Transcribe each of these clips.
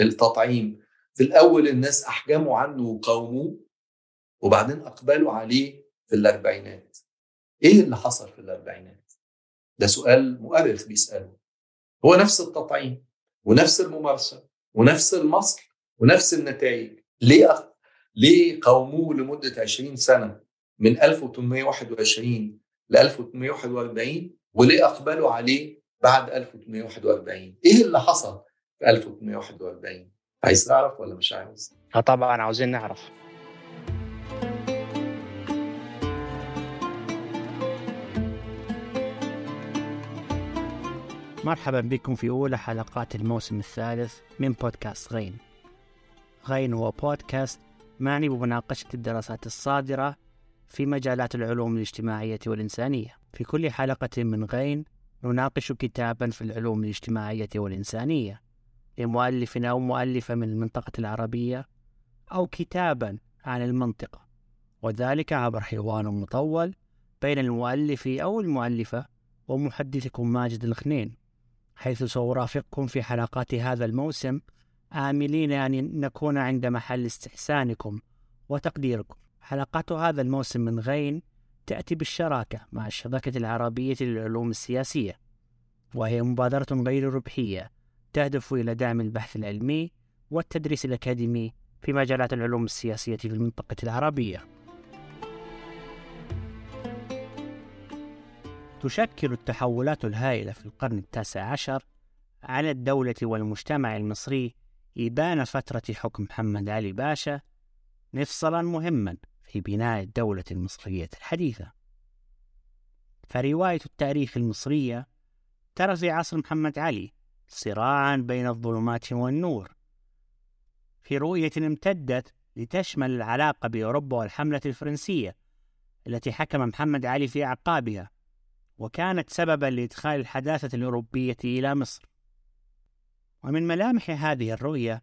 التطعيم. في الأول الناس أحجموا عنه وقاوموه وبعدين أقبلوا عليه في الأربعينات. إيه اللي حصل في الأربعينات؟ ده سؤال مؤرخ بيسأله. هو نفس التطعيم ونفس الممارسة ونفس المصل ونفس النتائج. ليه. ليه قاوموه لمدة 20 سنة من 1821 ل 1841 وليه أقبلوا عليه بعد 1841 إيه اللي حصل؟ في 1841 عايز تعرف ولا مش عايز؟ آه طبعا عاوزين نعرف. مرحبا بكم في أولى حلقات الموسم الثالث من بودكاست غين. غين هو بودكاست معني بمناقشة الدراسات الصادرة في مجالات العلوم الاجتماعية والإنسانية. في كل حلقة من غين نناقش كتابا في العلوم الاجتماعية والإنسانية. لمؤلف أو مؤلفة من المنطقة العربية أو كتابا عن المنطقة. وذلك عبر حوار مطول بين المؤلف أو المؤلفة ومحدثكم ماجد الخنين حيث سأرافقكم في حلقات هذا الموسم آملين أن نكون عند محل استحسانكم وتقديركم. حلقات هذا الموسم من غين تأتي بالشراكة مع الشبكة العربية للعلوم السياسية وهي مبادرة غير ربحية تهدف إلى دعم البحث العلمي والتدريس الأكاديمي في مجالات العلوم السياسية في المنطقة العربية. تشكل التحولات الهائلة في القرن التاسع عشر على الدولة والمجتمع المصري إبان فترة حكم محمد علي باشا مفصلا مهما في بناء الدولة المصرية الحديثة. فرواية التاريخ المصرية ترى في عصر محمد علي صراعا بين الظلمات والنور. في رؤية امتدت لتشمل العلاقة بأوروبا والحملة الفرنسية التي حكم محمد علي في أعقابها وكانت سببا لإدخال الحداثة الأوروبية إلى مصر. ومن ملامح هذه الرؤية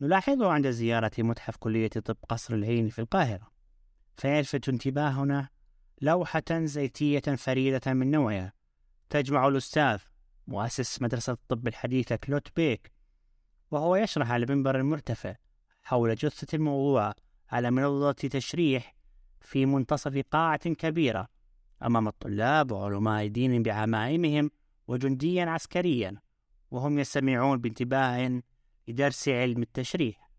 نلاحظه عند زيارة متحف كلية طب قصر العين في القاهرة فيلفت انتباهنا لوحة زيتية فريدة من نوعها تجمع الأستاذ مؤسس مدرسة الطب الحديثة كلوت بيك وهو يشرح على المنبر المرتفع حول جثة الموضوع على منضدة تشريح في منتصف قاعة كبيرة أمام الطلاب وعلماء دين بعمائمهم وجنديا عسكريا وهم يستمعون بانتباه لدرس علم التشريح.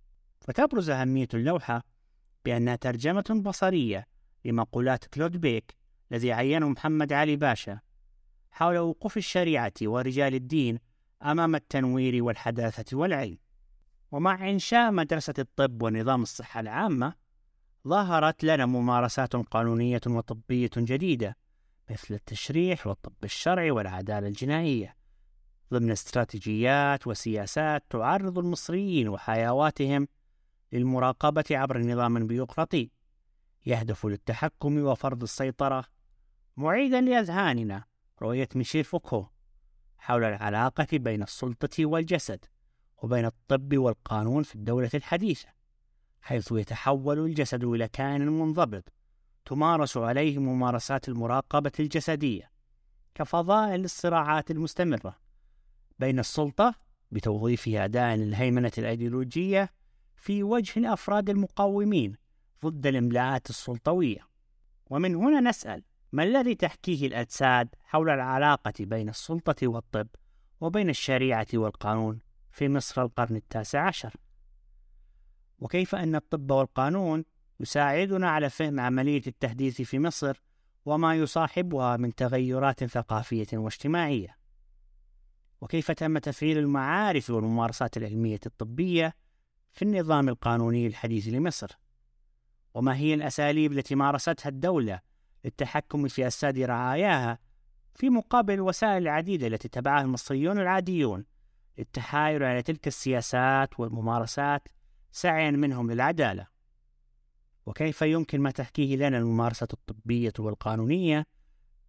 فتبرز أهمية اللوحة بأنها ترجمة بصرية لمقولات كلود بيك الذي عينه محمد علي باشا. حول وقوف الشريعة ورجال الدين أمام التنوير والحداثة والعلم. ومع إنشاء مدرسة الطب ونظام الصحة العامة ظهرت لنا ممارسات قانونية وطبية جديدة مثل التشريح والطب الشرعي والعدالة الجنائية. ضمن استراتيجيات وسياسات تعرض المصريين وحيواتهم للمراقبة عبر النظام البيروقراطي يهدف للتحكم وفرض السيطرة معيدا لأذهاننا رؤية ميشيل فوكو حول العلاقة بين السلطة والجسد وبين الطب والقانون في الدولة الحديثة حيث يتحول الجسد إلى كائن منضبط تمارس عليه ممارسات المراقبة الجسدية كفضاء للصراعات المستمرة بين السلطة بتوظيف أداء الهيمنة الأيديولوجية في وجه الأفراد المقاومين ضد الإملاءات السلطوية. ومن هنا نسأل ما الذي تحكيه الأجساد حول العلاقة بين السلطة والطب وبين الشريعة والقانون في مصر القرن التاسع عشر؟ وكيف أن الطب والقانون يساعدنا على فهم عملية التحديث في مصر وما يصاحبها من تغيرات ثقافية واجتماعية؟ وكيف تم تفعيل المعارف والممارسات العلمية الطبية في النظام القانوني الحديث لمصر؟ وما هي الأساليب التي مارستها الدولة للتحكم في أجساد رعاياها في مقابل الوسائل العديدة التي اتبعها المصريون العاديون للتحايل على تلك السياسات والممارسات سعيا منهم للعدالة. وكيف يمكن ما تحكيه لنا الممارسة الطبية والقانونية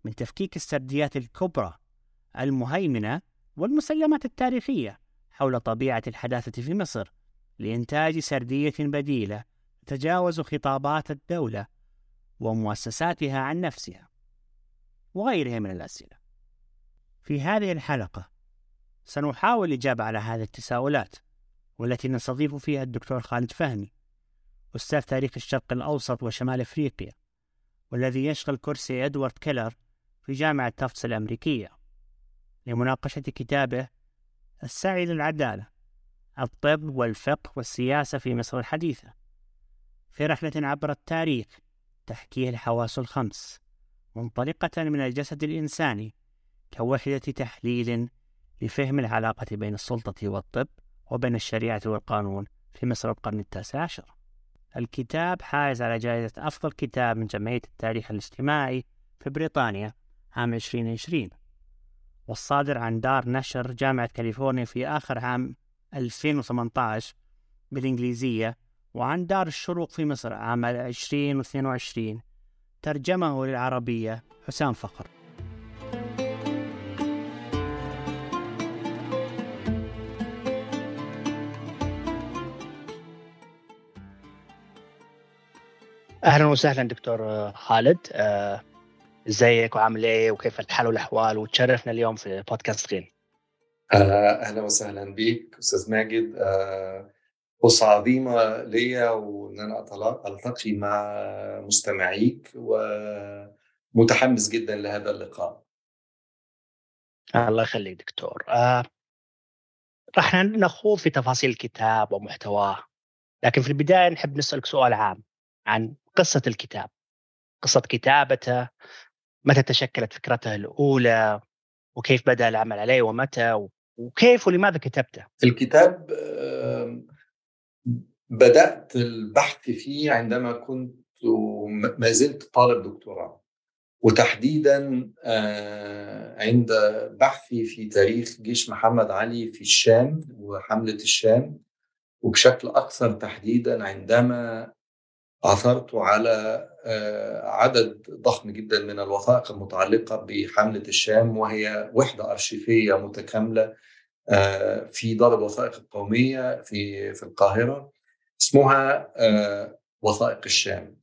من تفكيك السرديات الكبرى المهيمنة والمسلمات التاريخية حول طبيعة الحداثة في مصر لإنتاج سردية بديلة تتجاوز خطابات الدولة ومؤسساتها عن نفسها وغيرها من الأسئلة. في هذه الحلقة سنحاول الإجابة على هذه التساؤلات والتي نستضيف فيها الدكتور خالد فهمي أستاذ تاريخ الشرق الأوسط وشمال أفريقيا والذي يشغل كرسي إدوارد كيلر في جامعة تافتس الأمريكية لمناقشة كتابه السعي للعدالة الطب والفقه والسياسة في مصر الحديثة في رحلة عبر التاريخ تحكيه الحواس الخمس منطلقة من الجسد الإنساني كوحدة تحليل لفهم العلاقة بين السلطة والطب وبين الشريعة والقانون في مصر القرن التاسع عشر. الكتاب حائز على جائزة أفضل كتاب من جمعية التاريخ الاجتماعي في بريطانيا عام 2020 والصادر عن دار نشر جامعة كاليفورنيا في آخر عام 2018 بالإنجليزية وعن دار الشروق في مصر عام 2022 ترجمه للعربية حسام فخر. أهلا وسهلا دكتور خالد. آه، إزيك وعامل إيه وكيف الحال والأحوال؟ وتشرفنا اليوم في بودكاست غين. آه، أهلا وسهلا بك أستاذ ماجد. آه، فرصه عظيمه ليا وإن أنا ألتقي مع مستمعيك ومتحمس جدا لهذا اللقاء. الله يخليك دكتور. آه، راح نخوض في تفاصيل الكتاب ومحتواه. لكن في البداية نحب نسألك سؤال عام عن قصة الكتاب. قصة كتابته متى تشكلت فكرته الأولى وكيف بدأ العمل عليه ومتى وكيف ولماذا كتبته؟ الكتاب بدأت البحث فيه عندما كنت ما زلت طالب دكتوراه. وتحديدا آه، عند بحثي في تاريخ جيش محمد علي في الشام وحملة الشام وبشكل أكثر تحديدا عندما عثرت على آه، عدد ضخم جدا من الوثائق المتعلقة بحملة الشام وهي وحدة أرشيفية متكاملة آه، في دار الوثائق القومية في في القاهرة. اسمها آه، وثائق الشام.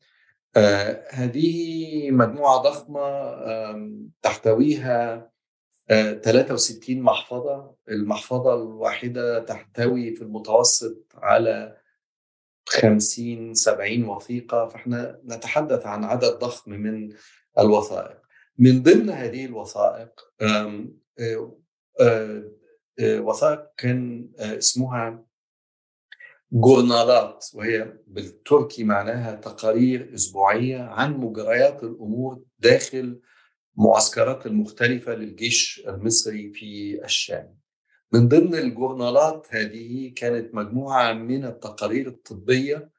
هذه مجموعة ضخمة تحتويها 63 محفظة، المحفظة الواحدة تحتوي في المتوسط على 50 70 وثيقة. فإحنا نتحدث عن عدد ضخم من الوثائق. من ضمن هذه الوثائق آه، آه، آه، وثائق كان اسمها جورنالات وهي بالتركي معناها تقارير أسبوعية عن مجريات الأمور داخل معسكرات المختلفة للجيش المصري في الشام. من ضمن الجورنالات هذه كانت مجموعة من التقارير الطبية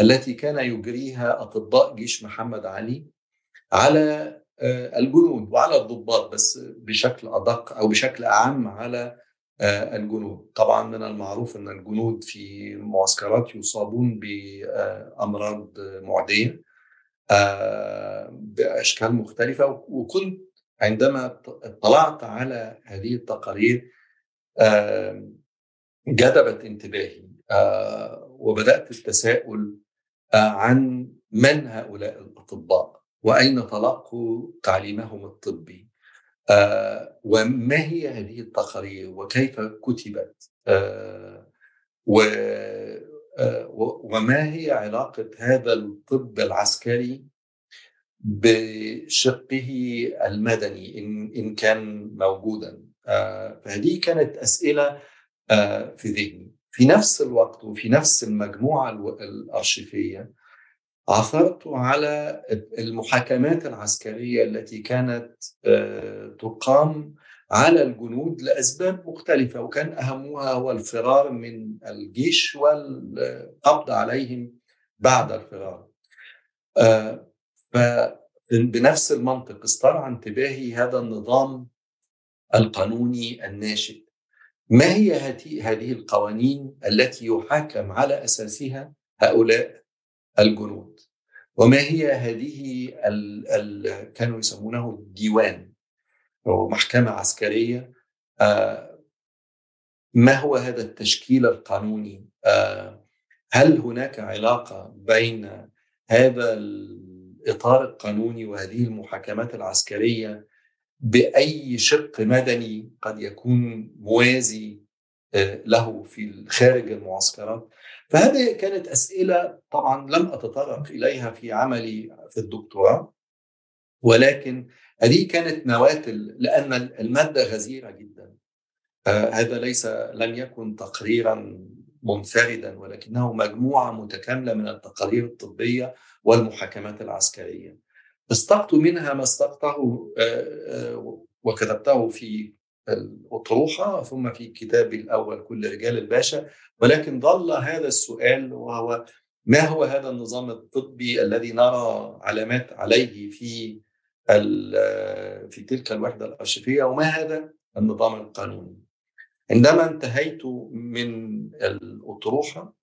التي كان يجريها أطباء جيش محمد علي على آه، الجنود وعلى الضباط بس بشكل أدق أو بشكل أعم على الجنود. طبعا من المعروف أن الجنود في المعسكرات يصابون بأمراض معدية آه، بأشكال مختلفة. وكنت عندما اطلعت على هذه التقارير جذبت انتباهي وبدأت التساؤل عن من هؤلاء الأطباء وأين تلقوا تعليمهم الطبي؟ وما هي هذه التقارير؟ وكيف كتبت؟ وما هي علاقة هذا الطب العسكري بشقه المدني إن إن كان موجودا؟ آه، فهذه كانت آه، في ذهني. في نفس الوقت وفي نفس المجموعة الأرشيفية عثرت على المحاكمات العسكرية التي كانت آه، تقام على الجنود لأسباب مختلفة وكان أهمها هو الفرار من الجيش والقبض عليهم بعد الفرار. فبنفس المنطق استرعى انتباهي هذا النظام القانوني الناشئ ما هي هذه القوانين التي يحاكم على أساسها هؤلاء الجنود وما هي هذه ال ال كانوا يسمونه الديوان أو محكمة عسكرية. آه ما هو هذا التشكيل القانوني؟ آه هل هناك علاقة بين هذا الإطار القانوني وهذه المحاكمات العسكرية بأي شق مدني قد يكون موازي له في خارج المعسكرات. فهذه كانت أسئلة طبعا لم أتطرق إليها في عملي في الدكتوراه ولكن هذه كانت نواه لأن المادة غزيرة جدا. هذا ليس لم يكن تقريرا منفردا ولكنه مجموعة متكاملة من التقارير الطبية والمحاكمات العسكرية. استقت منها ما استقته وكتبته في الأطروحة ثم في كتابي الأول كل رجال الباشا. ولكن ظل هذا السؤال وهو ما هو هذا النظام الطبي الذي نرى علامات عليه في في تلك الوحدة الأرشيفية وما هذا النظام القانوني؟ عندما انتهيت من الأطروحة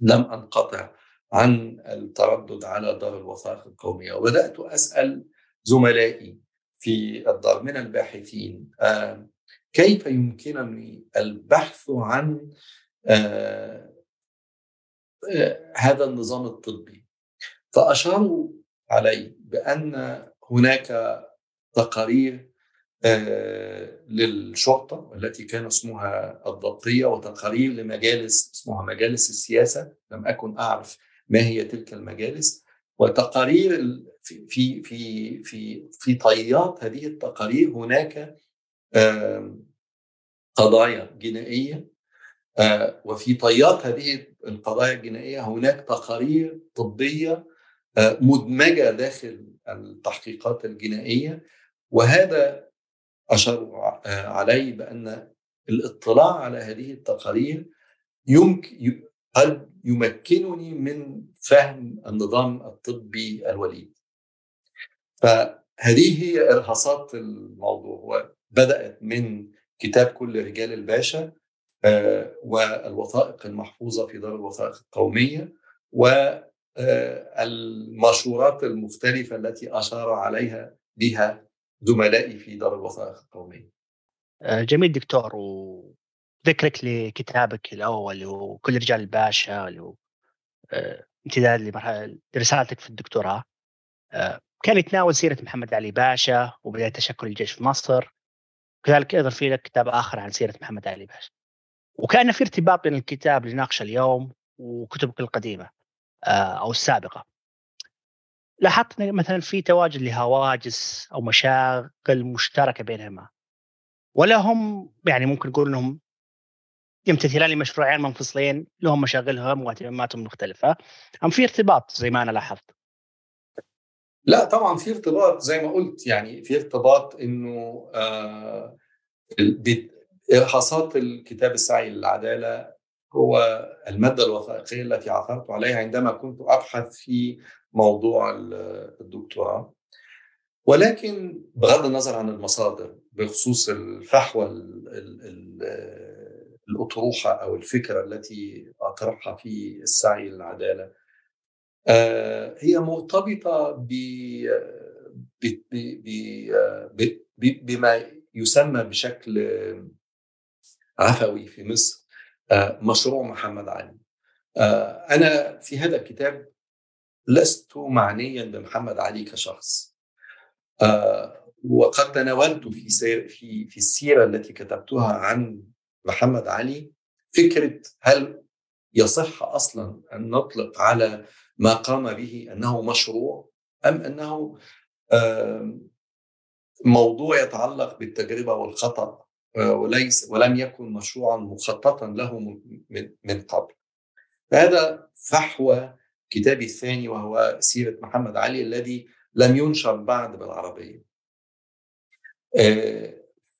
لم أنقطع عن التردد على دار الوثائق القومية وبدأت أسأل زملائي في الدار من الباحثين آه كيف يمكنني البحث عن آه آه هذا النظام الطبي؟ فأشاروا علي بأن هناك تقارير للشرطة التي كان اسمها الضبطية وتقارير لمجالس اسمها مجالس السياسة لم أكن أعرف ما هي تلك المجالس. وتقارير في في في في في طيات هذه التقارير هناك قضايا جنائية وفي طيات هذه القضايا الجنائية هناك تقارير طبية مدمجة داخل التحقيقات الجنائية. وهذا اشاروا علي بأن الاطلاع على هذه التقارير يمكن قد يمكنني من فهم النظام الطبي الوليد. فهذه هي إرهاصات الموضوع. وبدات من كتاب كل رجال الباشا والوثائق المحفوظة في دار الوثائق القومية والمشورات المختلفة التي أشار عليها بها زملائي في دار الوثائق القومية. جميل دكتور. وذكرك لكتابك الأول وكل رجال الباشا امتداد لمرحله رسالتك في الدكتوراه. كان يتناول سيرة محمد علي باشا وبداية تشكل الجيش في مصر. كذلك أيضا في لك كتاب آخر عن سيرة محمد علي باشا. وكان في ارتباط بين الكتاب اللي ناقشه اليوم وكتبك القديمة أو السابقة. لاحظت مثلا في تواجد لهواجس أو مشاغل مشتركة بينهما. ولا هم يعني ممكن نقول إنهم يمتثلان لمشروعين منفصلين لهم مشاغلهم واهتماماتهم مختلفة. أم في ارتباط زي ما أنا لاحظت؟ لا طبعا في ارتباط زي ما قلت يعني في ارتباط إنه آه ارهاصات الكتاب السعي للعدالة هو المادة الوثائقية التي عثرت عليها عندما كنت أبحث في موضوع الدكتوراه. ولكن بغض النظر عن المصادر بخصوص الفحوى الأطروحة أو الفكرة التي أطرحها في السعي للعدالة. هي مرتبطة بما يسمى بشكل عفوي في مصر مشروع محمد علي. أنا في هذا الكتاب لست معنيا بمحمد علي كشخص. وقد تناولت في في السيرة التي كتبتها عن محمد علي فكرة هل يصح أصلا أن نطلق على ما قام به أنه مشروع أم أنه موضوع يتعلق بالتجربة والخطأ وليس ولم يكن مشروعا مخططا له من قبل؟ فهذا فحوى كتابي الثاني وهو سيرة محمد علي الذي لم ينشر بعد بالعربية.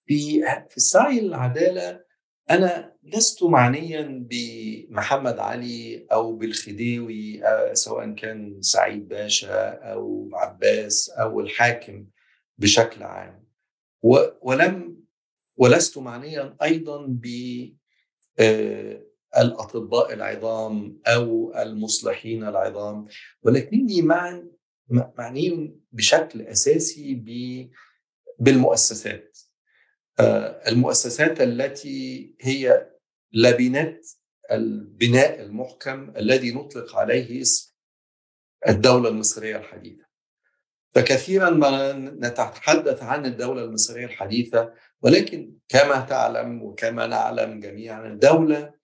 في في السعي للعدالة أنا لست معنيا بمحمد علي أو بالخديوي سواء كان سعيد باشا أو عباس أو الحاكم بشكل عام. ولم ولست معنيا أيضا ب الأطباء العظام أو المصلحين العظام. ولكني مع معني بشكل أساسي بالمؤسسات. المؤسسات التي هي لبنات البناء المحكم الذي نطلق عليه اسم الدولة المصرية الحديثة. فكثيرا ما نتحدث عن الدولة المصرية الحديثة ولكن كما تعلم وكما نعلم جميعا الدولة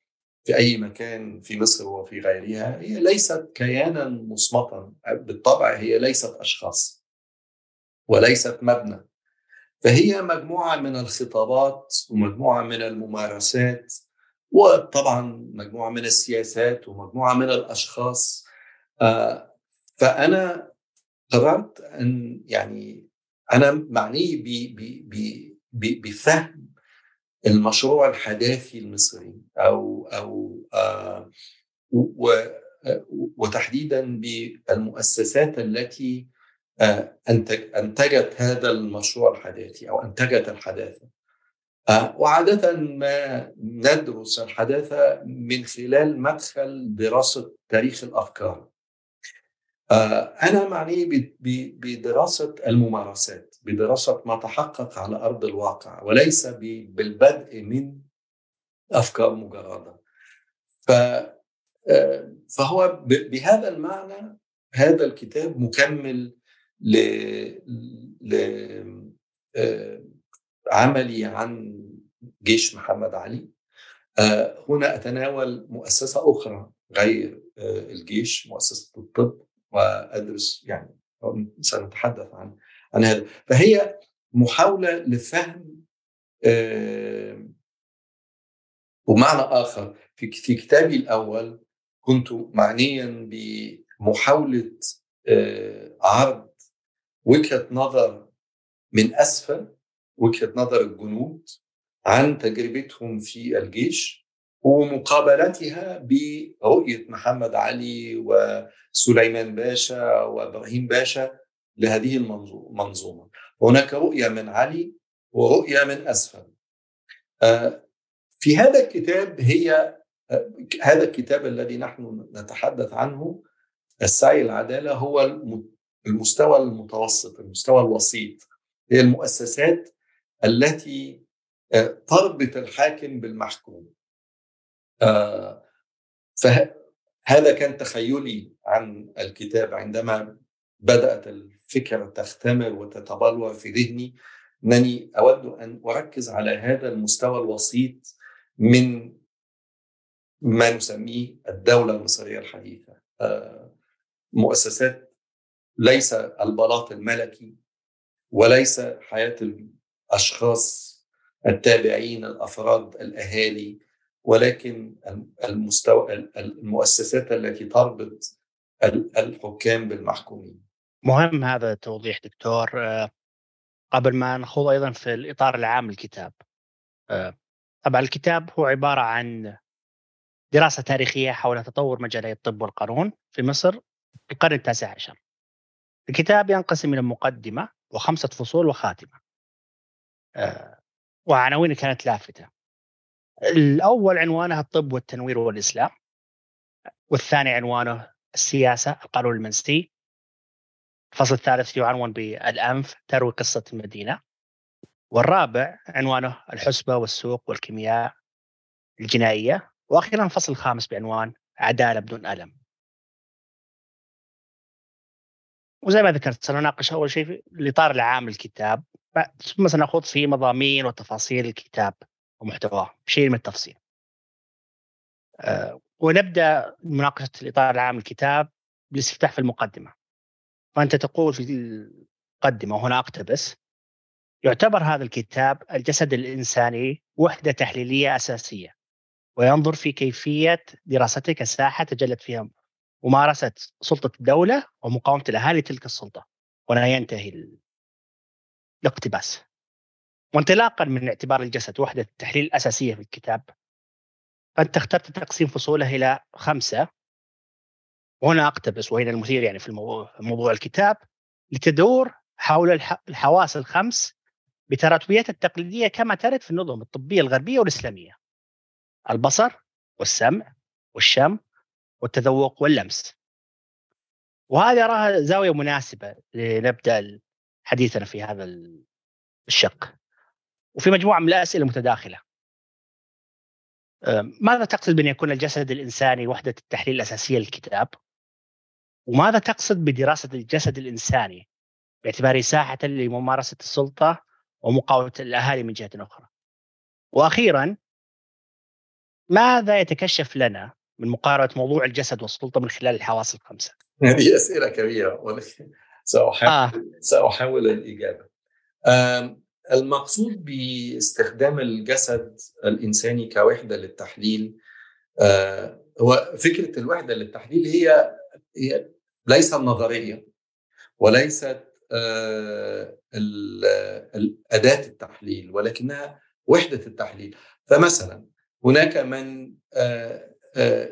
في أي مكان في مصر وفي غيرها هي ليست كيانا مصمتا بالطبع هي ليست أشخاص وليست مبنى. فهي مجموعة من الخطابات ومجموعة من الممارسات وطبعا مجموعة من السياسات ومجموعة من الأشخاص. فأنا قررت أن يعني أنا معني بفهم المشروع الحداثي المصري أو أو آه وتحديدا بالمؤسسات التي آه انتجت هذا المشروع الحداثي أو انتجت الحداثة. آه وعادة ما ندرس الحداثة من خلال مدخل دراسة تاريخ الأفكار. أنا معني بدراسة الممارسات بدراسة ما تحقق على أرض الواقع وليس بالبدء من أفكار مجردة ف فهو بهذا المعنى هذا الكتاب مكمل ل عملي عن جيش محمد علي. هنا أتناول مؤسسة أخرى غير الجيش مؤسسة الطب وأدرس يعني سنتحدث عن عن هذا. فهي محاولة لفهم آه ومعنى آخر في في كتابي الأول كنت معنيا بمحاولة آه عرض وجهة نظر من أسفل وجهة نظر الجنود عن تجربتهم في الجيش ومقابلتها برؤية محمد علي وسليمان باشا وإبراهيم باشا لهذه المنظومة. هناك رؤية من علي ورؤية من أسفل. في هذا الكتاب هي هذا الكتاب الذي نحن نتحدث عنه السعي العدالة هو المستوى المتوسط، المستوى الوسيط. هي المؤسسات التي تربط الحاكم بالمحكوم. آه فهذا كان تخيلي عن الكتاب عندما بدأت الفكرة تختمر وتتبلور في ذهني أنني أود أن أركز على هذا المستوى الوسيط من ما نسميه الدولة المصرية الحديثة آه مؤسسات ليس البلاط الملكي وليس حياة الأشخاص التابعين الأفراد الأهالي ولكن المستوى المؤسسات التي تربط الحكام بالمحكومين. مهم هذا التوضيح دكتور. قبل ما نخوض أيضا في الإطار العام للكتاب. طبعا الكتاب هو عبارة عن دراسة تاريخية حول تطور مجالي الطب والقانون في مصر في القرن التاسع عشر. الكتاب ينقسم إلى مقدمة وخمسة فصول وخاتمة. وعناوين كانت لافتة؟ الأول عنوانه الطب والتنوير والإسلام والثاني عنوانه السياسة القانون المنسي الفصل الثالث يعنون بالأنف تروي قصة المدينة. والرابع عنوانه الحسبة والسوق والكيمياء الجنائية. وأخيرا الفصل الخامس بعنوان عدالة بدون ألم. وزي ما ذكرت سنناقش أول شيء في الإطار العام للكتاب ثم سنخوض في مضامين وتفاصيل الكتاب ومحتواه بشيء من التفصيل. أه ونبدأ مناقشة الإطار العام للكتاب بالاستفتاح في المقدمة. فأنت تقول في المقدمة وهنا أقتبس يعتبر هذا الكتاب الجسد الإنساني وحدة تحليلية أساسية وينظر في كيفية دراستك كساحه تجلت فيها ممارسه سلطة الدولة ومقاومة الأهالي تلك السلطة ولا ينتهي الاقتباس. وانطلاقا من اعتبار الجسد وحدة التحليل الأساسية في الكتاب. فأنت اخترت تقسيم فصوله إلى خمسة. وهنا أقتبس وهنا المثير يعني في الموضوع, موضوع الكتاب لتدور حول الحواس الخمس بتراتبيتها التقليدية كما ترد في النظم الطبية الغربية والإسلامية. البصر والسمع والشم والتذوق واللمس وهذه أراها زاوية مناسبة لنبدأ حديثنا في هذا الشق وفي مجموعة من الأسئلة المتداخله. ماذا تقصد بأن يكون الجسد الإنساني وحدة التحليل الأساسية للكتاب؟ وماذا تقصد بدراسة الجسد الإنساني باعتباره ساحة لممارسة السلطة ومقاومة الأهالي من جهة أخرى وأخيرا ماذا يتكشف لنا من مقارنة موضوع الجسد والسلطة من خلال الحواس الخمسة؟ هذه أسئلة كبيرة ولكن سأحاول, آه. سأحاول الإجابة المقصود باستخدام الجسد الإنساني كوحدة للتحليل آه، هو فكرة الوحدة للتحليل هي هي ليس النظرية وليست آه، أداة التحليل ولكنها وحدة التحليل فمثلا هناك من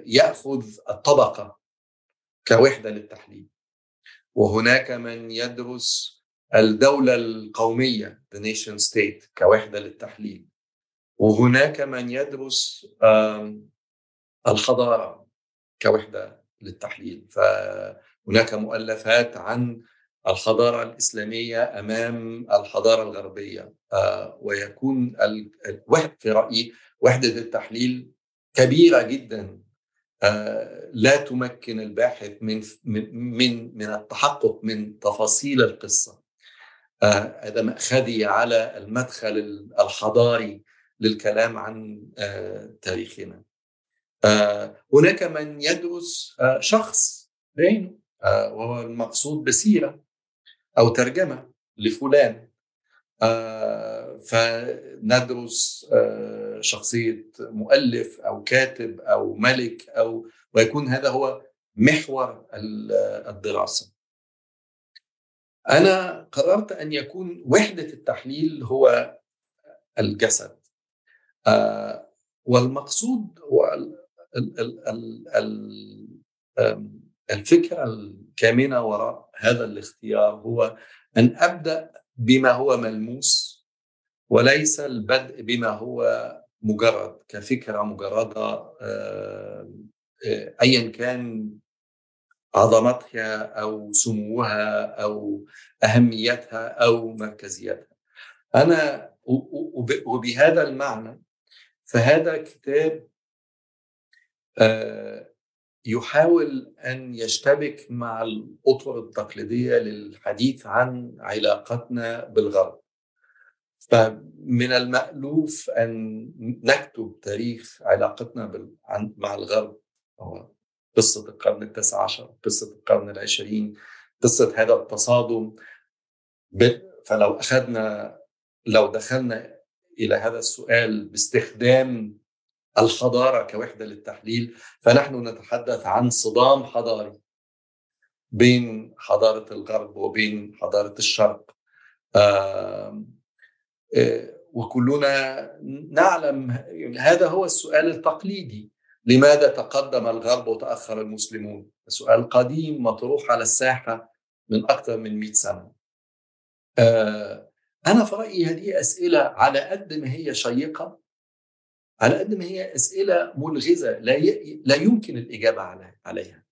يأخذ الطبقة كوحدة للتحليل. وهناك من يدرس الدولة القومية the nation state كوحدة للتحليل. وهناك من يدرس الحضارة كوحدة للتحليل. فهناك مؤلفات عن الحضارة الإسلامية أمام الحضارة الغربية. آه، ويكون في رأيي وحدة التحليل كبيرة جدا آه، لا تمكن الباحث من من من التحقق من تفاصيل القصة. آه، هذا مأخذي على المدخل الحضاري للكلام عن تاريخنا. هناك من يدرس شخص وهو المقصود بسيرة أو ترجمة لفلان. فندرس شخصية مؤلف أو كاتب أو ملك أو ويكون هذا هو محور الدراسة. أنا قررت أن يكون وحدة التحليل هو الجسد. والمقصود هو الفكرة الكامنة وراء هذا الاختيار هو أن أبدأ بما هو ملموس وليس البدء بما هو مجرد كفكرة مجردة ايا كان عظمتها أو سموها أو أهميتها أو مركزيتها. أنا وبهذا المعنى فهذا كتاب يحاول أن يشتبك مع الأطر التقليدية للحديث عن علاقتنا بالغرب. فمن المألوف أن نكتب تاريخ علاقتنا مع الغرب. هو قصة القرن التاسع عشر، قصة القرن العشرين، قصة هذا التصادم. فلو أخذنا لو دخلنا إلى هذا السؤال باستخدام الحضارة كوحدة للتحليل فنحن نتحدث عن صدام حضاري بين حضارة الغرب وبين حضارة الشرق. وكلنا نعلم هذا هو السؤال التقليدي. لماذا تقدم الغرب وتأخر المسلمون؟ سؤال قديم مطروح على الساحة من أكثر من 100 سنة. أنا في رأيي هذه أسئلة على قد ما هي شيقة على قد ما هي أسئلة ملغزة لا ي... لا يمكن الإجابة عليها.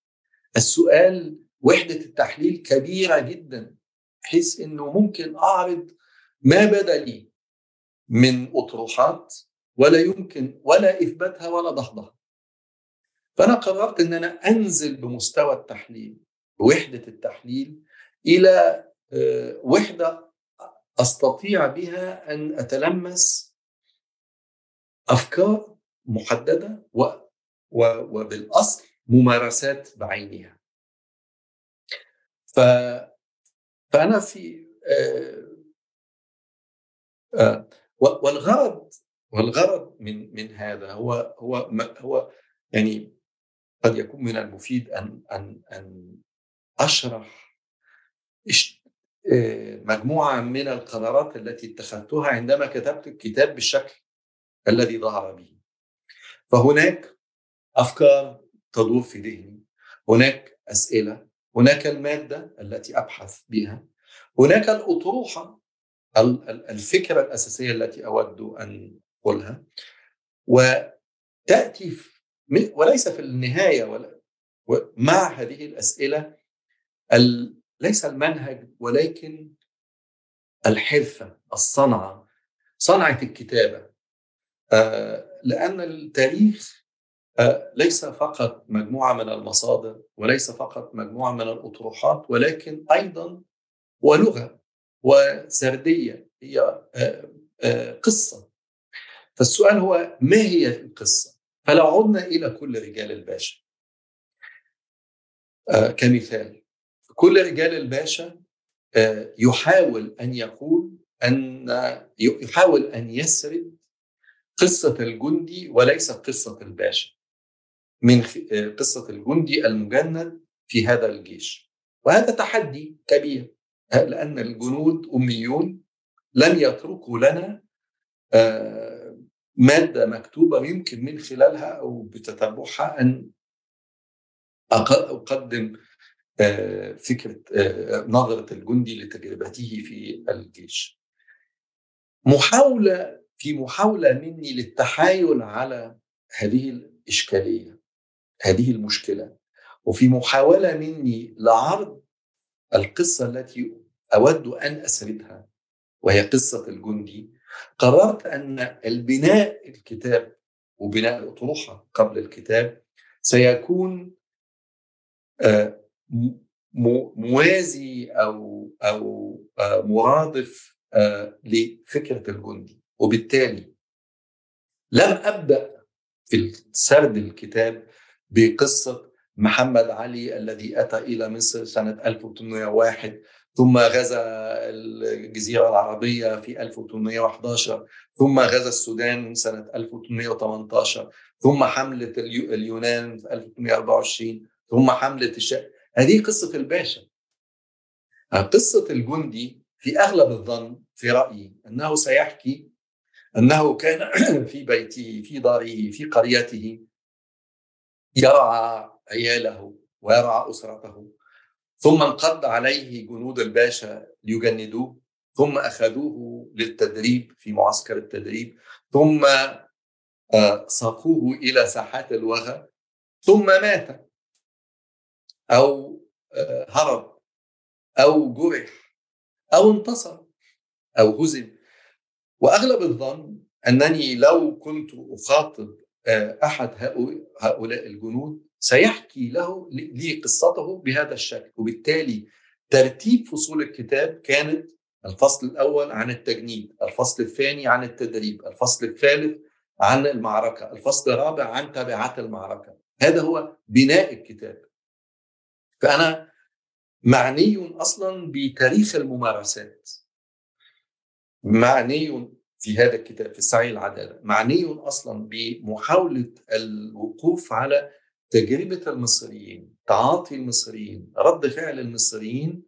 السؤال وحدة التحليل كبيرة جدا بحيث إنه ممكن أعرض ما بدا لي من أطروحات ولا يمكن ولا إثباتها ولا دحضها. فأنا قررت إن أنا أنزل بمستوى التحليل بوحدة التحليل إلى وحدة أستطيع بها أن أتلمس أفكار محددة و و وبالأصل ممارسات بعينها. ف فأنا في آه آه والغرض والغرض من من هذا هو هو هو يعني قد يكون من المفيد أن أن أن أشرح مجموعة من القرارات التي اتخذتها عندما كتبت الكتاب بالشكل الذي ظهر به. فهناك أفكار تدور في ذهني هناك أسئلة هناك المادة التي أبحث بها هناك الأطروحة الفكرة الأساسية التي أود أن أقولها وتأتي وليس في النهاية ولا مع هذه الأسئلة ليس المنهج ولكن الحرفة الصنعة صنعة الكتابة. لأن التاريخ ليس فقط مجموعة من المصادر وليس فقط مجموعة من الأطروحات ولكن أيضا ولغة. وسردية. هي آه، آه، قصة. فالسؤال هو ما هي القصة؟ فلو عدنا إلى كل رجال الباشا. آه، كمثال. كل رجال الباشا يحاول أن يقول أن يحاول أن يسرد قصة الجندي وليس قصة الباشا. من قصة الجندي المجند في هذا الجيش. وهذا تحدي كبير. لأن الجنود أميون لن يتركوا لنا مادة مكتوبة يمكن من خلالها أو بتتبعها أن أقدم فكرة نظرة الجندي لتجربته في الجيش. محاولة في محاولة مني للتحايل على هذه الإشكالية هذه المشكلة وفي محاولة مني لعرض القصة التي أود أن أسردها وهي قصة الجندي. قررت أن البناء الكتاب وبناء الأطروحة قبل الكتاب سيكون موازي أو أو مرادف لفكرة الجندي. وبالتالي لم أبدأ في سرد الكتاب بقصة محمد علي الذي أتى إلى مصر سنة 1801 ثم غزا الجزيرة العربية في 1811 ثم غزا السودان سنة 1818 ثم حملة اليونان في 1824 ثم حملة الشام هذه قصة الباشا. قصة الجندي في أغلب الظن في رأيي أنه سيحكي أنه كان في بيته في داره في قريته يرعى عياله ويرعى أسرته. ثم انقض عليه جنود الباشا ليجندوه. ثم أخذوه للتدريب في معسكر التدريب. ثم ساقوه إلى ساحات الوغى. ثم مات. أو هرب. أو جرح. أو انتصر. أو هزم. وأغلب الظن أنني لو كنت أخاطب أحد هؤلاء الجنود سيحكي له لي قصته بهذا الشكل وبالتالي ترتيب فصول الكتاب كانت الفصل الأول عن التجنيد، الفصل الثاني عن التدريب، الفصل الثالث عن المعركة، الفصل الرابع عن تبعات المعركة، هذا هو بناء الكتاب. فأنا معني أصلا بتاريخ الممارسات. معني في هذا الكتاب في السعي العدالة، معني أصلا بمحاولة الوقوف على تجربة المصريين تعاطي المصريين رد فعل المصريين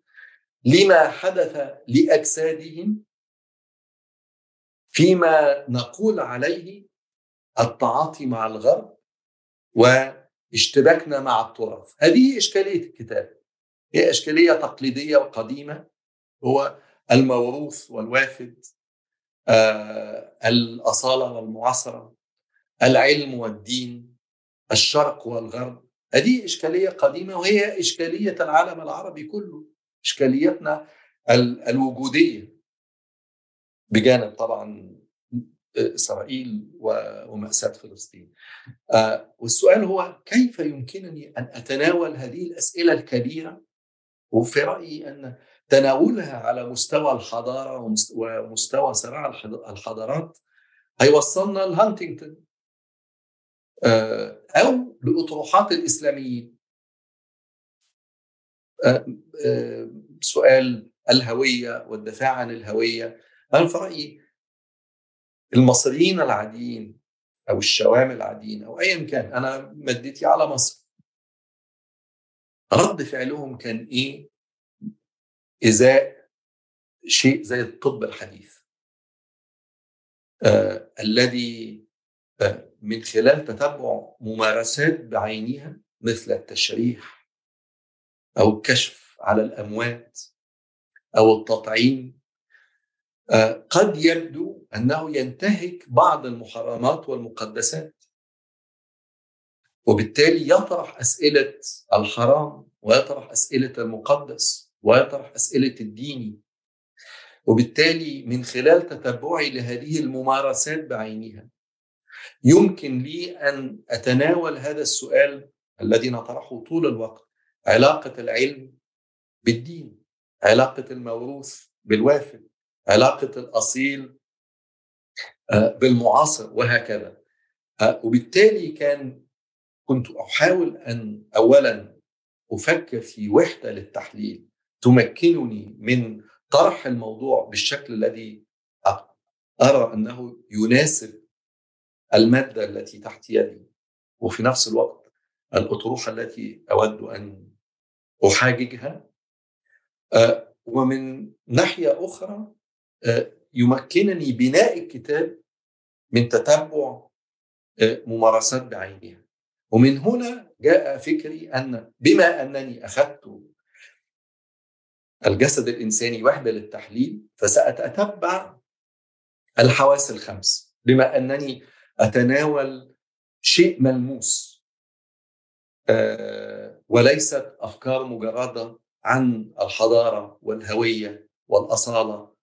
لما حدث لأجسادهم فيما نقول عليه التعاطي مع الغرب واشتباكنا مع التراث. هذه إشكالية الكتاب. هي إشكالية تقليدية وقديمة هو الموروث والوافد الأصالة والمعاصرة العلم والدين الشرق والغرب. هذه إشكالية قديمة وهي إشكالية العالم العربي كله إشكاليتنا الوجودية. بجانب طبعا إسرائيل ومأساة فلسطين. والسؤال هو كيف يمكنني أن أتناول هذه الأسئلة الكبيرة؟ وفي رأيي أن تناولها على مستوى الحضارة ومستوى صراع الحضارات هيوصلنا لهانتنجتون أو لأطروحات الإسلاميين. سؤال الهوية والدفاع عن الهوية. أنا في رأيي المصريين العاديين أو الشوام العاديين أو ايا كان أنا مدتي على مصر. رد فعلهم كان إيه؟ إزاء شيء زي الطب الحديث. آه الذي آه من خلال تتبع ممارسات بعينها مثل التشريح أو الكشف على الأموات أو التطعيم قد يبدو أنه ينتهك بعض المحرمات والمقدسات. وبالتالي يطرح أسئلة الحرام ويطرح أسئلة المقدس. ويطرح أسئلة الديني وبالتالي من خلال تتبعي لهذه الممارسات بعينها يمكن لي أن أتناول هذا السؤال الذي نطرحه طول الوقت. علاقة العلم بالدين علاقة الموروث بالوافد علاقة الأصيل بالمعاصر وهكذا. وبالتالي كان كنت أحاول أن أولا أفكر في وحدة للتحليل. تمكنني من طرح الموضوع بالشكل الذي أرى أنه يناسب المادة التي تحت يدي. وفي نفس الوقت الأطروحة التي أود أن أحاججها ومن ناحية أخرى يمكنني بناء الكتاب من تتبع ممارسات بعينها. ومن هنا جاء فكري أن بما أنني أخذت الجسد الإنساني وحدة للتحليل فسأتتبع الحواس الخمس. بما أنني أتناول شيء ملموس وليست أفكار مجردة عن الحضارة والهوية والأصالة.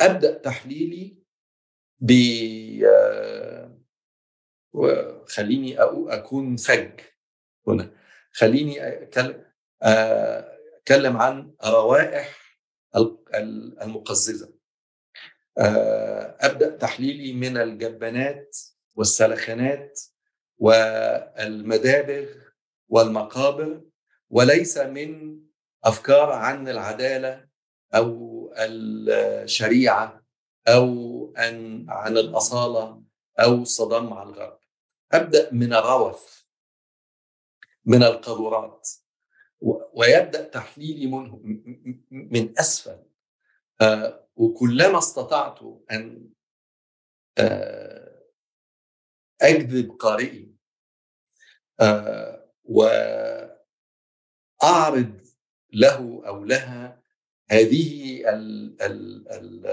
أبدأ تحليلي ب خليني أكون فج هنا. خليني أتكلم عن روائح المقززة. أبدأ تحليلي من الجبانات والسلخانات والمدابغ والمقابر وليس من أفكار عن العدالة أو الشريعة أو عن عن الأصالة أو الصدام مع الغرب. أبدأ من الروث من القذورات ويبدأ تحليلي منه من أسفل. وكلما استطعت أن أجذب قارئي وأعرض له أو لها هذه ال ال ال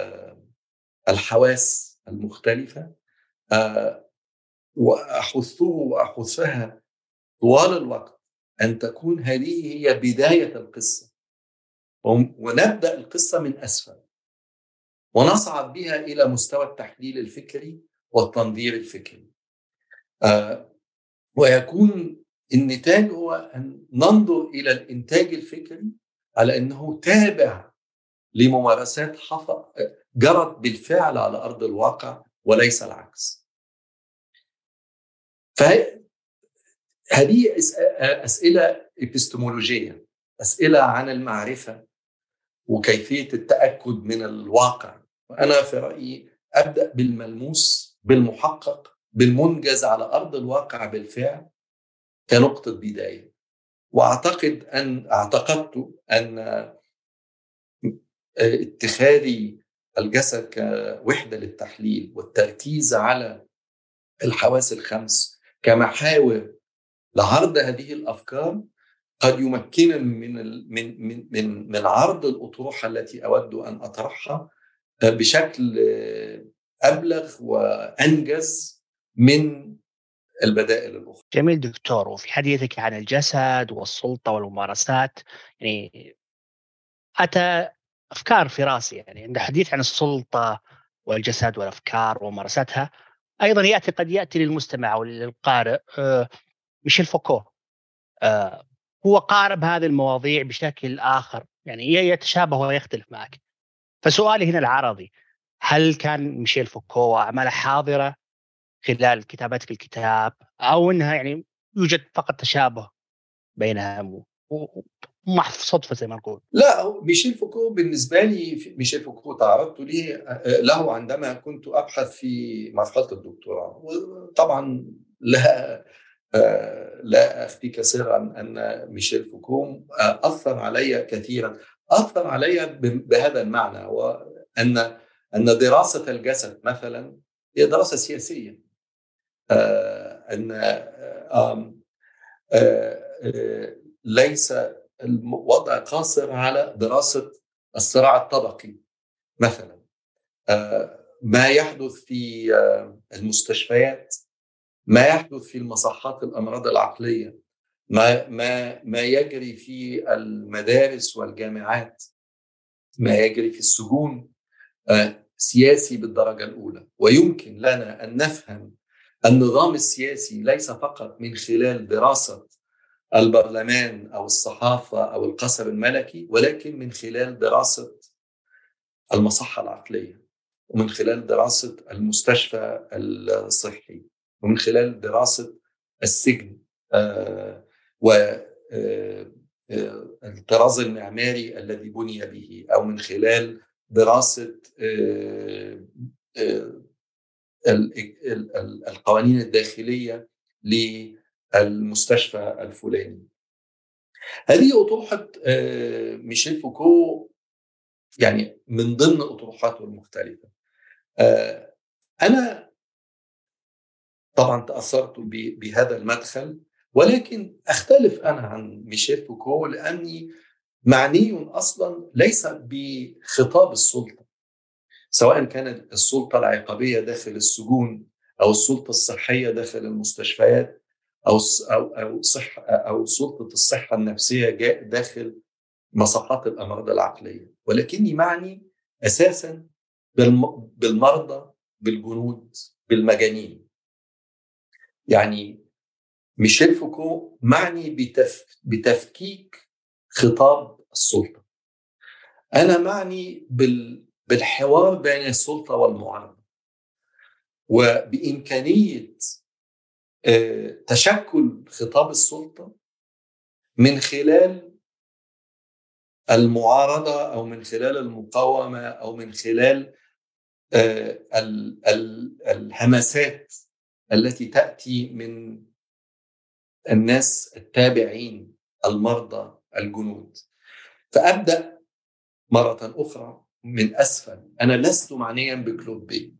الحواس المختلفة وأحثه وأحثها طوال الوقت. أن تكون هذه هي بداية القصة. ونبدأ القصة من أسفل. ونصعد بها إلى مستوى التحليل الفكري والتنظير الفكري. ويكون النتاج هو أن ننظر إلى الإنتاج الفكري على أنه تابع لممارسات جرت بالفعل على أرض الواقع وليس العكس. فهذه أسئلة إبستمولوجية أسئلة عن المعرفة وكيفية التأكد من الواقع. وأنا في رأيي أبدأ بالملموس بالمحقق بالمنجز على أرض الواقع بالفعل كنقطة بداية. وأعتقد أن أعتقدت أن اتخاذي الجسد كوحدة للتحليل والتركيز على الحواس الخمس كمحاور لعرض هذه الأفكار قد يمكنني من من من من من عرض الأطروحة التي أود أن أطرحها بشكل أبلغ وأنجز من البدائل الأخرى. جميل دكتور وفي حديثك عن الجسد والسلطة والممارسات يعني أتى أفكار في رأسي يعني عند حديث عن السلطة والجسد والأفكار وممارستها أيضا يأتي قد يأتي للمستمع أو للقارئ ميشيل فوكو هو قارب هذه المواضيع بشكل آخر يعني يتشابه ويختلف معك. فسؤالي هنا العرضي هل كان ميشيل فوكو واعماله حاضرة خلال كتابتك الكتاب؟ أو إنها يعني يوجد فقط تشابه بينها محض صدفة زي ما نقول؟ لا ميشيل فوكو بالنسبة لي ميشيل فوكو تعرضت ليه له عندما كنت أبحث في مرحلة الدكتوراه. وطبعا لا لا اخفيك سرا أن ميشيل فوكو أثر علي كثيرا. أثر علي بهذا المعنى وان أن دراسة الجسد مثلا هي دراسة سياسية. أن ليس الوضع قاصر على دراسة الصراع الطبقي مثلا. ما يحدث في المستشفيات ما يحدث في المصحات الأمراض العقلية ما ما ما يجري في المدارس والجامعات ما يجري في السجون سياسي بالدرجة الأولى. ويمكن لنا أن نفهم النظام السياسي ليس فقط من خلال دراسة البرلمان أو الصحافة أو القصر الملكي ولكن من خلال دراسة المصحة العقلية ومن خلال دراسة المستشفى الصحي. ومن خلال دراسة السجن والطراز المعماري الذي بني به أو من خلال دراسة القوانين الداخلية للمستشفى الفلاني. هذه أطروحة ميشيل فوكو يعني من ضمن أطروحاته المختلفة. أنا طبعا تأثرت بهذا المدخل ولكن أختلف أنا عن ميشيل فوكو لأني معني أصلا ليس بخطاب السلطة سواء كانت السلطة العقابية داخل السجون أو السلطة الصحية داخل المستشفيات أو أو أو صح أو سلطة الصحة النفسية داخل مصحات الأمراض العقلية. ولكني معني أساسا بالمرضى بالجنود بالمجانين. يعني ميشيل فوكو معني بتف... بتفكيك خطاب السلطة. أنا معني بال... بالحوار بين السلطة والمعارضة. وبإمكانية تشكل خطاب السلطة من خلال المعارضة أو من خلال المقاومة أو من خلال الهمسات التي تأتي من الناس التابعين المرضى الجنود. فأبدأ مرة أخرى من أسفل. أنا لست معنيا بكلوت بيه.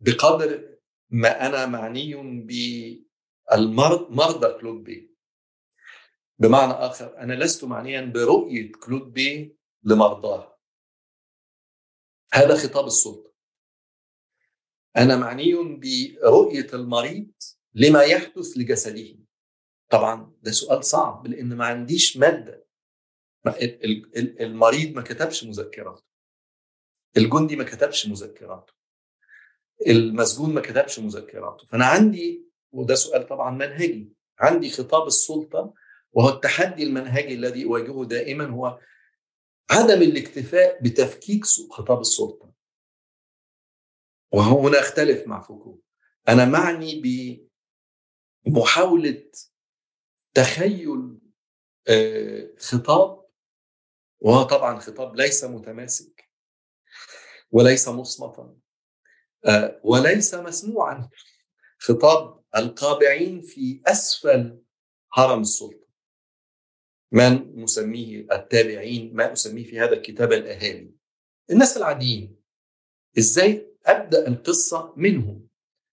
بقدر ما أنا معني بالمرضى مرضى كلوت بيه. بمعنى آخر أنا لست معنيا برؤية كلود بي لمرضاه هذا خطاب السلطة. أنا معني برؤية المريض لما يحدث لجسده. طبعا ده سؤال صعب لأن ما عنديش مادة. المريض ما كتبش مذكراته. الجندي ما كتبش مذكراته. المسجون ما كتبش مذكراته. فأنا عندي وده سؤال طبعا منهجي عندي خطاب السلطة وهو التحدي المنهجي الذي أواجهه دائما هو عدم الاكتفاء بتفكيك خطاب السلطة. وهنا اختلف مع فوكو. أنا معني بمحاوله تخيل خطاب وهو طبعا خطاب ليس متماسك وليس مصمتا وليس مسموعا. خطاب القابعين في أسفل هرم السلطة. من نسميه التابعين ما أسميه في هذا الكتاب الأهالي. الناس العاديين. إزاي؟ أبدأ القصة منهم.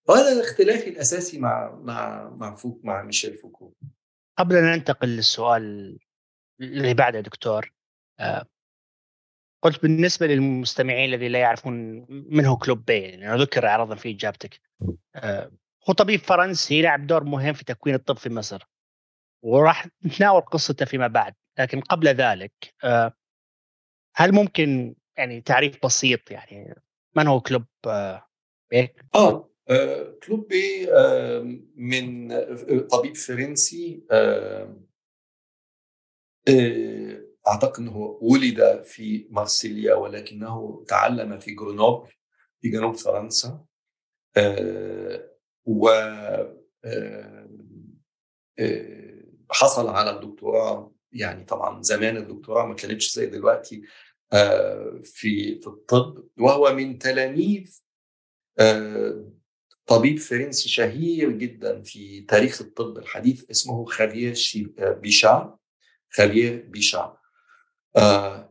وهذا الاختلاف الأساسي مع مع مع فوك مع ميشيل فوكو. قبل أن ننتقل للسؤال اللي بعده دكتور قلت بالنسبة للمستمعين الذين لا يعرفون من هو كلوت بيه يعني ذكر عرضا في إجابتك هو طبيب فرنسي لعب دور مهم في تكوين الطب في مصر وراح نتناول قصته فيما بعد. لكن قبل ذلك هل ممكن يعني تعريف بسيط يعني من هو كلوت بيه؟ آه كلوت بيه آه من طبيب فرنسي آه آه أعتقد إنه ولد في مارسيليا ولكنه تعلم في جرونوبل في جنوب فرنسا و حصل على الدكتوراه يعني طبعا زمان الدكتوراه ما كانتش زي دلوقتي في في الطب وهو من تلاميذ طبيب فرنسي شهير جدا في تاريخ الطب الحديث اسمه خافير بيشا خافير بيشا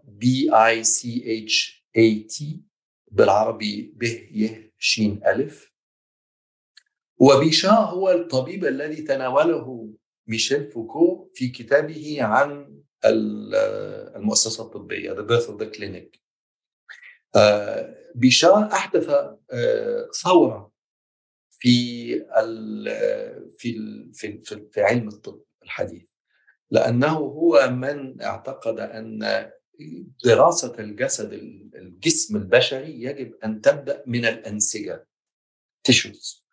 B I C H A T بالعربي ب ي ش ألف. وبيشا هو الطبيب الذي تناوله ميشيل فوكو في كتابه عن المؤسسة الطبية The Birth of the Clinic. بيشا أحدث ثورة في في في في علم الطب الحديث. لأنه هو من اعتقد أن دراسة الجسد الجسم البشري يجب أن تبدأ من الأنسجة تيشوز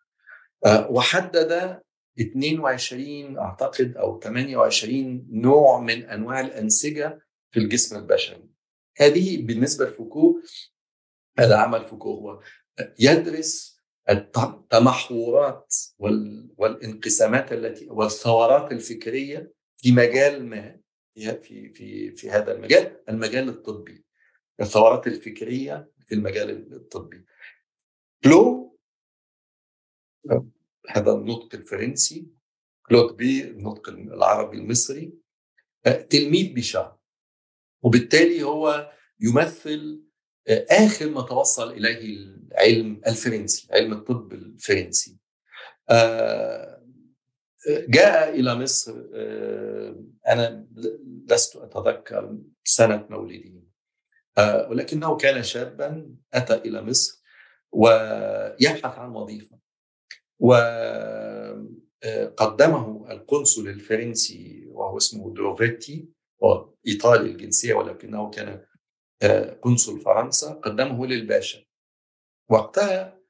وحدد 22 أعتقد أو 28 نوع من أنواع الأنسجة في الجسم البشري. هذه بالنسبة لفوكو هذا عمل فوكو هو يدرس التمحورات والانقسامات التي والثورات الفكرية في مجال ما في في في هذا المجال المجال الطبي. الثورات الفكرية في المجال الطبي. كلو هذا النطق الفرنسي كلوت بيه النطق العربي المصري تلميذ بيشا وبالتالي هو يمثل آخر ما توصل إليه العلم الفرنسي علم الطب الفرنسي. جاء إلى مصر أنا لست أتذكر سنة مولده ولكنه كان شابا أتى إلى مصر ويبحث عن وظيفة. وقدمه القنصل الفرنسي وهو اسمه دروفيتي إيطالي الجنسية ولكنه كان قنصل فرنسا قدمه للباشا. وقتها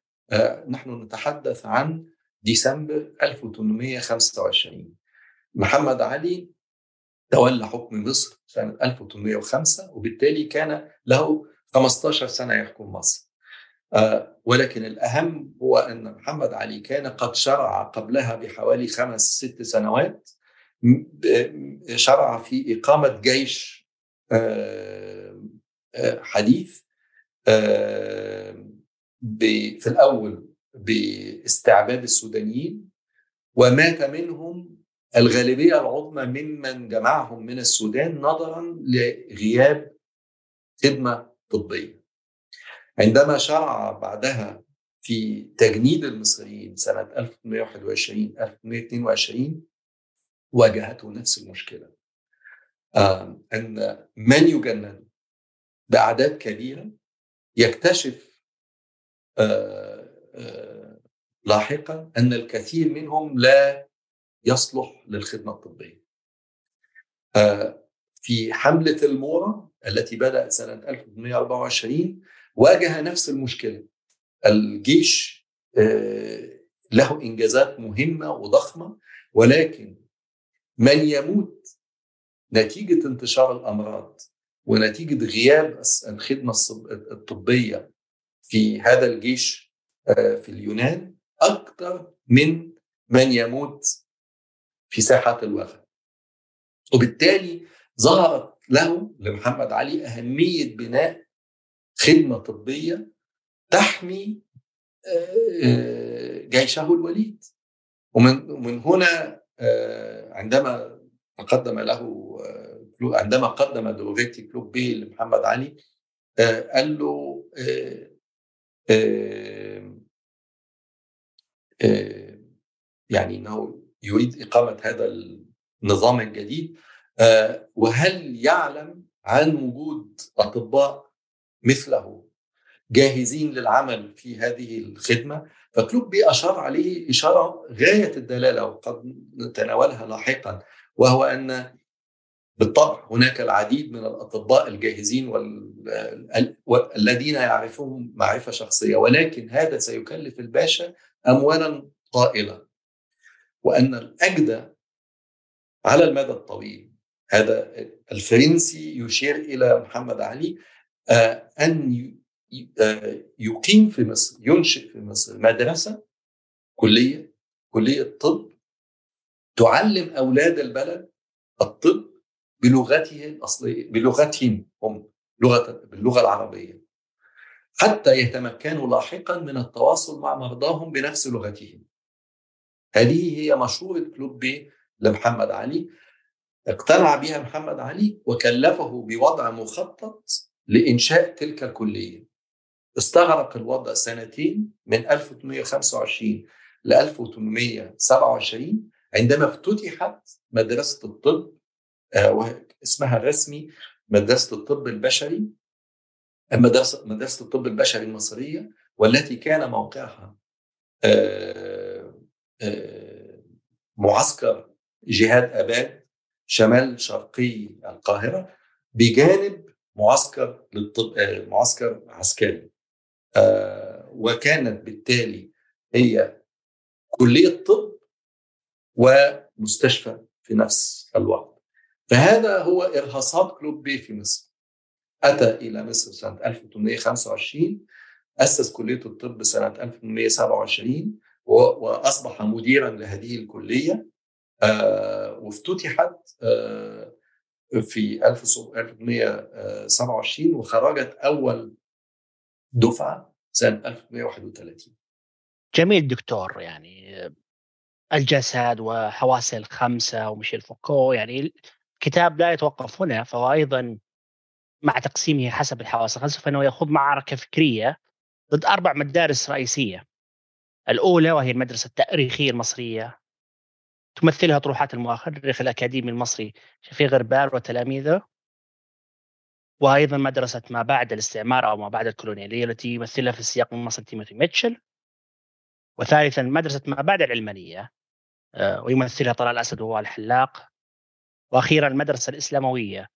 نحن نتحدث عن ديسمبر 1825 محمد علي تولى حكم مصر سنة 1805 وبالتالي كان له 15 سنة يحكم مصر. ولكن الأهم هو أن محمد علي كان قد شرع قبلها بحوالي خمس ست سنوات شرع في إقامة جيش حديث في الأول باستعباد السودانيين ومات منهم الغالبية العظمى ممن جمعهم من السودان نظرا لغياب خدمة طبية. عندما شرع بعدها في تجنيد المصريين سنة 1821 1822 واجهته نفس المشكلة. أن من يجند بأعداد كبيرة يكتشف لاحقا أن الكثير منهم لا يصلح للخدمة الطبية. في حملة المورا التي بدأت سنة 1824 واجه نفس المشكلة. الجيش له إنجازات مهمة وضخمة ولكن من يموت نتيجة انتشار الأمراض ونتيجة غياب الخدمة الطبية في هذا الجيش في اليونان أكثر من من يموت في ساحات الوفاة وبالتالي ظهرت له لمحمد علي أهمية بناء خدمة طبية تحمي جيشه الوليد. ومن من هنا عندما تقدم له عندما قدم دوفيتي كلوب بي لمحمد علي قال له يعني إنه يريد إقامة هذا النظام الجديد وهل يعلم عن وجود أطباء مثله. جاهزين للعمل في هذه الخدمة. فكلوب بي أشار عليه إشارة غاية الدلالة وقد نتناولها لاحقا وهو أن بالطبع هناك العديد من الأطباء الجاهزين والذين يعرفون معرفة شخصية ولكن هذا سيكلف الباشا اموالا طائلة. وأن الاجدى على المدى الطويل هذا الفرنسي يشير إلى محمد علي أن يقيم في مصر ينشئ في مصر مدرسة كلية كلية طب تعلم أولاد البلد الطب بلغته الأصلية بلغتهم هم لغة باللغة العربية. حتى يتمكنوا لاحقا من التواصل مع مرضاهم بنفس لغتهم. هذه هي مشورة كلوب بي لمحمد علي. اقتنع بها محمد علي وكلفه بوضع مخطط لإنشاء تلك الكلية. استغرق الوضع سنتين من 1825 ل 1827 عندما افتتحت مدرسة الطب اسمها الرسمي مدرسة الطب البشري مدرسة مدرسة الطب البشري المصرية والتي كان موقعها معسكر جهاد أباد شمال شرقي القاهرة بجانب معسكر للطب معسكر عسكري. وكانت بالتالي هي كلية طب ومستشفى في نفس الوقت. فهذا هو إرهاصات كلوب في مصر. أتى إلى مصر سنة 1825 أسس كلية الطب سنة 1827 وأصبح مديرا لهذه الكلية. وافتتحت في 1827 وخرجت أول دفعة سنة 1831 جميل دكتور يعني الجسد وحواسه الخمسة وميشيل فوكو يعني الكتاب لا يتوقف هنا فهو أيضا مع تقسيمه حسب الحواس الخمسة فإنه يخوض معركة فكرية ضد أربع مدارس رئيسية. الأولى وهي المدرسة التأريخية المصرية. تمثلها طروحات المؤرخ الأكاديمي المصري شفيق غربال وتلاميذه. وأيضا مدرسة ما بعد الاستعمار أو ما بعد الكولونيالية التي يمثلها في السياق من مصر تيموثي ميتشل. وثالثا مدرسة ما بعد العلمانية آه، ويمثلها طلال الأسد وهو الحلاق. وأخيرا المدرسة الإسلاموية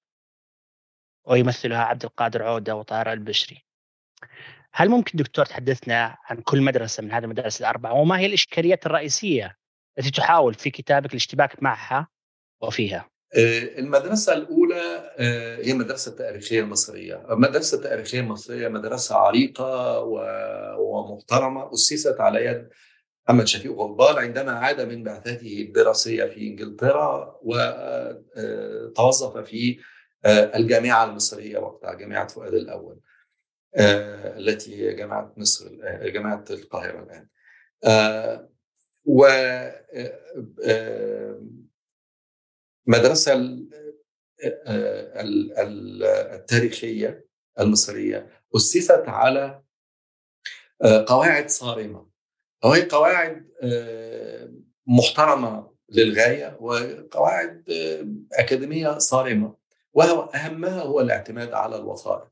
ويمثلها عبد القادر عودة وطارق البشري. هل ممكن دكتور تحدثنا عن كل مدرسة من هذه المدارس الأربعة؟ وما هي الإشكاليات الرئيسية التي تحاول في كتابك الاشتباك معها وفيها؟ آه، المدرسة الأولى آه، هي المدرسة التاريخية المصرية المدرسة التاريخية المصرية مدرسة عريقة ومحترمة أسست على يد محمد شفيق غربال عندما عاد من بعثته الدراسية في إنجلترا وتوظف آه، في الجامعة المصرية وقتها جامعة فؤاد الأول التي هي جامعة مصر جامعة القاهرة الآن و المدرسة التاريخية المصرية أسست على قواعد صارمة. وهي قواعد محترمة للغاية وقواعد أكاديمية صارمة وهو أهمها هو الاعتماد على الوثائق.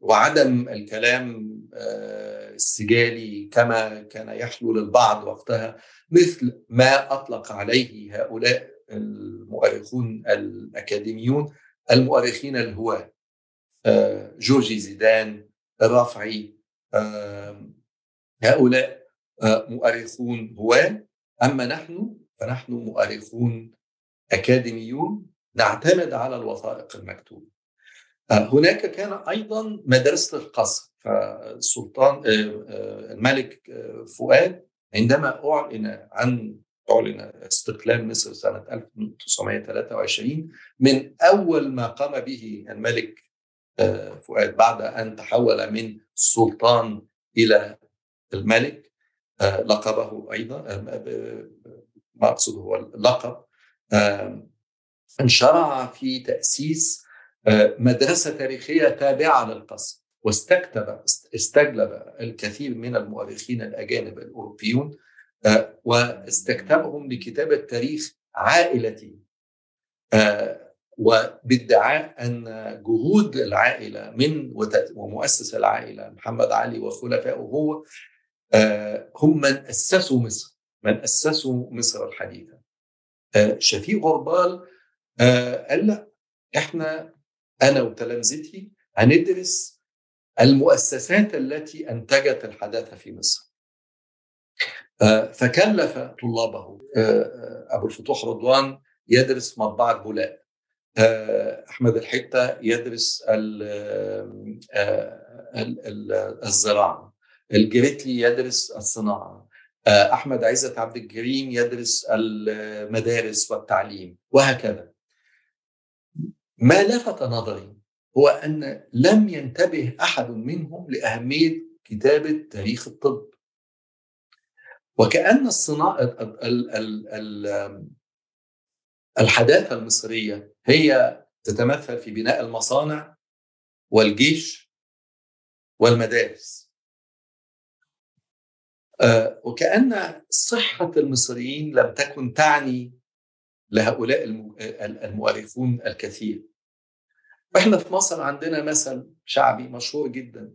وعدم الكلام السجالي كما كان يحلو للبعض وقتها مثل ما أطلق عليه هؤلاء المؤرخون الأكاديميون المؤرخين الهواة آه، جورجي زيدان الرافعي هؤلاء آه، مؤرخون هواة. أما نحن فنحن مؤرخون أكاديميون نعتمد على الوثائق المكتوبة. آه، هناك كان أيضا مدرسة القصر. فالسلطان الملك فؤاد عندما أعلن عن أعلن استقلال مصر سنة 1923 من أول ما قام به الملك آه، فؤاد بعد أن تحول من سلطان إلى الملك آه، لقبه أيضا آه، ما أقصد هو اللقب انشرع في تأسيس مدرسة تاريخية تابعة للقصر. واستكتب استجلب الكثير من المؤرخين الأجانب الأوروبيون آه، واستكتبهم لكتابه تاريخ عائلتي. آه، وبادعاء أن جهود العائلة من ومؤسس العائلة محمد علي وخلفائه هو آه، هم من أسسوا مصر من أسسوا مصر الحديثة. شفيق غربال قال لا إحنا أنا وتلامذتي هندرس المؤسسات التي أنتجت الحداثة في مصر. آه، فكلف طلابه آه، آه، أبو الفتوح رضوان يدرس مطبعة بولاء أحمد الحتة يدرس الزراعة. الجريتلي يدرس الصناعة. أحمد عزت عبد الكريم يدرس المدارس والتعليم وهكذا. ما لفت نظري هو أن لم ينتبه أحد منهم لأهمية كتابة تاريخ الطب. وكأن الصناعة الحداثة المصرية هي تتمثل في بناء المصانع والجيش والمدارس. آه، وكأن صحة المصريين لم تكن تعني لهؤلاء المؤرخون الكثير. وإحنا في مصر عندنا مثل شعبي مشهور جدا.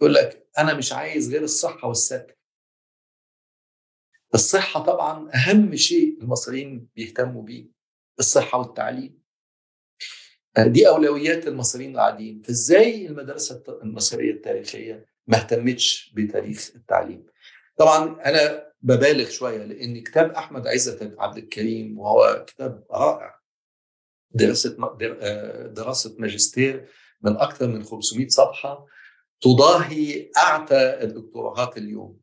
يقول لك أنا مش عايز غير الصحة والستر. الصحة طبعا أهم شيء المصريين بيهتموا بيه الصحة والتعليم. دي أولويات المصريين العاديين. فإزاي المدرسة المصرية التاريخية ما اهتمتش بتاريخ التعليم؟ طبعا أنا ببالغ شوية لأن كتاب أحمد عزت عبد الكريم وهو كتاب رائع. دراسة دراسة ماجستير من أكثر من 500 صفحة تضاهي أعتى الدكتوراهات اليوم.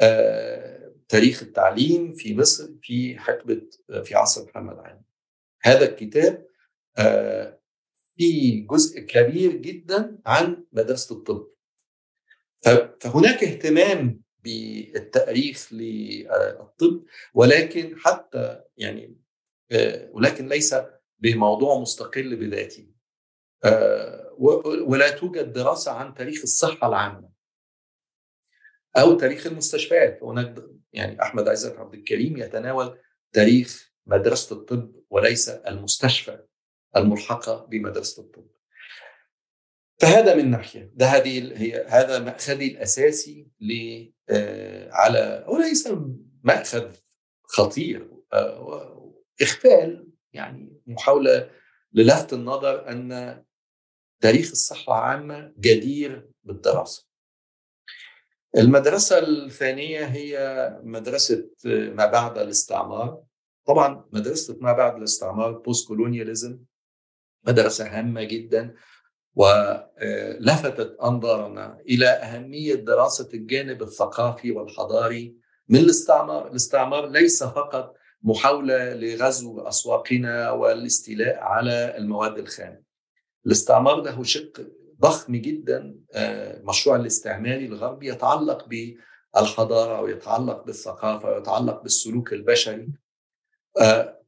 آه، تاريخ التعليم في مصر في حقبة في عصر محمد علي. هذا الكتاب آه، في جزء كبير جدا عن مدرسة الطب. فهناك اهتمام بالتأريخ للطب ولكن حتى يعني آه، ولكن ليس بموضوع مستقل بذاته. آه، ولا توجد دراسة عن تاريخ الصحة العامة أو تاريخ المستشفيات. هناك يعني أحمد عزت عبد الكريم يتناول تاريخ مدرسة الطب وليس المستشفى الملحقة بمدرسة الطب. فهذا من ناحية. ده هذه هي هذا مأخذي الأساسي ل آه، على وليس مأخذ خطير آه، اخفال يعني محاولة للفت النظر أن تاريخ الصحة العامه جدير بالدراسة. المدرسة الثانية هي مدرسة ما بعد الاستعمار. طبعا مدرسة ما بعد الاستعمار بوست كولونياليزم مدرسة هامة جدا ولفتت أنظارنا إلى أهمية دراسة الجانب الثقافي والحضاري من الاستعمار، الاستعمار ليس فقط محاولة لغزو أسواقنا والاستيلاء على المواد الخام. الاستعمار له شق ضخم جدا المشروع الاستعماري الغربي يتعلق بالحضارة ويتعلق بالثقافة ويتعلق بالسلوك البشري.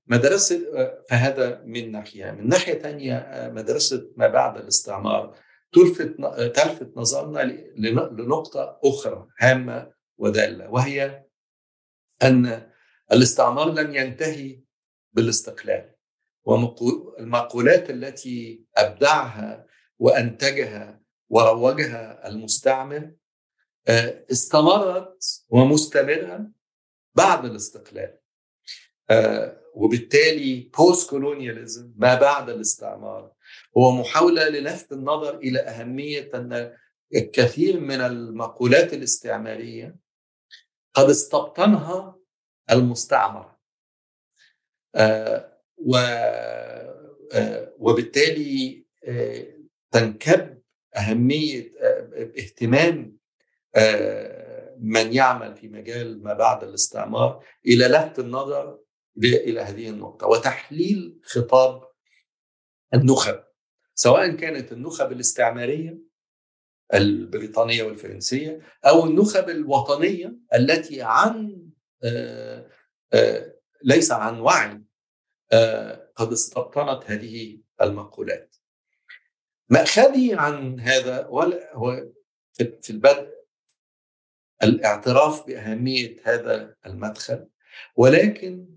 مدرسة فهذا من ناحية، من ناحية ثانية مدرسة ما بعد الاستعمار تلفت تلفت نظرنا لنقطة أخرى هامة ودالة وهي أن الاستعمار لم ينتهي بالاستقلال. والمقولات التي أبدعها وأنتجها وروجها المستعمر استمرت ومستمرة بعد الاستقلال. وبالتالي بوست كولونياليزم ما بعد الاستعمار هو محاولة للفت النظر إلى أهمية أن الكثير من المقولات الاستعمارية قد استبطنها المستعمر آه و آه وبالتالي آه تنكب أهمية اهتمام من يعمل في مجال ما بعد الاستعمار إلى لفت النظر إلى هذه النقطة وتحليل خطاب النخب. سواء كانت النخب الاستعمارية البريطانية والفرنسية أو النخب الوطنية التي عن ليس عن وعي قد استبطنت هذه المقولات. مأخذي عن هذا هو في البدء الاعتراف بأهمية هذا المدخل ولكن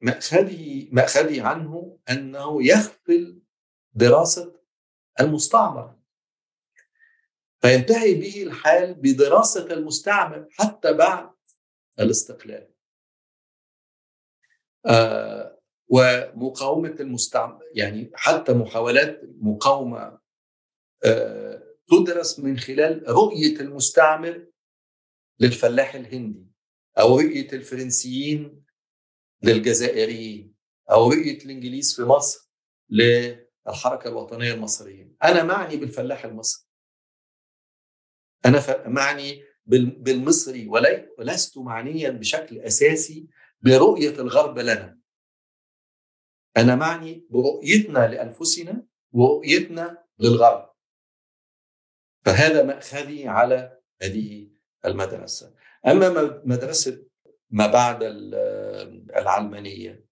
مأخذي مأخذي عنه أنه يخفل دراسة المستعمر. فينتهي به الحال بدراسة المستعمر حتى بعد الاستقلال. آه ومقاومة المستعمر يعني حتى محاولات مقاومة آه تدرس من خلال رؤية المستعمر للفلاح الهندي أو رؤية الفرنسيين للجزائريين أو رؤية الإنجليز في مصر للحركة الوطنية المصرية أنا معني بالفلاح المصري. أنا معني بالمصري ولست معنيا بشكل أساسي برؤية الغرب لنا. أنا معني برؤيتنا لأنفسنا ورؤيتنا للغرب. فهذا مأخذي على هذه المدرسة. أما مدرسة ما بعد العلمانية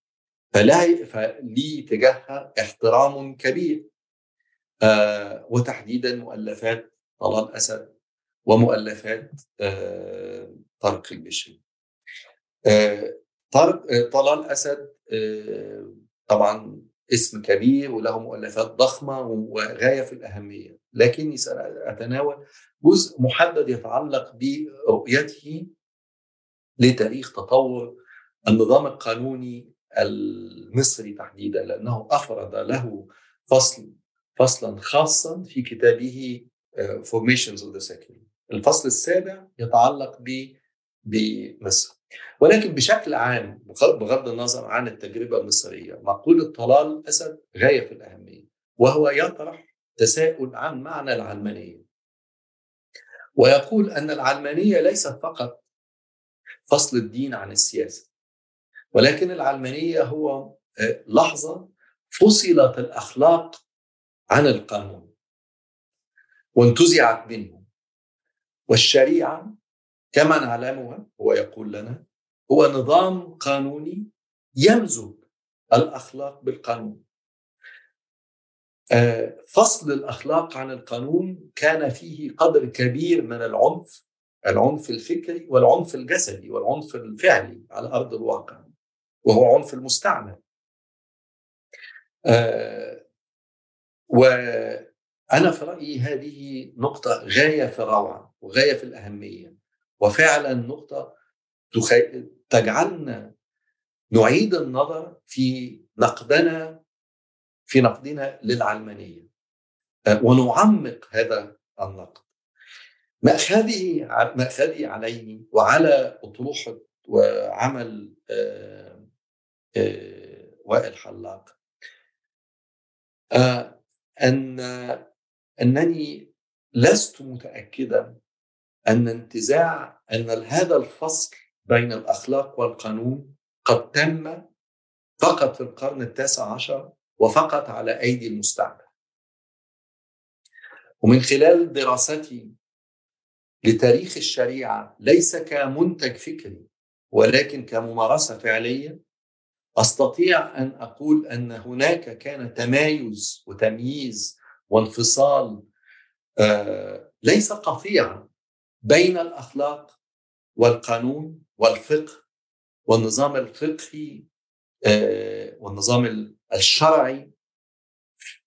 فلا فلي تجاهها احترام كبير. آه وتحديدا مؤلفات طلال أسد. ومؤلفات آه طارق البشري آه طارق طلال أسد طبعا اسم كبير وله مؤلفات ضخمة وغاية في الأهمية لكني سأتناول جزء محدد يتعلق برؤيته لتاريخ تطور النظام القانوني المصري تحديدا لأنه أفرد له فصل فصلا خاصا في كتابه Formations of the Secular الفصل السابع يتعلق بمصر ولكن بشكل عام بغض النظر عن التجربة المصرية مقولة طلال أسد غاية في الأهمية وهو يطرح تساؤل عن معنى العلمانية. ويقول أن العلمانية ليست فقط فصل الدين عن السياسة ولكن العلمانية هو لحظة فصلت الأخلاق عن القانون وانتزعت منه. والشريعة كما نعلمها هو يقول لنا هو نظام قانوني يمزج الأخلاق بالقانون. فصل الأخلاق عن القانون كان فيه قدر كبير من العنف العنف الفكري والعنف الجسدي والعنف الفعلي على أرض الواقع وهو عنف المستعمر وأنا في رأيي هذه نقطة غاية في الروعة وغاية في الأهمية. وفعلا نقطة تجعلنا نعيد النظر في نقدنا في نقدنا للعلمانية. ونعمق هذا النقد. مأخذه مأخذي عليه وعلى أطروحة وعمل وائل حلاق أن أنني لست متأكدا أن انتزاع أن هذا الفصل بين الأخلاق والقانون قد تم فقط في القرن التاسع عشر وفقط على أيدي المستعمر ومن خلال دراستي لتاريخ الشريعة ليس كمنتج فكري ولكن كممارسة فعلية أستطيع أن أقول أن هناك كان تمايز وتمييز وانفصال آه ليس قطيعا بين الأخلاق والقانون والفقه والنظام الفقهي آه والنظام الشرعي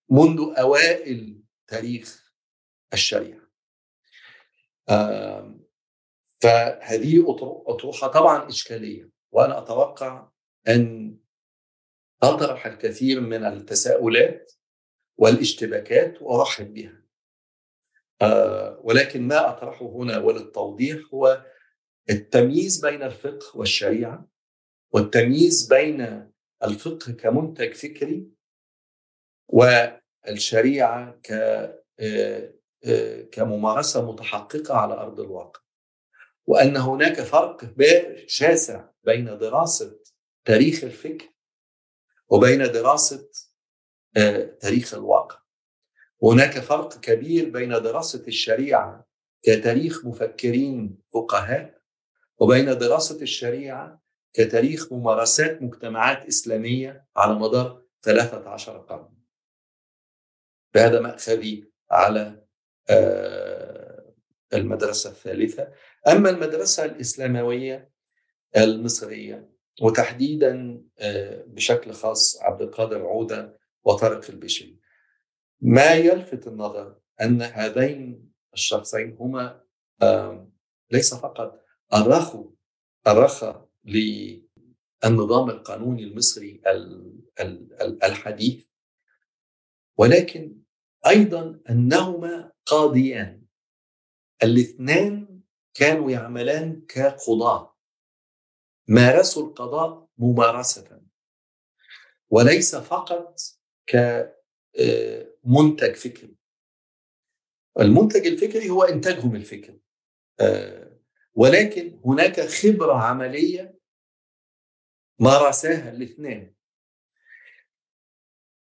منذ أوائل تاريخ الشريعة. آه فهذه أطروحة طبعا إشكالية وأنا أتوقع أن أطرح الكثير من التساؤلات والاشتباكات وأرحب بها. آه ولكن ما أطرحه هنا وللتوضيح هو التمييز بين الفقه والشريعة والتمييز بين الفقه كمنتج فكري والشريعة ك كممارسة متحققة على أرض الواقع. وأن هناك فرق شاسع بين دراسة تاريخ الفكر وبين دراسة تاريخ الواقع. هناك فرق كبير بين دراسة الشريعة كتاريخ مفكرين فقهاء وبين دراسة الشريعة كتاريخ ممارسات مجتمعات إسلامية على مدار 13 قرن. بهذا مأخذي على المدرسة الثالثة. أما المدرسة الإسلاموية المصرية وتحديدا بشكل خاص عبد القادر عودة وطارق البشري ما يلفت النظر أن هذين الشخصين هما ليس فقط أرخوا أرخا للنظام القانوني المصري الحديث ولكن أيضا أنهما قاضيان. الاثنان كانوا يعملان كقضاة. مارسوا القضاء ممارسة. وليس فقط كمنتج فكري. المنتج الفكري هو إنتاجهم الفكري. ولكن هناك خبرة عملية مارساها الاثنان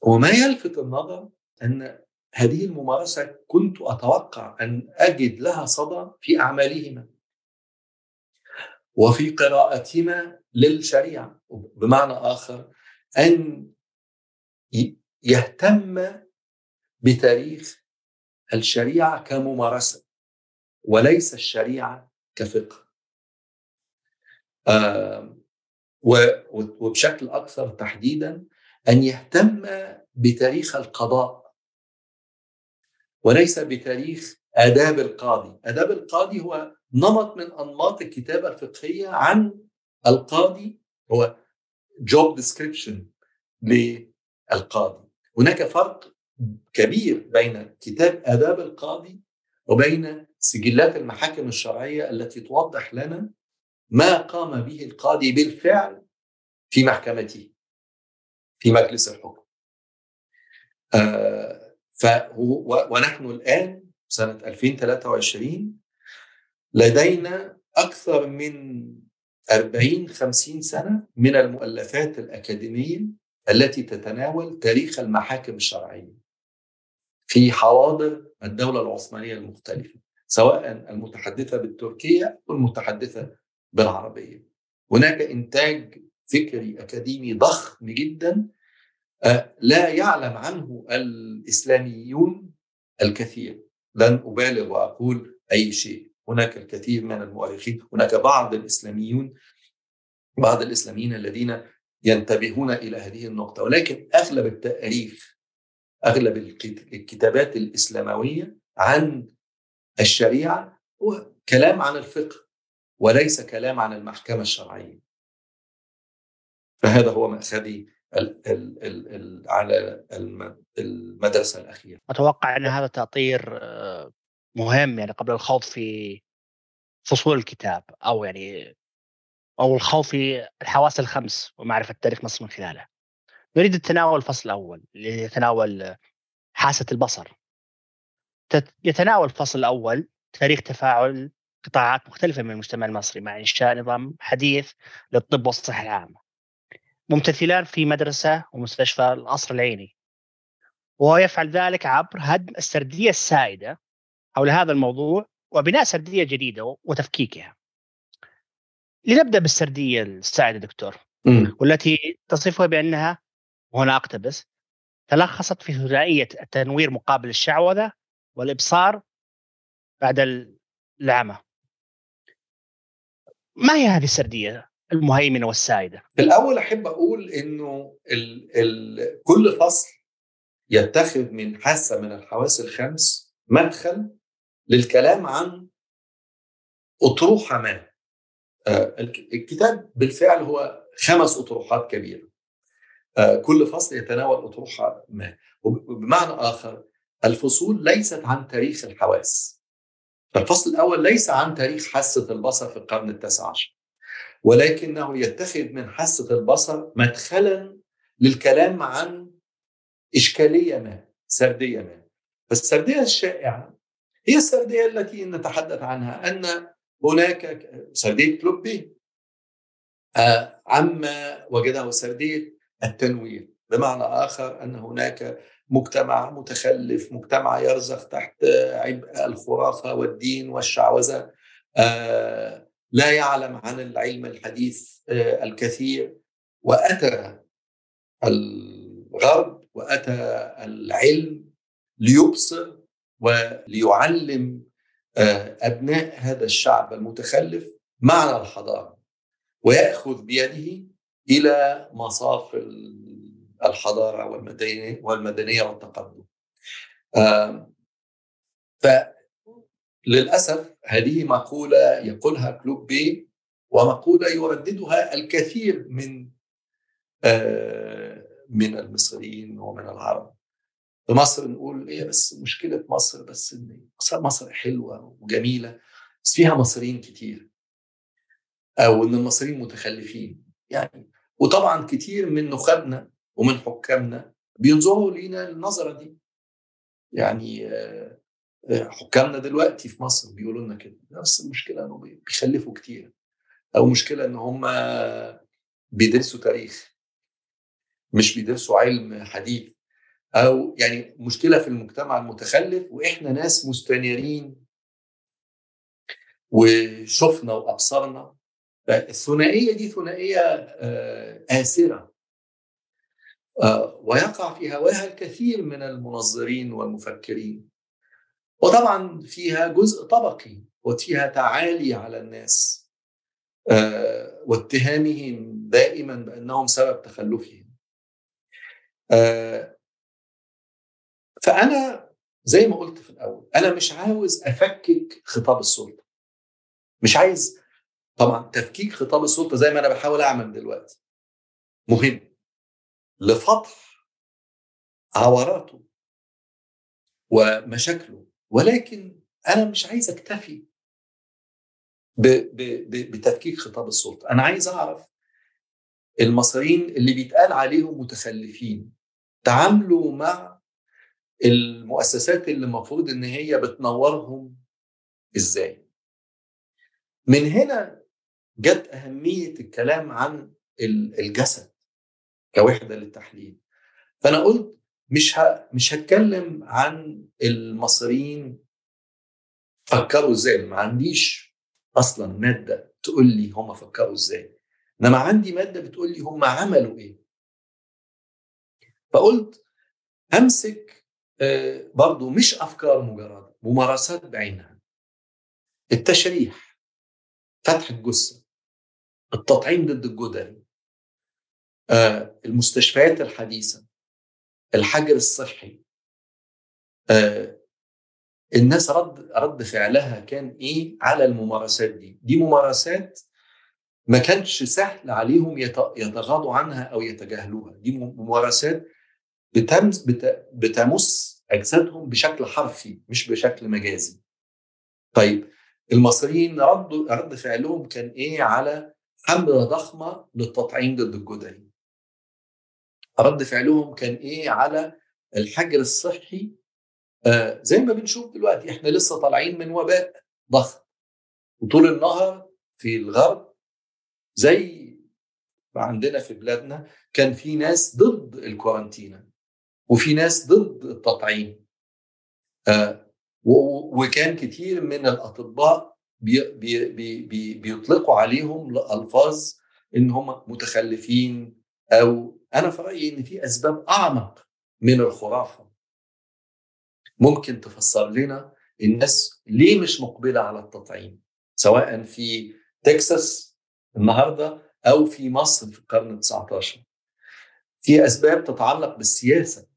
وما يلفت النظر أن هذه الممارسة كنت أتوقع أن أجد لها صدى في أعمالهما. وفي قراءتهما للشريعة. بمعنى آخر أن يهتم بتاريخ الشريعة كممارسة وليس الشريعة كفقه. وبشكل أكثر تحديدا أن يهتم بتاريخ القضاء وليس بتاريخ آداب القاضي. آداب القاضي هو نمط من أنماط الكتابة الفقهية عن القاضي هو job description للقاضي. هناك فرق كبير بين كتاب آداب القاضي وبين سجلات المحاكم الشرعية التي توضح لنا ما قام به القاضي بالفعل في محكمته في مجلس الحكم. آه ونحن الآن سنة 2023 لدينا أكثر من 40 50 سنة من المؤلفات الأكاديمية التي تتناول تاريخ المحاكم الشرعية في حواضر الدولة العثمانية المختلفة سواء المتحدثة بالتركية أو المتحدثة بالعربية. هناك إنتاج فكري أكاديمي ضخم جدا لا يعلم عنه الإسلاميون الكثير. لن أبالغ وأقول أي شيء. هناك الكثير من المؤرخين هناك بعض الإسلاميون بعض الإسلاميين الذين ينتبهون إلى هذه النقطة ولكن أغلب التأريخ أغلب الكتابات الإسلاموية عن الشريعة هو كلام عن الفقه وليس كلام عن المحكمة الشرعية. فهذا هو مأخذي على المدرسة الأخيرة. أتوقع أن هذا تأطير مهم يعني قبل الخوض في فصول الكتاب أو يعني أو الخوض في الحواس الخمس ومعرفة تاريخ مصر من خلالها نريد التناول الفصل الأول اللي يتناول حاسة البصر. يتناول الفصل الأول تاريخ تفاعل قطاعات مختلفة من المجتمع المصري مع إنشاء نظام حديث للطب والصحة العامة. ممتثلان في مدرسة ومستشفى القصر العيني. ويفعل ذلك عبر هدم السردية السائدة حول هذا الموضوع وبناء سردية جديدة وتفكيكها. لنبدأ بالسردية السائدة دكتور م. والتي تصفها بأنها وهنا أقتبس تلخصت في ثنائية التنوير مقابل الشعوذة والإبصار بعد العمى ما هي هذه السردية المهيمنة والسائدة؟ في الأول أحب أقول إنه ال ال كل فصل يتخذ من حاسة من الحواس الخمس مدخل للكلام عن أطروحة ما الكتاب بالفعل هو خمس أطروحات كبيرة. آه كل فصل يتناول أطروحة ما. وبمعنى آخر الفصول ليست عن تاريخ الحواس. فالفصل الأول ليس عن تاريخ حاسة البصر في القرن التاسع عشر ولكنه يتخذ من حاسة البصر مدخلا للكلام عن إشكالية ما سردية ما. فالسردية الشائعة هي السردية التي نتحدث عنها أن هناك سردية كلوبي آه عما وجده سردية التنوير. بمعنى آخر أن هناك مجتمع متخلف مجتمع يرزخ تحت عبء الخرافة والدين والشعوذة آه لا يعلم عن العلم الحديث آه الكثير. وأتى الغرب وأتى العلم ليبصر وليعلم أبناء هذا الشعب المتخلف معنى الحضارة ويأخذ بيده إلى مصاف الحضارة والمدنية والمدنية والتقدم. آه فللأسف هذه مقولة يقولها كلوب بي ومقولة يرددها الكثير من آه من المصريين ومن العرب. في مصر نقول إيه بس مشكلة مصر بس إن مصر حلوة وجميلة بس فيها مصريين كتير. أو إن المصريين متخلفين. يعني وطبعا كتير من نخبنا ومن حكامنا بينظروا لينا النظرة دي. يعني حكامنا دلوقتي في مصر بيقولوا لنا كده. بس المشكلة إنه بيخلفوا كتير. أو مشكلة إن هم بيدرسوا تاريخ. مش بيدرسوا علم حديث. أو يعني مشكلة في المجتمع المتخلف وإحنا ناس مستنيرين. وشفنا وأبصرنا. الثنائية دي ثنائية آسرة. ويقع في هواها الكثير من المنظرين والمفكرين. وطبعا فيها جزء طبقي وفيها تعالي على الناس. واتهامهم دائما بأنهم سبب تخلفهم. فأنا زي ما قلت في الأول أنا مش عاوز أفكك خطاب السلطة. مش عايز طبعا تفكيك خطاب السلطة زي ما أنا بحاول أعمل دلوقتي. مهم. لفتح عوراته ومشاكله ولكن أنا مش عايز أكتفي بتفكيك خطاب السلطة. أنا عايز أعرف المصريين اللي بيتقال عليهم متخلفين تعاملوا مع المؤسسات اللي المفروض إن هي بتنورهم إزاي. من هنا جت أهمية الكلام عن الجسد كوحدة للتحليل. فأنا قلت مش ه... مش هتكلم عن المصريين فكروا إزاي. ما عنديش أصلا مادة تقول لي هم فكروا إزاي. إنما عندي مادة بتقول لي هم عملوا إيه. فقلت أمسك برضو مش أفكار مجرده ممارسات بعينها. التشريح فتح الجثة التطعيم ضد الجدري المستشفيات الحديثة الحجر الصحي الناس رد رد فعلها كان إيه؟ على الممارسات دي. دي ممارسات ما كانش سهل عليهم يتغاضوا عنها أو يتجاهلوها. دي ممارسات بتمس بتمس أجسادهم بشكل حرفي مش بشكل مجازي. طيب المصريين ردوا رد فعلهم كان إيه على حمله ضخمة للتطعيم ضد الجدري رد فعلهم كان إيه على الحجر الصحي؟ آه زي ما بنشوف دلوقتي إحنا لسه طالعين من وباء ضخم. وطول النهار في الغرب زي ما عندنا في بلادنا كان في ناس ضد الكورنتينا وفي ناس ضد التطعيم. آه وكان كتير من الأطباء بي بي بي بي بيطلقوا عليهم الفاظ إن هم متخلفين أو أنا في رأيي إن في أسباب أعمق من الخرافة. ممكن تفسر لنا الناس ليه مش مقبلة على التطعيم سواء في تكساس النهارده أو في مصر في القرن ال19 في أسباب تتعلق بالسياسة.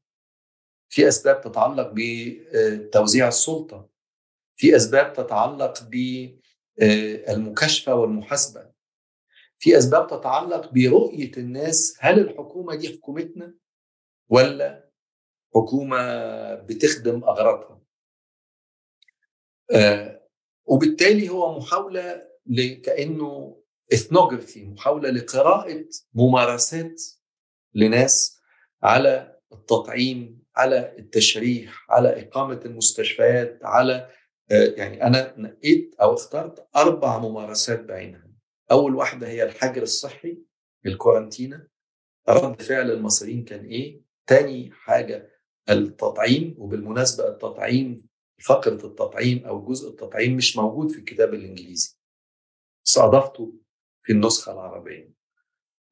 في أسباب تتعلق بتوزيع السلطة. في أسباب تتعلق بالمكاشفه والمحاسبة. في أسباب تتعلق برؤية الناس هل الحكومة دي حكومتنا ولا حكومة بتخدم أغراضها؟ آه وبالتالي هو محاولة كأنه اثنوجرافي محاولة لقراءة ممارسات لناس على التطعيم على التشريح على إقامة المستشفيات على آه يعني أنا نقيت أو اخترت أربع ممارسات بعينها. أول واحدة هي الحجر الصحي الكورنتينا رد فعل المصريين كان إيه؟ تاني حاجة التطعيم وبالمناسبة التطعيم فقرة التطعيم أو جزء التطعيم مش موجود في الكتاب الإنجليزي. بس اضفته في النسخة العربية.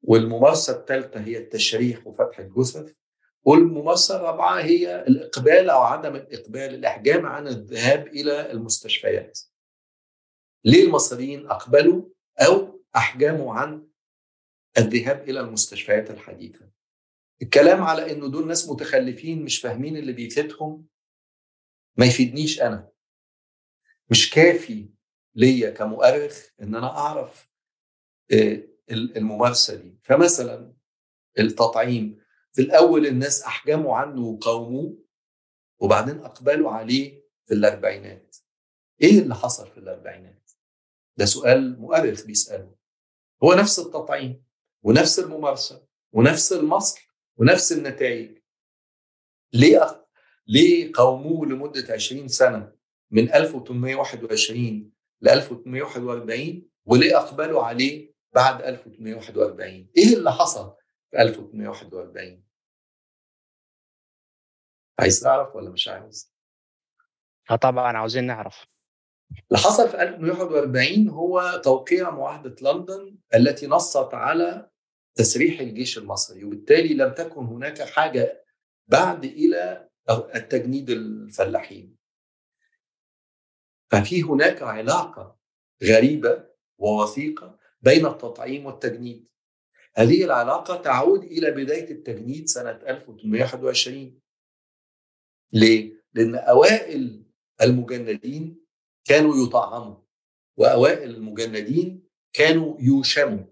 والممارسة الثالثه هي التشريح وفتح الجثث. والممارسه الرابعه هي الإقبال أو عدم الإقبال الإحجام عن الذهاب إلى المستشفيات. ليه المصريين أقبلوا أو أحجموا عن الذهاب إلى المستشفيات الحديثة؟ الكلام على إنه دول ناس متخلفين مش فاهمين اللي بيفيدهم ما يفيدنيش أنا. مش كافي ليا كمؤرخ إن أنا أعرف الممارسة دي. فمثلا التطعيم في الأول الناس أحجموا عنه وقاوموه وبعدين أقبلوا عليه في الأربعينات. إيه اللي حصل في الأربعينات؟ ده سؤال مؤرخ بيسأله. هو نفس التطعيم ونفس الممارسة ونفس المصل ونفس النتائج. ليه. ليه قاوموه لمدة 20 سنة من 1821 ل 1841 وليه أقبلوا عليه بعد 1841 إيه اللي حصل؟ في 1841 عايز تعرف ولا مش عاوز آه طبعا عاوزين نعرف. اللي حصل في 1841 هو توقيع معاهدة لندن التي نصت على تسريح الجيش المصري وبالتالي لم تكن هناك حاجة بعد إلى التجنيد الفلاحين. ففي هناك علاقة غريبة ووثيقة بين التطعيم والتجنيد. هذه العلاقة تعود إلى بداية التجنيد سنة 1821 ليه؟ لأن أوائل المجندين كانوا يطعموا وأوائل المجندين كانوا يوشموا.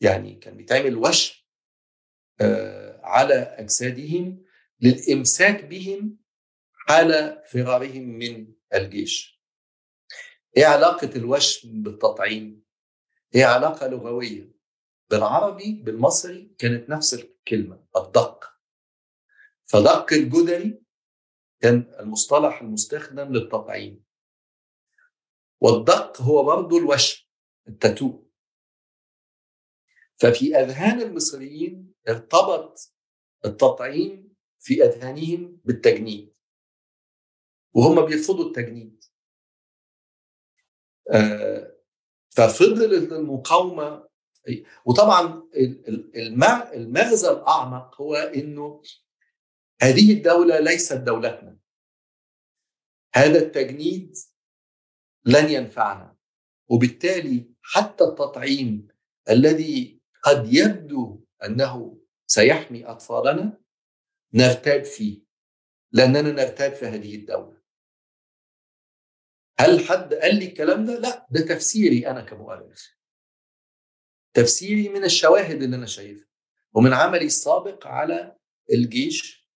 يعني كان بيتعمل وشم على أجسادهم للإمساك بهم حال فرارهم من الجيش. إيه علاقة الوشم بالتطعيم؟ هي علاقة لغوية؟ بالعربي بالمصري كانت نفس الكلمة الدق. فدق الجدري كان المصطلح المستخدم للتطعيم. والدق هو برضه الوشم التاتو. ففي أذهان المصريين ارتبط التطعيم في أذهانهم بالتجنيد. وهم بيرفضوا التجنيد. آه، ففضلت المقاومة وطبعا المغزى الأعمق هو إنه هذه الدولة ليست دولتنا. هذا التجنيد لن ينفعنا. وبالتالي حتى التطعيم الذي قد يبدو أنه سيحمي أطفالنا نرتاب فيه. لأننا نرتاب في هذه الدولة. هل حد قال لي الكلام ده؟ لا ده تفسيري أنا كمؤرخ. تفسيري من الشواهد اللي أنا شايفها ومن عملي السابق على الجيش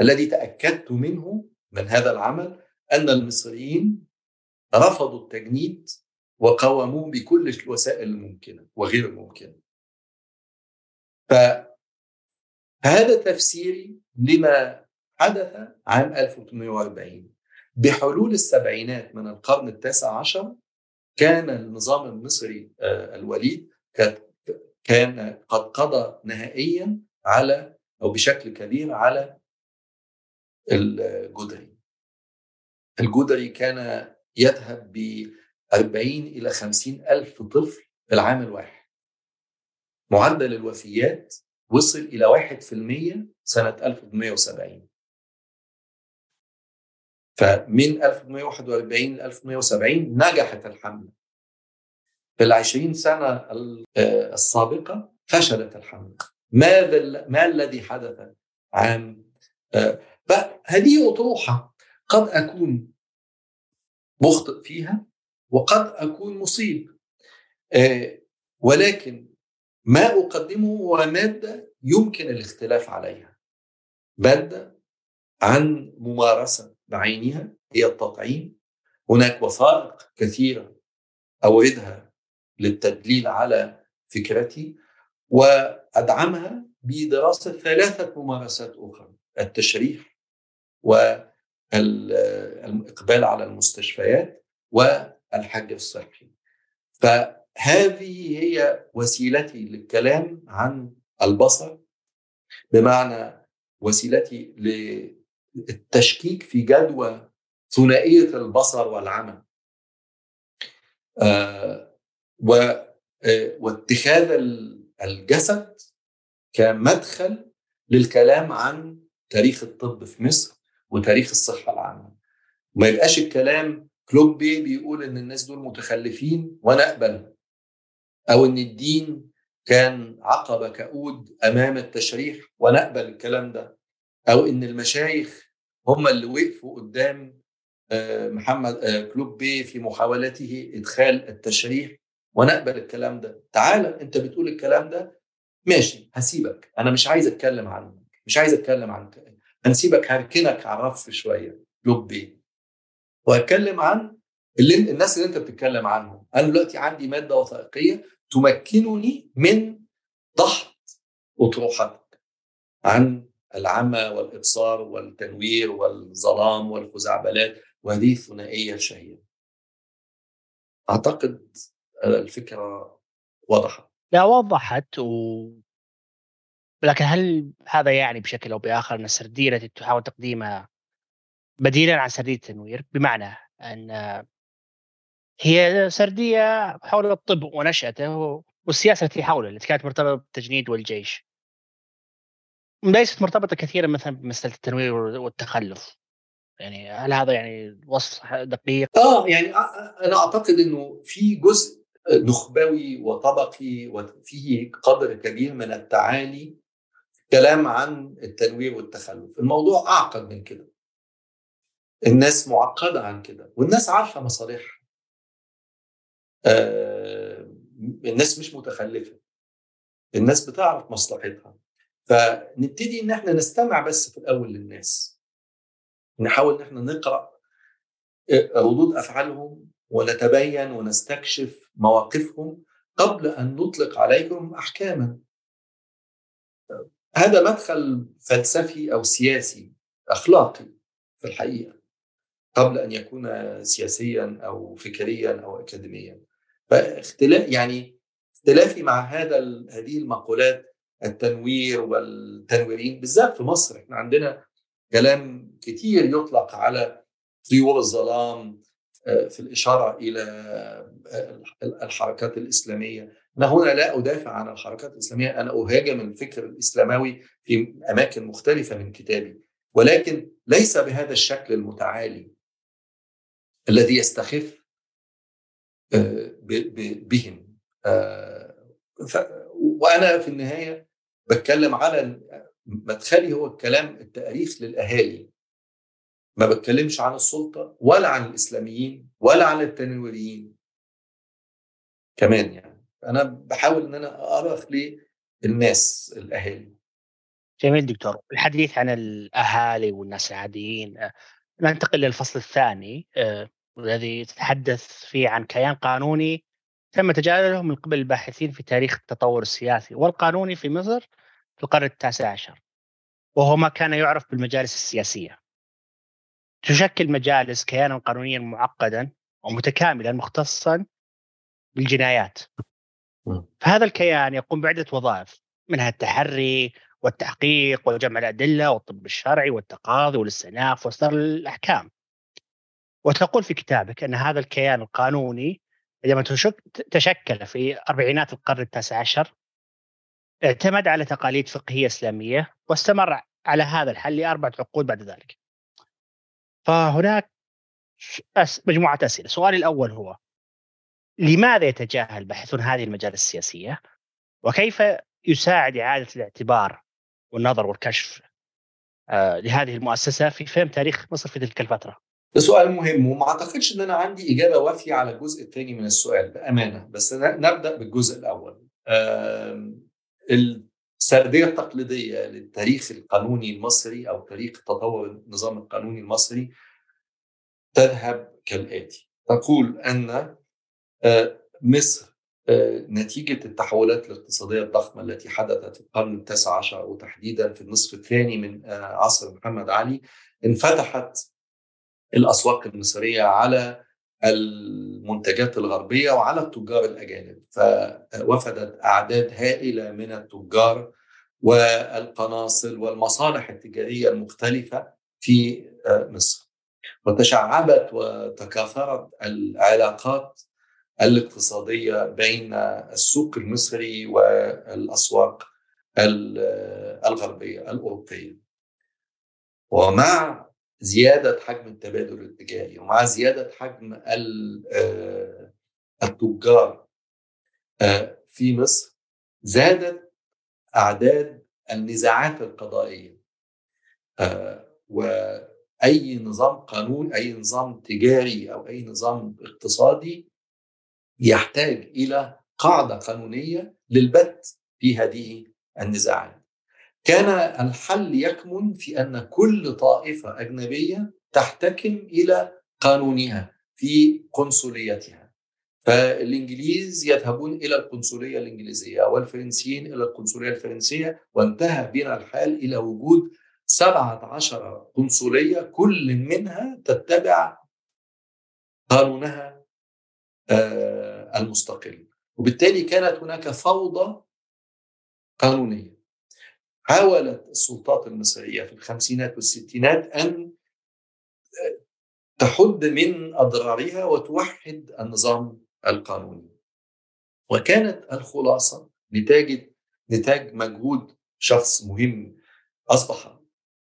الذي تأكدت منه من هذا العمل أن المصريين رفضوا التجنيد وقاوموه بكل الوسائل الممكنة وغير الممكنة. فهذا تفسيري لما حدث عام 1840 بحلول السبعينات من القرن التاسع عشر كان النظام المصري الوليد كان قد قضى نهائيا على أو بشكل كبير على الجدري. الجدري كان يذهب ب 40 إلى 50 ألف طفل في العام الواحد. معدل الوفيات وصل إلى 1% سنة 1870. فمن 1841 ل 1870 نجحت الحملة. في العشرين سنة السابقة فشلت الحملة. ماذا ما الذي حدث عام؟ فهذه أطروحة قد أكون مخطئ فيها وقد أكون مصيب. ولكن ما أقدمه هو مادة يمكن الاختلاف عليها. مادة عن ممارسة بعينها هي التطعيم. هناك وثائق كثيرة أوردها للتدليل على فكرتي وأدعمها بدراسة ثلاثة ممارسات أخرى التشريح والإقبال على المستشفيات والحج الصحي. فهذه هي وسيلتي للكلام عن البصر بمعنى وسيلتي للتشكيك في جدوى ثنائية البصر والعمى آه واتخاذ الجسد كمدخل للكلام عن تاريخ الطب في مصر وتاريخ الصحة العامة. ما يبقاش الكلام كلوت بيه بيقول إن الناس دول متخلفين وأنا أقبل أو إن الدين كان عقبة كؤود أمام التشريح وأنا أقبل الكلام ده أو إن المشايخ هم اللي وقفوا قدام محمد كلوت بيه في محاولته إدخال التشريح ونقبل الكلام ده. تعالى انت بتقول الكلام ده ماشي هسيبك. أنا مش عايز أتكلم عنك. مش عايز أتكلم عنك هنسيبك هركنك على الرف شوية. لبي وهتكلم عن اللي الناس اللي أنت بتتكلم عنهم. أنا دلوقتي عندي مادة وثائقية تمكنني من ضحط اطروحتك عن العمى والإبصار والتنوير والظلام والخزعبلات وهذه الثنائية الشهيرة. أعتقد الفكرة وضحت لا وضحت و لكن هل هذا يعني بشكل أو بآخر أن السرديه التي تحاول تقديمها بديلا عن سرديه التنوير؟ بمعنى أن هي سردية حول الطب ونشأته والسياسة التي حوله التي كانت مرتبطة بالتجنيد والجيش. ليست مرتبطة كثيرا مثلا بمسألة التنوير والتخلف. يعني هل هذا يعني وصف دقيق؟ آه يعني أنا أعتقد إنه في جزء نخبوي وطبقي وفيه قدر كبير من التعالي كلام عن التنوير والتخلف. الموضوع أعقد من كده. الناس معقدة عن كده والناس عارفة مصالحها. آه الناس مش متخلفة. الناس بتعرف مصلحتها. فنبتدي إن إحنا نستمع بس في الأول للناس. نحاول إن إحنا نقرأ ردود أفعالهم ونتبين ونستكشف مواقفهم قبل أن نطلق عليهم أحكاما. هذا مدخل فلسفي أو سياسي أخلاقي في الحقيقة قبل أن يكون سياسيا أو فكريا أو اكاديميا. فاختلاف يعني اختلافي مع هذا هذه المقولات التنوير والتنويرين بالذات في مصر إحنا عندنا كلام كتير يطلق على طيور الظلام في الإشارة إلى الحركات الإسلامية. أنا هنا لا أدافع عن الحركات الإسلامية. أنا أهاجم الفكر الإسلاموي في أماكن مختلفة من كتابي. ولكن ليس بهذا الشكل المتعالي الذي يستخف بهم. وأنا في النهاية بتكلم على مدخلي هو الكلام التأريخ للأهالي. ما بتكلمش عن السلطة ولا عن الإسلاميين ولا عن التنويريين كمان يعني. أنا بحاول إن أنا أرخ للناس الأهالي. جميل دكتور. الحديث عن الأهالي والناس العاديين ننتقل للفصل الثاني الذي تتحدث فيه عن كيان قانوني تم تجاهله من قبل الباحثين في تاريخ التطور السياسي والقانوني في مصر في القرن التاسع عشر وهو ما كان يعرف بالمجالس السياسية. تشكل مجالس كيانا قانونيا معقدا ومتكاملا مختصا بالجنايات. فهذا الكيان يقوم بعدة وظائف منها التحري والتحقيق وجمع الأدلة والطب الشرعي والتقاضي والاستئناف وإصدار الأحكام. وتقول في كتابك أن هذا الكيان القانوني عندما تشكل في أربعينات القرن التاسع عشر اعتمد على تقاليد فقهية إسلامية واستمر على هذا الحل لأربعة عقود بعد ذلك. فهناك مجموعة أسئلة. سؤالي الأول هو لماذا يتجاهل باحثون هذه المجالس السياسية؟ وكيف يساعد إعادة الاعتبار والنظر والكشف لهذه المؤسسة في فهم تاريخ مصر في تلك الفترة؟ ده سؤال مهم وما أعتقدش إن أنا عندي إجابة وافية على الجزء الثاني من السؤال بأمانة. بس نبدأ بالجزء الأول. السرديه التقليديه للتاريخ القانوني المصري أو تاريخ تطور النظام القانوني المصري تذهب كالآتي. تقول أن مصر نتيجة التحولات الاقتصادية الضخمة التي حدثت في القرن التاسع عشر وتحديدا في النصف الثاني من عصر محمد علي انفتحت الأسواق المصرية على المنتجات الغربية وعلى التجار الأجانب. فوفدت أعداد هائلة من التجار والقناصل والمصالح التجارية المختلفة في مصر. وتشعبت وتكاثرت العلاقات الاقتصادية بين السوق المصري والأسواق الغربية الأوروبية. ومع زيادة حجم التبادل التجاري ومع زيادة حجم التجار في مصر زادت أعداد النزاعات القضائية. وأي نظام قانون أي نظام تجاري أو أي نظام اقتصادي يحتاج إلى قاعدة قانونية للبت في هذه النزاعات. كان الحل يكمن في أن كل طائفة أجنبية تحتكم إلى قانونها في قنصليتها. فالإنجليز يذهبون إلى القنصلية الإنجليزية والفرنسيين إلى القنصلية الفرنسية وانتهى بنا الحال إلى وجود 17 قنصلية كل منها تتبع قانونها المستقل. وبالتالي كانت هناك فوضى قانونية. حاولت السلطات المصرية في الخمسينات والستينات أن تحد من أضرارها وتوحد النظام القانوني. وكانت الخلاصة نتاج نتاج مجهود شخص مهم أصبح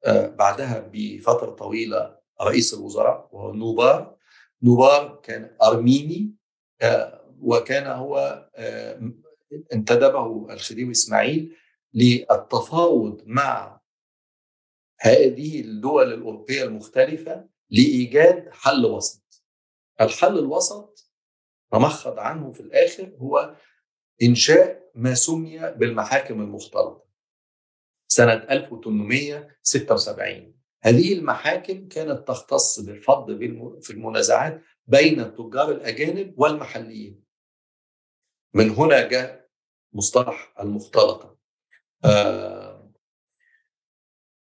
بعدها بفترة طويلة رئيس الوزراء وهو نوبار. نوبار كان أرميني وكان هو انتدبه الخديوي إسماعيل للتفاوض مع هذه الدول الأوروبية المختلفة لإيجاد حل وسط. الحل الوسط تمخض عنه في الآخر هو إنشاء ما سمي بالمحاكم المختلطة سنة 1876 هذه المحاكم كانت تختص بالفض في المنازعات بين التجار الأجانب والمحليين. من هنا جاء مصطلح المختلطة. آه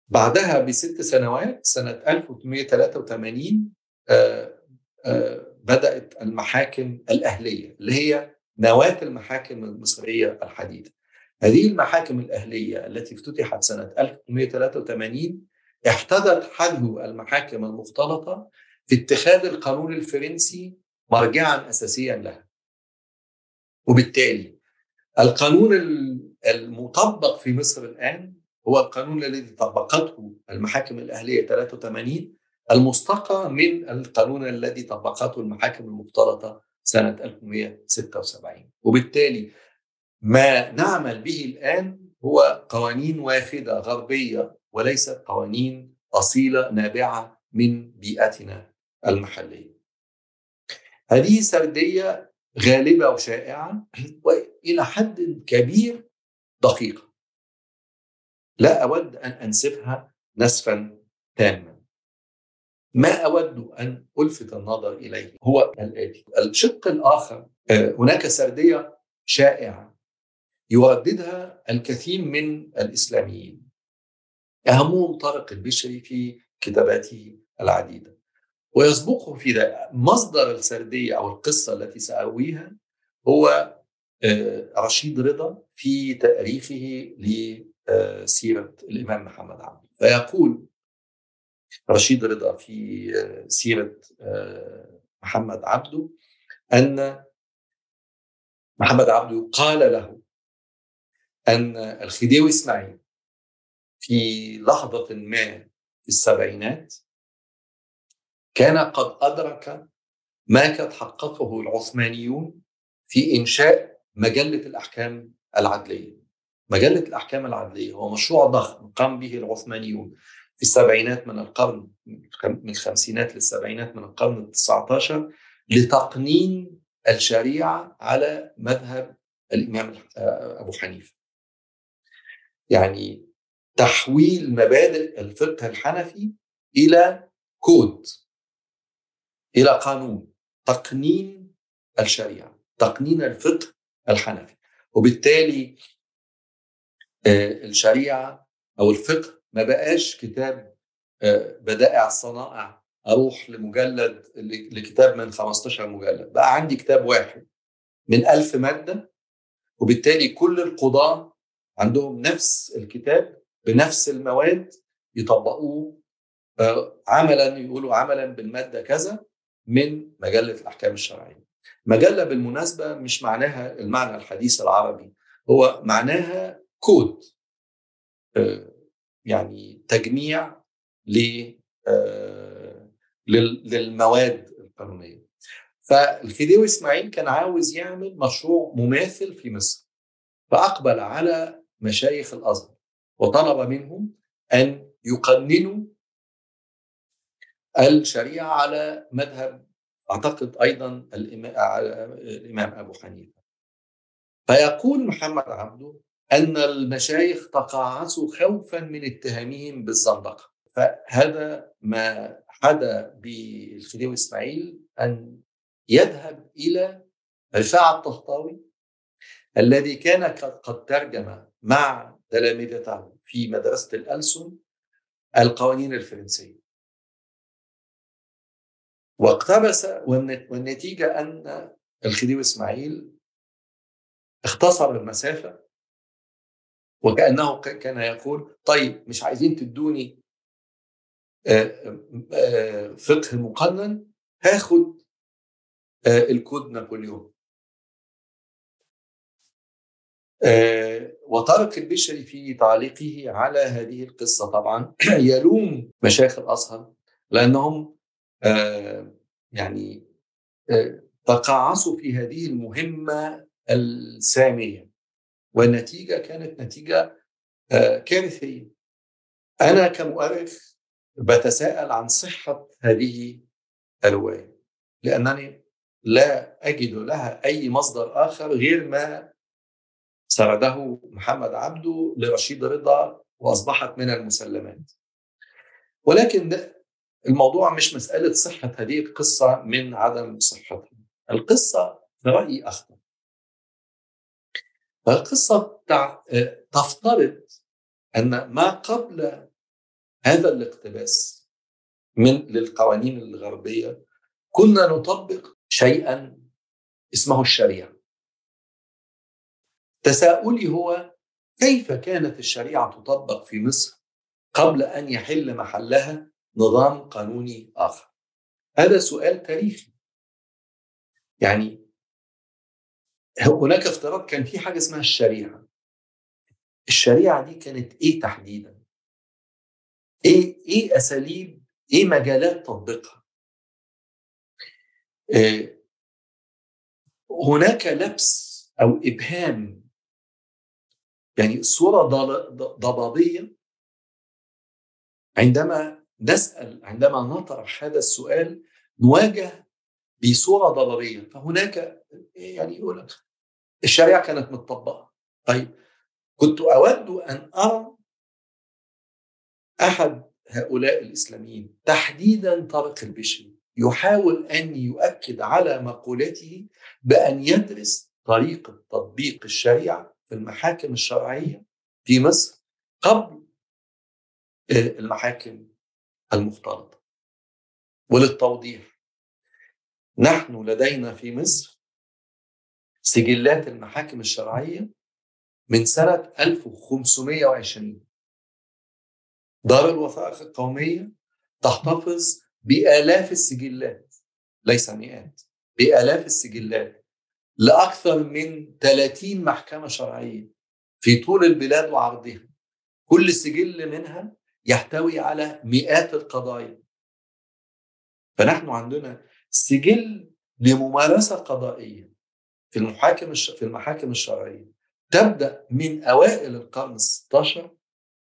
بعدها بست سنوات سنة 1883 آه آه بدأت المحاكم الأهلية اللي هي نواة المحاكم المصرية الحديثة. هذه المحاكم الأهلية التي افتتحت سنة 1883 احتذت حذو المحاكم المختلطة في اتخاذ القانون الفرنسي مرجعا أساسيا لها. وبالتالي القانون المطبق في مصر الآن هو القانون الذي طبقته المحاكم الأهلية 83 المستقى من القانون الذي طبقته المحاكم المختلطة سنة 1876 وبالتالي ما نعمل به الآن هو قوانين وافدة غربية وليست قوانين أصيلة نابعة من بيئتنا المحلية. هذه سردية غالبة وشائعة وإلى حد كبير دقيقة. لا أود أن أنسفها نسفا تاما. ما أود أن ألفت النظر إليه هو الآتي. الشق الآخر هناك سردية شائعة يرددها الكثير من الإسلاميين. أهمهم طارق البشري في كتاباته العديدة. ويسبقه في ذلك مصدر السردية أو القصة التي سأرويها هو رشيد رضا في تأريخه لسيرة الإمام محمد عبده فيقول رشيد رضا في سيرة محمد عبده أن محمد عبده قال له أن الخديوي إسماعيل في لحظة ما في السبعينات كان قد أدرك ما قد حققه العثمانيون في إنشاء مجلة الأحكام العدلية. مجلة الأحكام العدلية هو مشروع ضخم قام به العثمانيون في السبعينات من القرن من الخمسينات للسبعينات من القرن التسعة عشر لتقنين الشريعة على مذهب الإمام أبو حنيفة. يعني تحويل مبادئ الفقه الحنفي إلى كود. إلى قانون تقنين الشريعة تقنين الفقه الحنفي. وبالتالي الشريعة أو الفقه ما بقاش كتاب بدائع الصنائع أروح لمجلد لكتاب من 15 مجلد. بقى عندي كتاب واحد من ألف مادة وبالتالي كل القضاة عندهم نفس الكتاب بنفس المواد يطبقوه عملا يقولوا عملا بالمادة كذا من مجلة الأحكام الشرعية. مجلة بالمناسبة مش معناها المعنى الحديث العربي هو معناها كود يعني تجميع للمواد القانونية. فالخديوي إسماعيل كان عاوز يعمل مشروع مماثل في مصر فأقبل على مشايخ الأزهر وطلب منهم أن يقننوا الشريعة على مذهب أعتقد أيضا الإمام أبو حنيفة. فيقول محمد عبده أن المشايخ تقاعسوا خوفا من اتهامهم بالزندقة. فهذا ما حدا بالخديوي إسماعيل أن يذهب إلى رفاعة الطهطاوي الذي كان قد ترجم مع تلامذته في مدرسة الألسن القوانين الفرنسية. واقتبس والنتيجة أن الخديوي إسماعيل اختصر المسافة. وكأنه كان يقول طيب مش عايزين تدوني فقه مقنن هاخد الكود نابليون. وطارق البشري في تعليقه على هذه القصة. طبعا يلوم مشايخ الأزهر لأنهم يعني تقاعسوا في هذه المهمة السامية. والنتيجة كانت نتيجة كارثية. أنا كمؤرخ بتساءل عن صحة هذه الرواية لأنني لا أجد لها أي مصدر آخر غير ما سرده محمد عبده لرشيد رضا وأصبحت من المسلمات. ولكن الموضوع مش مسألة صحة هذه القصة من عدم صحتها. القصة في رأيي أخطر. القصة تفترض أن ما قبل هذا الاقتباس من للقوانين الغربية كنا نطبق شيئا اسمه الشريعة. تساؤلي هو كيف كانت الشريعة تطبق في مصر قبل أن يحل محلها؟ نظام قانوني آخر. هذا سؤال تاريخي. يعني هناك افتراض كان في حاجة اسمها الشريعة. الشريعة دي كانت إيه تحديدا؟ إيه إيه أساليب إيه مجالات تطبيقها؟ إيه هناك لبس أو إبهام. يعني صورة ضبابية عندما نسأل عندما نطرح هذا السؤال نواجه بصورة ضبابيه فهناك يعني يقول الشريعة كانت متطبقة. طيب كنت أود أن أرى أحد هؤلاء الإسلاميين تحديدا طارق البشري يحاول أن يؤكد على مقولته بأن يدرس طريقة تطبيق الشريعة في المحاكم الشرعية في مصر قبل المحاكم المختلطه وللتوضيح نحن لدينا في مصر سجلات المحاكم الشرعية من سنة 1520 دار الوثائق القومية تحتفظ بآلاف السجلات ليس مئات بآلاف السجلات لأكثر من 30 محكمة شرعية في طول البلاد وعرضها. كل سجل منها يحتوي على مئات القضايا. فنحن عندنا سجل لممارسة قضائية في المحاكم في المحاكم الشرعية. تبدأ من أوائل القرن ال16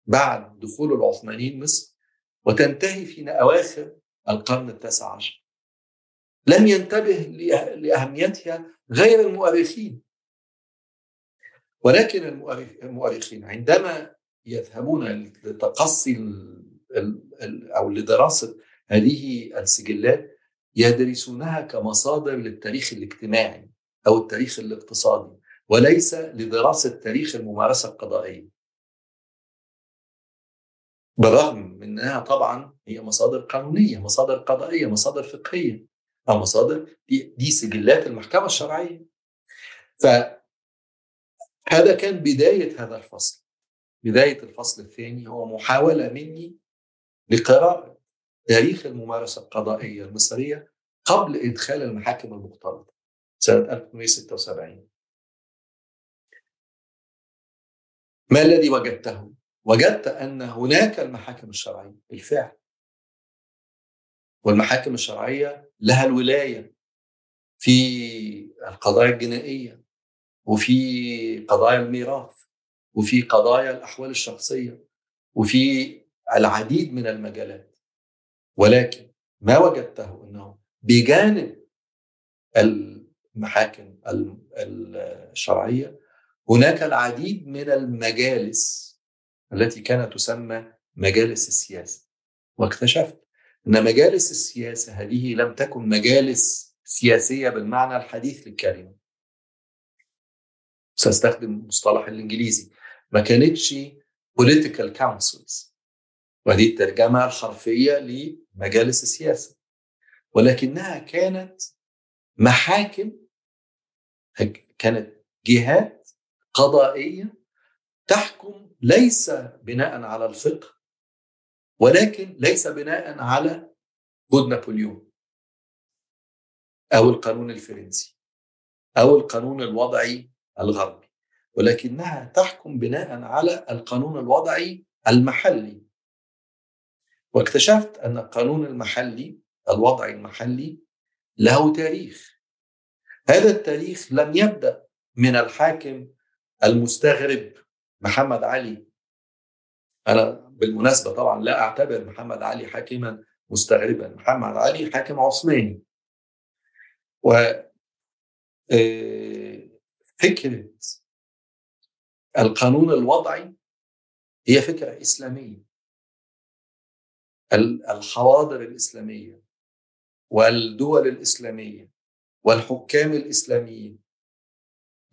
بعد دخول العثمانيين مصر وتنتهي في أواخر القرن التاسع عشر. لم ينتبه لأهميتها غير المؤرخين. ولكن المؤرخين عندما يذهبون لتقصي أو لدراسة هذه السجلات يدرسونها كمصادر للتاريخ الاجتماعي أو التاريخ الاقتصادي وليس لدراسة تاريخ الممارسة القضائية. بالرغم من انها طبعا هي مصادر قانونية، مصادر قضائية، مصادر فقهية أو مصادر دي, دي سجلات المحكمة الشرعية. فهذا كان بداية هذا الفصل. بداية الفصل الثاني هو محاولة مني لقراءة تاريخ الممارسة القضائية المصرية قبل إدخال المحاكم المختلطه سنة 1876 ما الذي وجدته؟ وجدت أن هناك المحاكم الشرعية بالفعل. والمحاكم الشرعية لها الولاية في القضايا الجنائية وفي قضايا الميراث. وفي قضايا الأحوال الشخصية وفي العديد من المجالات. ولكن ما وجدته إنه بجانب المحاكم الشرعية هناك العديد من المجالس التي كانت تسمى مجالس السياسة. واكتشفت إن مجالس السياسة هذه لم تكن مجالس سياسية بالمعنى الحديث للكلمة. سأستخدم المصطلح الإنجليزي. ما كانتش political councils. وهذه الترجمة الحرفية لمجالس السياسة. ولكنها كانت محاكم كانت جهات قضائية تحكم ليس بناء على الفقه ولكن ليس بناء على كود نابليون أو القانون الفرنسي أو القانون الوضعي الغربي. ولكنها تحكم بناء على القانون الوضعي المحلي. واكتشفت أن القانون المحلي الوضعي المحلي له تاريخ. هذا التاريخ لم يبدأ من الحاكم المستغرب محمد علي. أنا بالمناسبة طبعا لا أعتبر محمد علي حاكما مستغربا. محمد علي حاكم عثماني. و فكرة القانون الوضعي هي فكرة إسلامية. الحواضر الإسلامية والدول الإسلامية والحكام الإسلاميين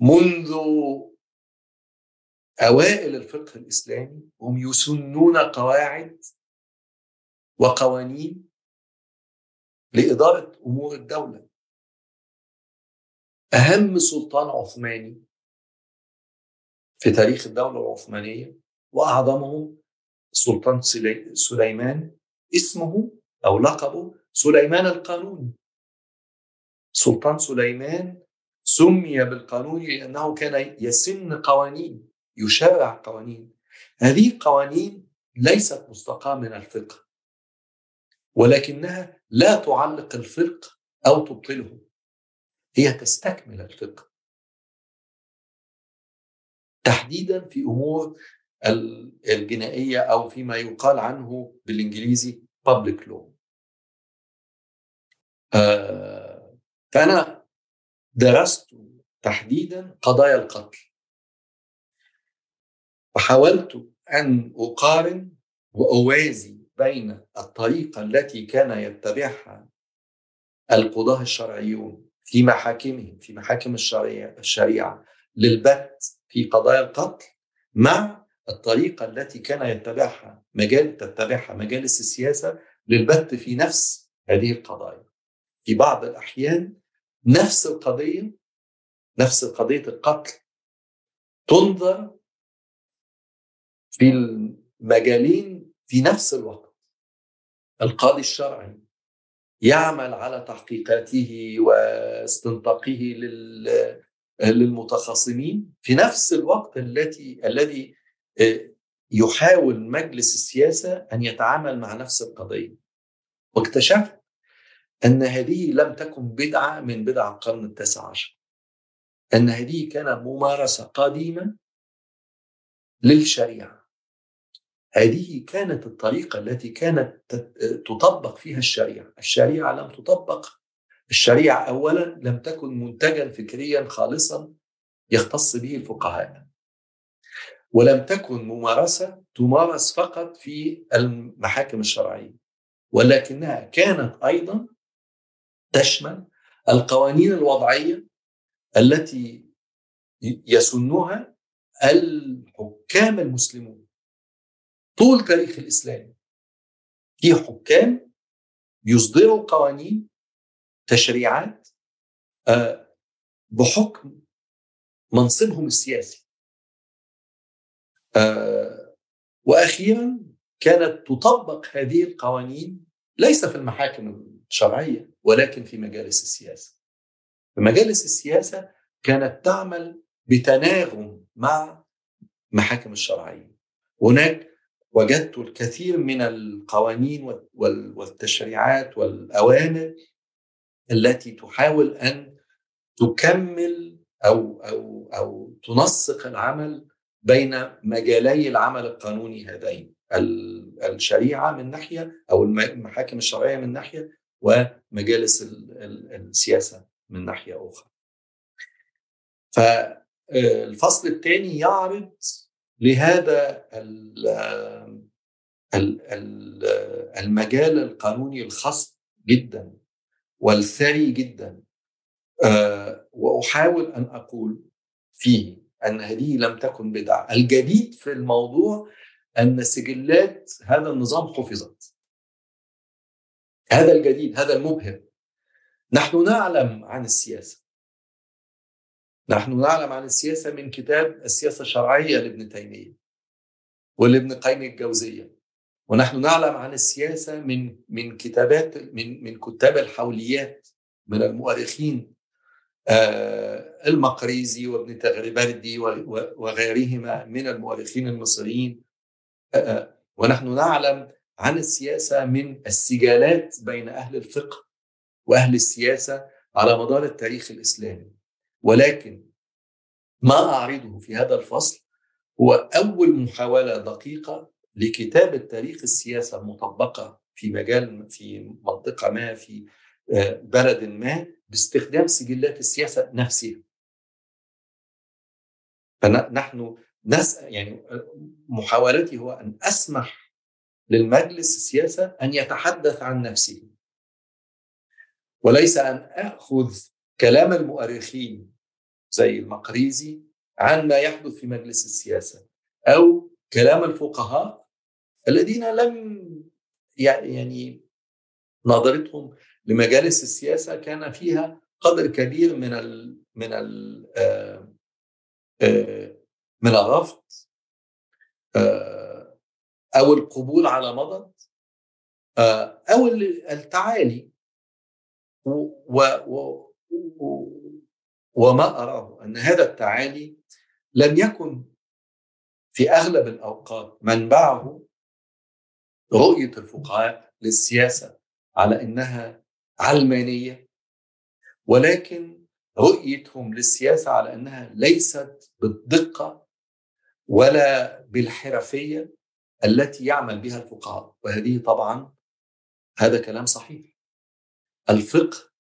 منذ أوائل الفقه الإسلامي هم يسنون قواعد وقوانين لإدارة أمور الدولة. أهم سلطان عثماني في تاريخ الدولة العثمانية وأعظمهم السلطان سليمان اسمه أو لقبه سليمان القانوني. سلطان سليمان سمي بالقانوني لأنه كان يسن قوانين يشرع قوانين. هذه القوانين ليست مستقاه من الفقه ولكنها لا تعلق الفقه أو تبطله. هي تستكمل الفقه. تحديدا في أمور الجنائية أو فيما يقال عنه بالإنجليزي public law. آه فأنا درست تحديدا قضايا القتل. وحاولت أن أقارن وأوازي بين الطريقة التي كان يتبعها القضاة الشرعيون في محاكمهم في محاكم الشريعة للبت في قضايا القتل مع الطريقة التي كان يتبعها مجال تتبعها مجالس السياسة للبت في نفس هذه القضايا. في بعض الأحيان نفس القضية نفس قضية القتل تنظر في المجالين في نفس الوقت. القاضي الشرعي يعمل على تحقيقاته واستنطاقه للمتخاصمين في نفس الوقت التي الذي يحاول مجلس السياسة أن يتعامل مع نفس القضية. واكتشفت أن هذه لم تكن بدعة من بدع القرن التاسع عشر. أن هذه كانت ممارسة قديمة للشريعة. هذه كانت الطريقة التي كانت تطبق فيها الشريعة. الشريعة لم تطبق الشريعة اولا لم تكن منتجا فكريا خالصا يختص به الفقهاء ولم تكن ممارسة تمارس فقط في المحاكم الشرعية ولكنها كانت أيضا تشمل القوانين الوضعية التي يسنها الحكام المسلمون طول تاريخ الإسلام. في حكام يصدروا قوانين تشريعات بحكم منصبهم السياسي وأخيرا كانت تطبق هذه القوانين ليس في المحاكم الشرعية ولكن في مجالس السياسة. في مجالس السياسة كانت تعمل بتناغم مع محاكم الشرعية. هناك وجدت الكثير من القوانين والتشريعات والأوامر التي تحاول أن تكمل أو أو أو تنسق العمل بين مجالي العمل القانوني هذين الشريعة من ناحية أو المحاكم الشرعية من ناحية ومجالس السياسة من ناحية أخرى. فالفصل الثاني يعرض لهذا المجال القانوني الخاص جدا والثري جدا وأحاول أن أقول فيه ان هذه لم تكن بدعة، الجديد في الموضوع أن سجلات هذا النظام حفظت. هذا الجديد، هذا المبهر. نحن نعلم عن السياسة. نحن نعلم عن السياسة من كتاب السياسة الشرعية لابن تيمية ولابن قيم الجوزية. ونحن نعلم عن السياسة من من كتابات من من كتاب الحوليات من المؤرخين المقريزي وابن تغربردي وغيرهما من المؤرخين المصريين. ونحن نعلم عن السياسة من السجالات بين أهل الفقه وأهل السياسة على مدار التاريخ الإسلامي. ولكن ما أعرضه في هذا الفصل هو أول محاولة دقيقة لكتابة تاريخ السياسة المطبقة في مجال في منطقة ما في بلد ما باستخدام سجلات السياسة نفسها. فنحن نس يعني محاولتي هو أن أسمح للمجلس السياسة أن يتحدث عن نفسه وليس أن أخذ كلام المؤرخين زي المقريزي عن ما يحدث في مجلس السياسة أو كلام الفقهاء الذين لم يعني نظرتهم لمجالس السياسة كان فيها قدر كبير من ال من ال من الرفض أو القبول على مضض أو التعالي و و وما أراه أن هذا التعالي لم يكن في أغلب الأوقات منبعه رؤية الفقهاء للسياسة على أنها علمانية ولكن رؤيتهم للسياسة على أنها ليست بالدقة ولا بالحرفية التي يعمل بها الفقهاء. وهذه طبعا هذا كلام صحيح. الفقه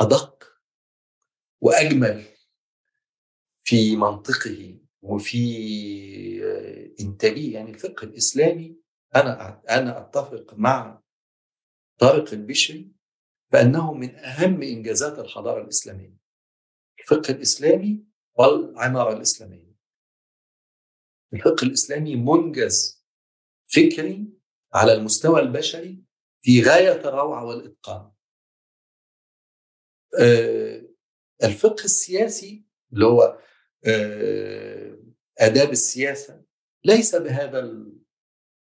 أدق وأجمل في منطقه وفي إنتاجه يعني الفقه الإسلامي أنا أنا أتفق مع طارق البشري بأنه من أهم إنجازات الحضارة الإسلامية الفقه الإسلامي والعمارة الإسلامية. الفقه الإسلامي منجز فكري على المستوى البشري في غاية الروعة والإتقان. الفقه السياسي اللي هو آداب السياسة ليس بهذا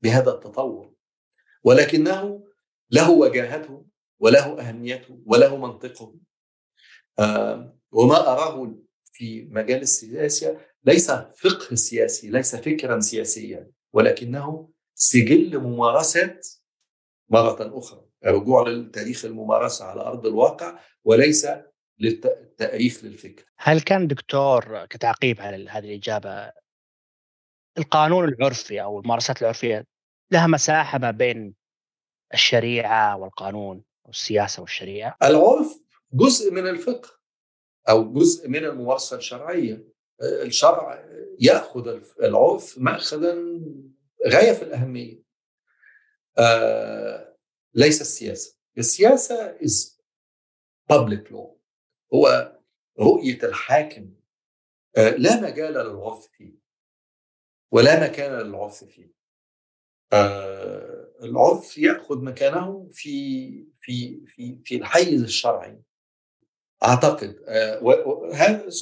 بهذا التطور ولكنه له وجاهته وله أهميته وله منطقه. وما أراه في مجال السياسة ليس فقه سياسي ليس فكرا سياسيا ولكنه سجل ممارسات مرة أخرى. رجوع للتاريخ الممارسة على أرض الواقع وليس للتأريخ للفكر هل كان دكتور كتعقيب على هذه الإجابة القانون العرفي أو الممارسات العرفية لها مساحة ما بين الشريعة والقانون والسياسة والشريعة؟ العرف جزء من الفقه أو جزء من الممارسة الشرعية. الشرع يأخذ العرف مأخذا غاية في الأهمية. آه ليس السياسة. السياسة is public law. هو رؤية الحاكم آه لا مجال للعرف فيه. ولا مكان للعرف فيه. آه العرف يأخذ مكانه في في في في الحيز الشرعي. أعتقد آه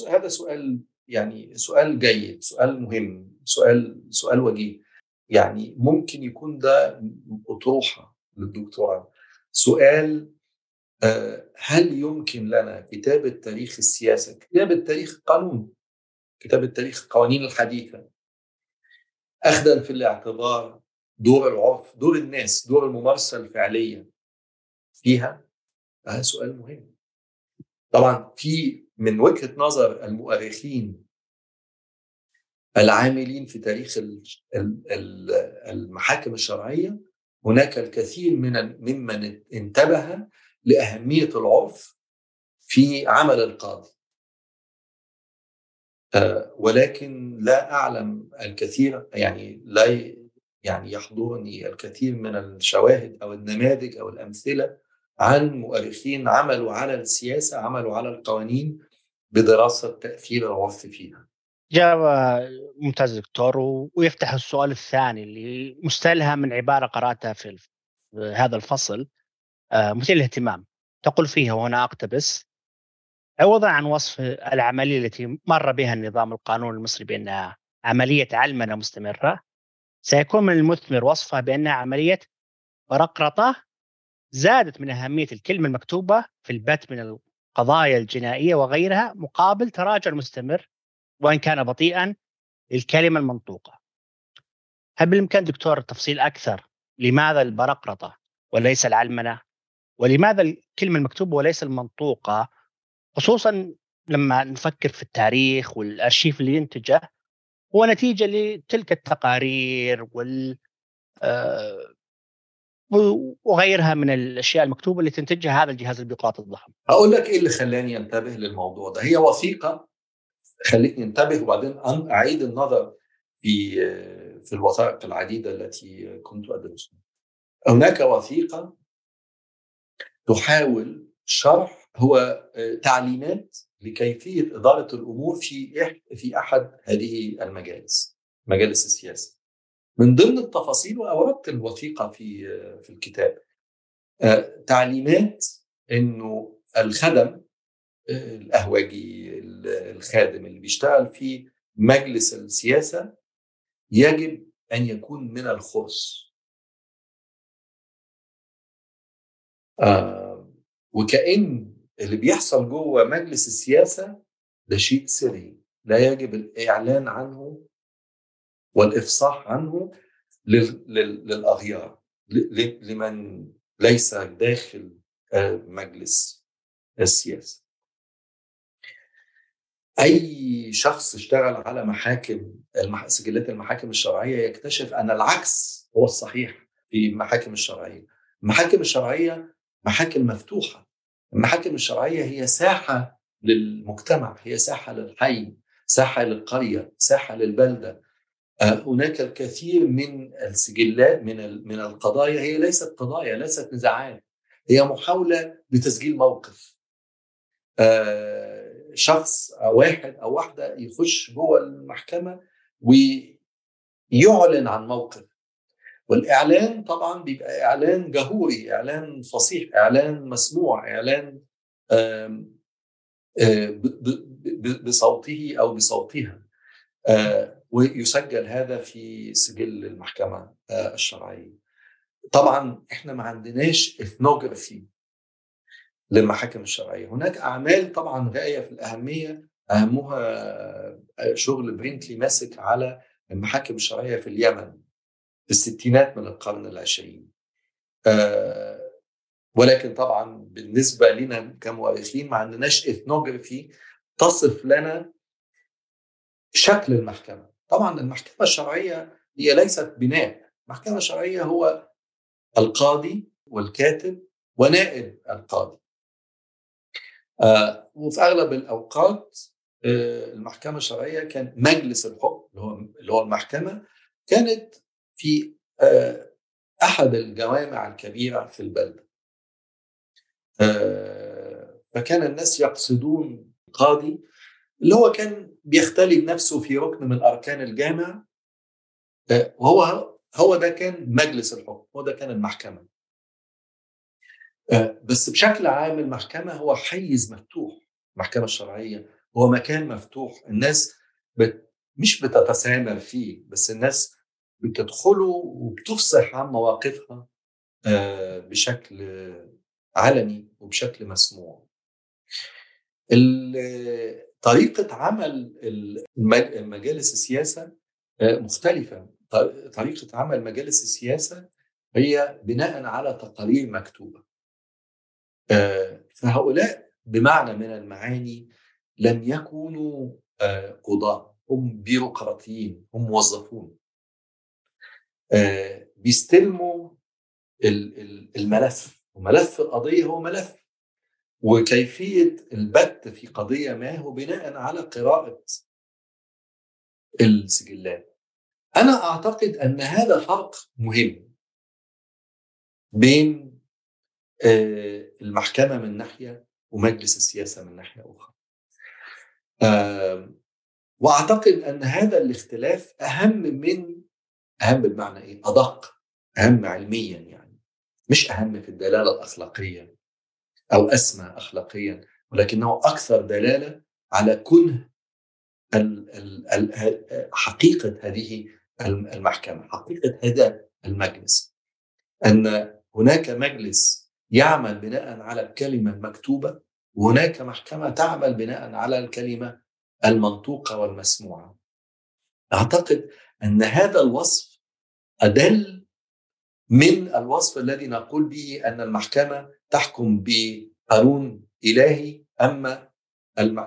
هذا سؤال يعني سؤال جيد سؤال مهم سؤال سؤال وجيه. يعني ممكن يكون ده أطروحة للدكتوراه. سؤال هل يمكن لنا كتابة تاريخ السياسة كتابة تاريخ القانون كتابة تاريخ القوانين الحديثة أخذا في الاعتبار دور العرف دور الناس دور الممارسة الفعلية فيها؟ هذا سؤال مهم. طبعا في من وجهة نظر المؤرخين العاملين في تاريخ المحاكم الشرعية هناك الكثير من ممن انتبه لأهمية العرف في عمل القاضي. ولكن لا أعلم الكثير يعني لا يعني يحضرني الكثير من الشواهد أو النماذج أو الأمثلة عن مؤرخين عملوا على السياسة عملوا على القوانين بدراسة تأثير العرف فيها. إجابة ممتازة دكتور ويفتح السؤال الثاني اللي مستلهم من عبارة قرأتها في هذا الفصل. مثير للاهتمام تقول فيها وهنا أقتبس. عوضا عن وصف العملية التي مر بها النظام القانوني المصري بأنها عملية علمنة مستمرة سيكون من المثمر وصفها بأنها عملية رقرطة زادت من أهمية الكلمة المكتوبة في البت من القضايا الجنائية وغيرها مقابل تراجع مستمر وإن كان بطيئا للكلمة المنطوقة. هل بالإمكان دكتور تفصيل أكثر لماذا البرقرطة وليس العلمنة؟ ولماذا الكلمة المكتوبة وليس المنطوقة خصوصا لما نفكر في التاريخ والأرشيف اللي ينتجه هو نتيجة لتلك التقارير وال وغيرها من الأشياء المكتوبة اللي تنتجها هذا الجهاز البيقاط الضخم. أقول لك إيه اللي خلاني أنتبه للموضوع ده؟ هي وثيقة خلتني أنتبه وبعدين أعيد النظر في في الوثائق العديدة التي كنت أدرسها. هناك وثيقة تحاول شرح هو تعليمات لكيفية إدارة الأمور في في أحد هذه المجالس مجالس السياسة. من ضمن التفاصيل وأوردت الوثيقة في في الكتاب تعليمات إنه الخدم القهوجي الخادم اللي بيشتغل في مجلس السياسة يجب أن يكون من الخرس آه وكأن اللي بيحصل جوه مجلس السياسة ده شيء سري. لا يجب الإعلان عنه والإفصاح عنه للأغيار لمن ليس داخل مجلس السياسة. أي شخص اشتغل على محاكم سجلات المحاكم الشرعية يكتشف أن العكس هو الصحيح في المحاكم الشرعية. المحاكم الشرعية محاكم مفتوحة. المحاكم الشرعية هي ساحة للمجتمع هي ساحة للحي ساحة للقرية ساحة للبلدة. هناك الكثير من السجلات من من القضايا هي ليست قضايا ليست نزاعات. هي محاولة لتسجيل موقف. شخص أو واحد أو واحدة يخش جوه المحكمة ويعلن عن موقف. والإعلان طبعا بيبقى إعلان جهوري إعلان فصيح إعلان مسموع إعلان بصوته أو بصوتها. ويسجل هذا في سجل المحكمة الشرعية. طبعا إحنا ما عندناش اثنوجرافي للمحاكم الشرعية. هناك أعمال طبعا غاية في الأهمية. أهمها شغل برينتلي ماسك على المحاكم الشرعية في اليمن. الستينات من القرن العشرين. أه ولكن طبعا بالنسبة لنا كمؤرخين ما عندناش اثنوجرافي تصف لنا شكل المحكمة. طبعا المحكمة الشرعية هي ليست بناء. المحكمة الشرعية هو القاضي والكاتب ونائب القاضي. آه وفي أغلب الأوقات آه المحكمة الشرعية كان مجلس الحكم اللي هو المحكمة كانت في آه أحد الجوامع الكبيرة في البلده آه فكان الناس يقصدون قاضي اللي هو كان بيختلي بنفسه في ركن من أركان الجامع. آه وهو هو ده كان مجلس الحكم هو ده كان المحكمة. بس بشكل عام المحكمة هو حيز مفتوح المحكمة الشرعية هو مكان مفتوح. الناس بت مش بتتسامر فيه بس الناس بتدخله وبتفصح عن مواقفها بشكل علني وبشكل مسموع. طريقة عمل مجالس السياسة مختلفة. طريقة عمل مجالس السياسة هي بناء على تقارير مكتوبة. فهؤلاء بمعنى من المعاني لم يكونوا قضاة هم بيروقراطيين هم موظفون. بيستلموا الملف وملف القضية هو ملف. وكيفية البت في قضية ما هو بناء على قراءة السجلات أنا أعتقد أن هذا فرق مهم بين المحكمة من ناحية ومجلس السياسة من ناحية أخرى. وأعتقد أن هذا الاختلاف أهم من أهم بمعنى إيه؟ أدق. أهم علميا يعني. مش أهم في الدلالة الأخلاقية أو أسمى أخلاقيا ولكنه أكثر دلالة على كنه حقيقة هذه المحكمة حقيقة هذا المجلس. أن هناك مجلس يعمل بناء على الكلمة المكتوبة وهناك محكمة تعمل بناء على الكلمة المنطوقة والمسموعة. أعتقد أن هذا الوصف أدل من الوصف الذي نقول به أن المحكمة تحكم بقانون إلهي أما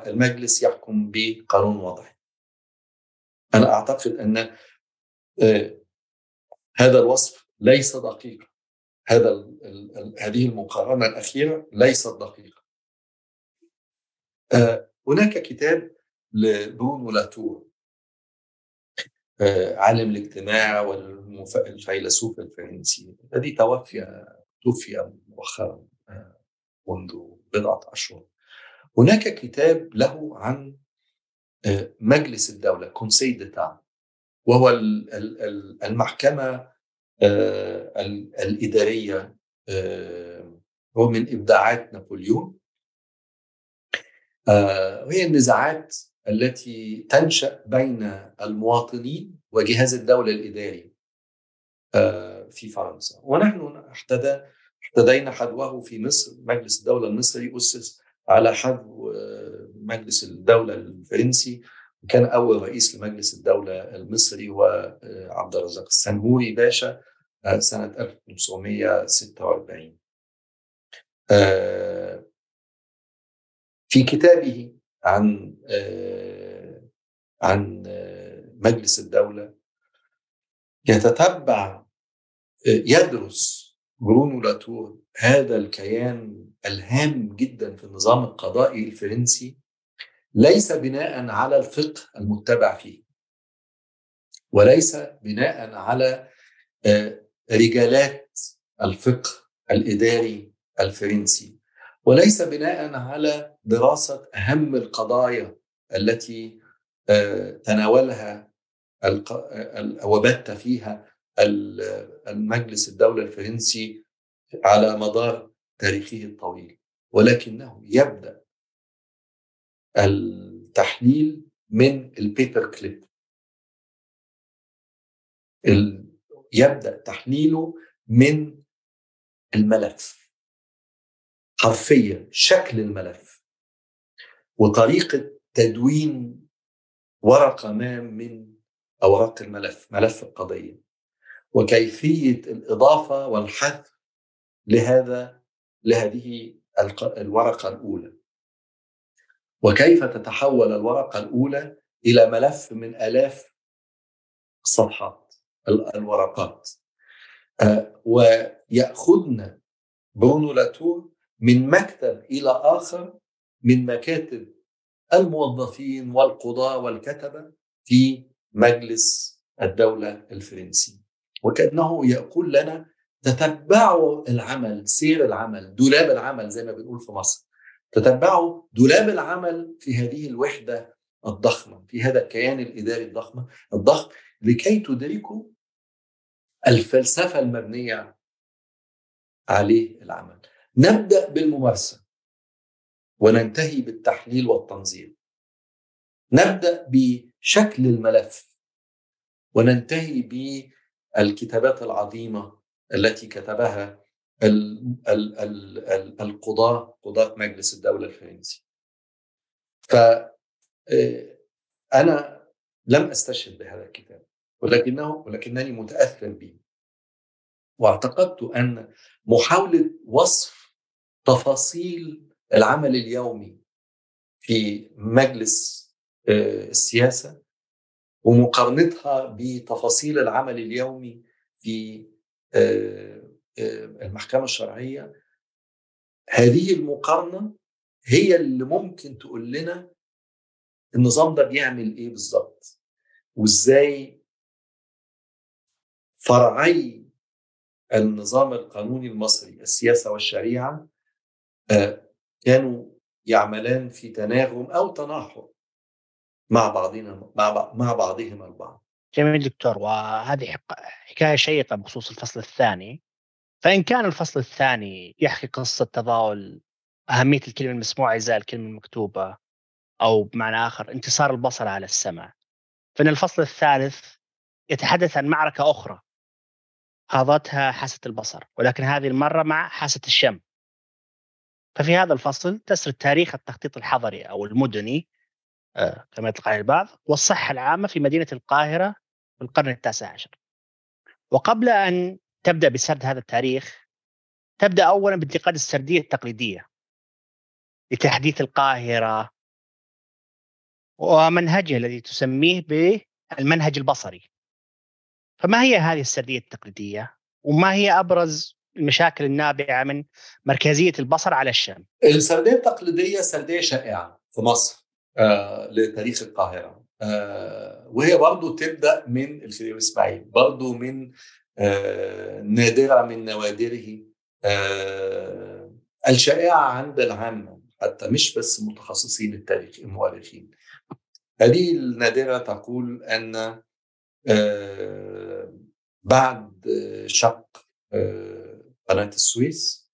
المجلس يحكم بقانون وضعي أنا أعتقد أن هذا الوصف ليس دقيقا هذا هذه المقارنة الأخيرة ليست دقيقة. هناك كتاب لبرونو لاتور آه، عالم الاجتماع والفيلسوف الفرنسي. الذي توفي توفي مؤخرا آه، منذ بضعة أشهر. هناك كتاب له عن آه، مجلس الدولة كونسي ديتا وهو المحكمة الإدارية هو من إبداعات نابليون. وهي النزاعات التي تنشأ بين المواطنين وجهاز الدولة الإداري آه، في فرنسا. ونحن احتدى احتدينا حذوه في مصر مجلس الدولة المصري أسس على حذو آه، مجلس الدولة الفرنسي. وكان أول رئيس لمجلس الدولة المصري هو آه، عبد الرزاق السنهوري باشا سنة 1946 في كتابه عن آه، عن آه، مجلس الدولة يتتبع آه، يدرس برونو لاتور هذا الكيان الهام جدا في النظام القضائي الفرنسي ليس بناء على الفقه المتبع فيه وليس بناء على رجالات الفقه الإداري الفرنسي وليس بناء على دراسه أهم القضايا التي آه، تناولها وبت فيها المجلس الدولة الفرنسي على مدار تاريخه الطويل. ولكنه يبدأ التحليل من البيبر كليب يبدأ تحليله من الملف. حرفيا شكل الملف. وطريقة تدوين ورقه ما من أوراق الملف ملف القضية. وكيفية الإضافة والحذف لهذا لهذه الورقة الأولى. وكيف تتحول الورقة الأولى إلى ملف من آلاف الصفحات الورقات. آه، ويأخذنا برونو لاتور من مكتب إلى آخر من مكاتب الموظفين والقضاة والكتبة في مجلس الدولة الفرنسي. وكأنه يقول لنا تتبعوا العمل سير العمل دولاب العمل زي ما بنقول في مصر. تتبعوا دولاب العمل في هذه الوحدة الضخمة في هذا الكيان الإداري الضخم الضخم لكي تدركوا الفلسفة المبنية عليه العمل. نبدأ بالممارسة. وننتهي بالتحليل والتنظيم. نبدأ بشكل الملف وننتهي بالكتابات العظيمة التي كتبها القضاة قضاة مجلس الدولة الفرنسي. فأنا آه، لم أستشهد بهذا الكتاب ولكنه ولكنني متأثر به. واعتقدت أن محاولة وصف تفاصيل العمل اليومي في مجلس آه، السياسة ومقارنتها بتفاصيل العمل اليومي في آه، آه، المحكمة الشرعية هذه المقارنة هي اللي ممكن تقول لنا النظام ده بيعمل إيه بالظبط وإزاي فرعي النظام القانوني المصري السياسة والشريعة كانوا يعملان في تناغم أو تناحر مع بعضنا مع مع بعضهم البعض. جميل دكتور وهذه حكاية شيقة بخصوص الفصل الثاني. فإن كان الفصل الثاني يحكي قصة تضاؤل أهمية الكلمة المسموعة إزاء الكلمة المكتوبة أو بمعنى آخر انتصار البصر على السمع فإن الفصل الثالث يتحدث عن معركة أخرى خاضتها حاسة البصر ولكن هذه المرة مع حاسة الشم. ففي هذا الفصل تسرد تاريخ التخطيط الحضري أو المدني آه، كما يطلق عليه البعض والصحة العامة في مدينة القاهرة في القرن التاسع عشر. وقبل أن تبدأ بسرد هذا التاريخ تبدأ اولا بانتقاد السرديه التقليدية لتحديث القاهرة ومنهجها الذي تسميه بالمنهج البصري. فما هي هذه السردية التقليدية؟ وما هي أبرز المشاكل النابعة من مركزية البصر على الشام. السردية التقليدية سردية شائعة في مصر آه لتاريخ القاهرة آه، وهي برضو تبدأ من الخديوي اسماعيل برضو من آه، نادرة من نوادره آه، الشائعة عند العامة حتى مش بس متخصصين التاريخ المؤرخين هذه النادرة تقول أن بعد شق قناة السويس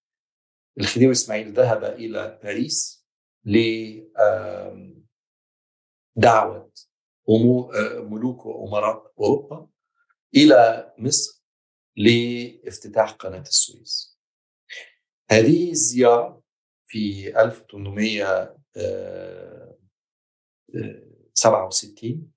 الخديوي إسماعيل ذهب إلى باريس لدعوه ملوك وأمراء أوروبا إلى مصر لافتتاح قناة السويس. هذه الزيارة في 1867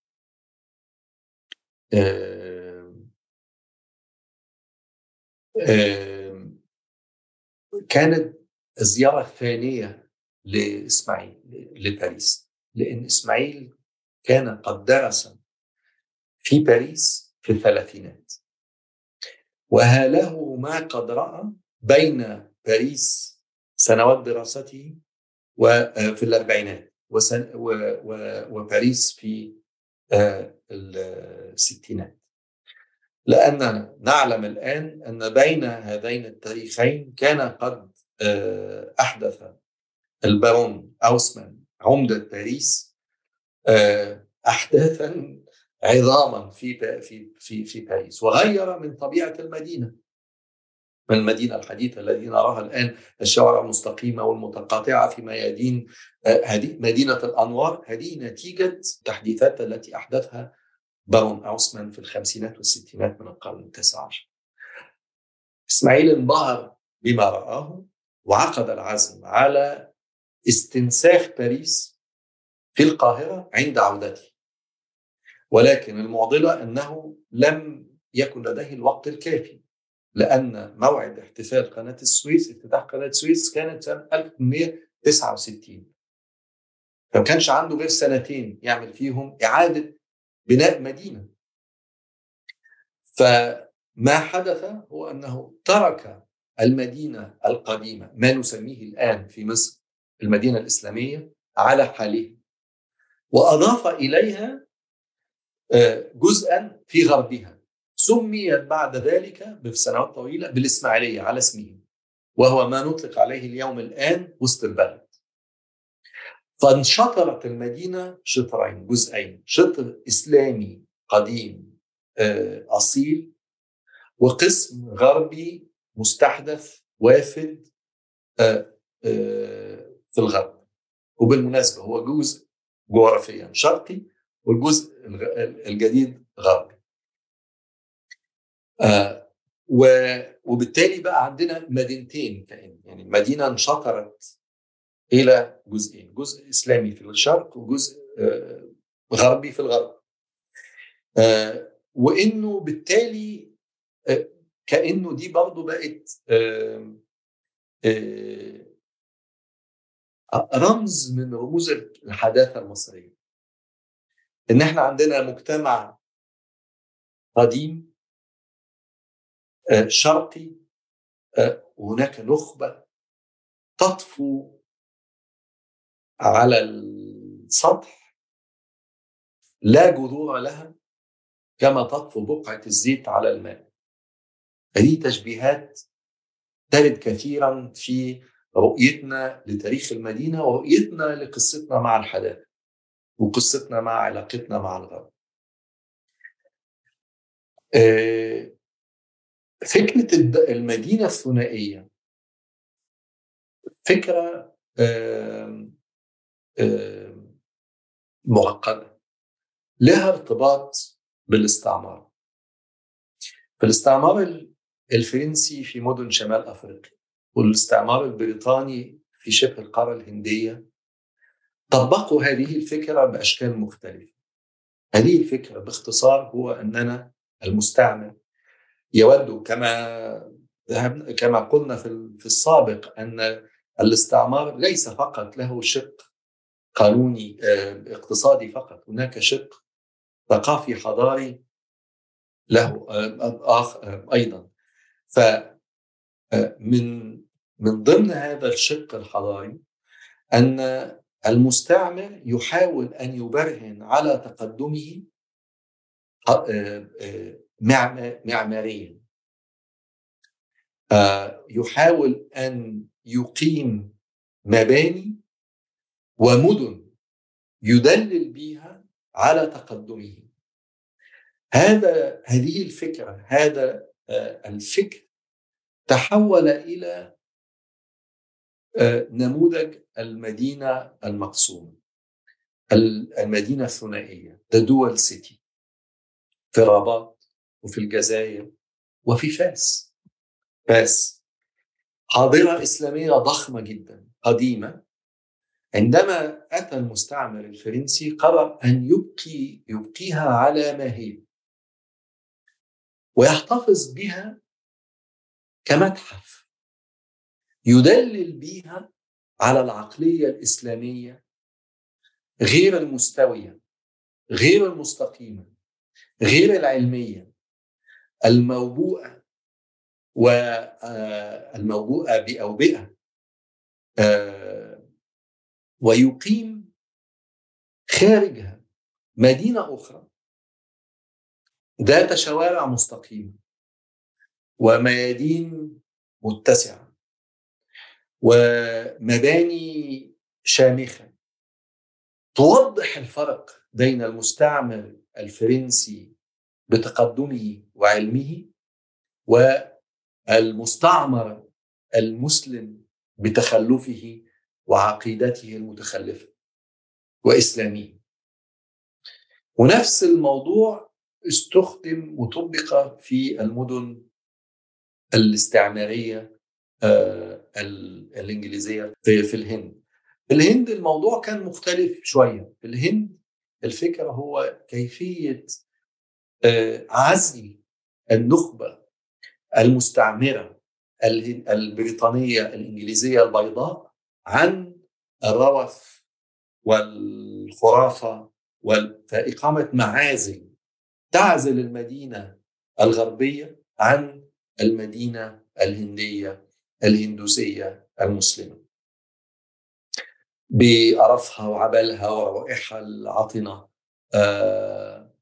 كانت الزيارة الثانية لإسماعيل لباريس. لأن إسماعيل كان قد درس في باريس في الثلاثينات. وهاله ما قد رأى بين باريس سنوات دراسته وفي الأربعينات وباريس في آه، الستينات. لأننا نعلم الآن أن بين هذين التاريخين كان قد آه، أحدث البارون أوسمان عمدة باريس آه، أحداثا عظاما في في في في باريس وغير من طبيعة المدينة من المدينة الحديثة التي نراها الآن الشوارع المستقيمة والمتقاطعة في ميادين آه، هذه مدينة الأنوار هذه نتيجة التحديثات التي أحدثها بارون أوسمان في الخمسينات والستينات من القرن التاسع عشر. إسماعيل انبهر بما رآه وعقد العزم على استنساخ باريس في القاهرة عند عودته. ولكن المعضلة أنه لم يكن لديه الوقت الكافي لأن موعد احتفال قناة السويس افتتاح قناة السويس كانت سنة 1869 فما كانش عنده غير سنتين يعمل فيهم إعادة بناء مدينة. فما حدث هو أنه ترك المدينة القديمة ما نسميه الآن في مصر المدينة الإسلامية على حالها. وأضاف إليها آه، جزءا في غربها. سميت بعد ذلك بسنوات طويلة بالإسماعيلية على اسمه وهو ما نطلق عليه اليوم الآن وسط البلد. فانشطرت المدينة شطرين جزئين. شطر إسلامي قديم آه، أصيل وقسم غربي مستحدث وافد آه، آه، في الغرب. وبالمناسبة هو جزء جغرافيا شرقي والجزء الجديد غربي. وبالتالي بقى عندنا مدينتين كأن يعني مدينة انشطرت إلى جزئين جزء إسلامي في الشرق وجزء آه، غربي في الغرب. آه، وإنه بالتالي آه، كأنه دي برضه بقت رمز من رموز الحداثة المصرية. إن إحنا عندنا مجتمع قديم شرقي وهناك نخبة تطفو على السطح لا جذور لها كما تطفو بقعة الزيت على الماء. هذه تشبيهات ترد كثيرا في رؤيتنا لتاريخ المدينة ورؤيتنا لقصتنا مع الحداثة وقصتنا مع علاقتنا مع الغرب. آه، فكرة المدينة الثنائية. فكرة معقدة. لها ارتباط بالاستعمار. في الاستعمار الفرنسي في مدن شمال أفريقيا والاستعمار البريطاني في شبه القارة الهندية طبقوا هذه الفكرة بأشكال مختلفة. هذه الفكرة باختصار هو أننا المستعمر يود كما كما قلنا في السابق أن الاستعمار ليس فقط له شق قانوني آه، اقتصادي فقط. هناك شق ثقافي حضاري له آه، آخ آه، أيضا. ف من من ضمن هذا الشق الحضاري أن المستعمر يحاول أن يبرهن على تقدمه معماريا. يحاول أن يقيم مباني ومدن يدلل بها على تقدمه. هذا هذه الفكرة هذا الفكر تحول إلى نموذج المدينة المقسومه المدينة الثنائية the dual city في الرباط وفي الجزائر وفي فاس فاس حاضرة إسلامية ضخمة جدا قديمة. عندما أتى المستعمر الفرنسي قرر أن يبقي يبقيها على ما هي. ويحتفظ بها كمتحف. يدلل بها على العقلية الإسلامية غير المستوية غير المستقيمة غير العلمية. الموبوءة والموبوءه بأوبئة ويقيم خارجها مدينة أخرى. ذات شوارع مستقيمة وميادين متسعة ومباني شامخة. توضح الفرق بين المستعمر الفرنسي بتقدمه وعلمه والمستعمر المسلم بتخلفه وعقيدته المتخلفة وإسلامه ونفس الموضوع استخدم وطبق في المدن الاستعمارية الإنجليزية في الهند. في الهند الموضوع كان مختلف شوية، في الهند الفكرة هو كيفية عزل النخبة المستعمرة البريطانية الإنجليزية البيضاء عن الروث والخرافة فإقامة معازل تعزل المدينة الغربية عن المدينة الهندية الهندوسية المسلمة. بقرفها وعبلها وروائحها العطنه آه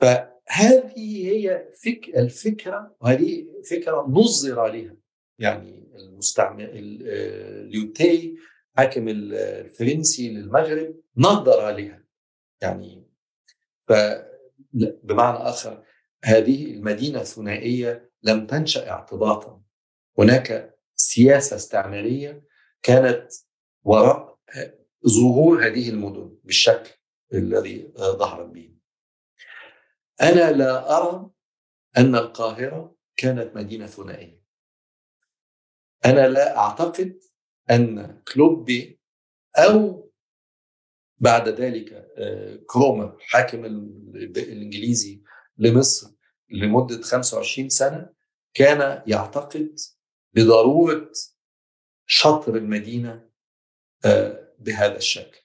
فهذه هي فك الفكرة وهذه فكرة نظر عليها يعني المستعمر اليوتي حاكم الفرنسي للمغرب نظر عليها. يعني بمعنى آخر هذه المدينة الثنائية لم تنشأ اعتباطا. هناك سياسة استعمارية كانت وراء ظهور هذه المدن بالشكل الذي ظهرت به. أنا لا أرى أن القاهرة كانت مدينة ثنائية. أنا لا أعتقد أن كلوبي أو بعد ذلك كرومر حاكم الإنجليزي لمصر لمدة 25 سنة كان يعتقد بضرورة شطر المدينة بهذا الشكل.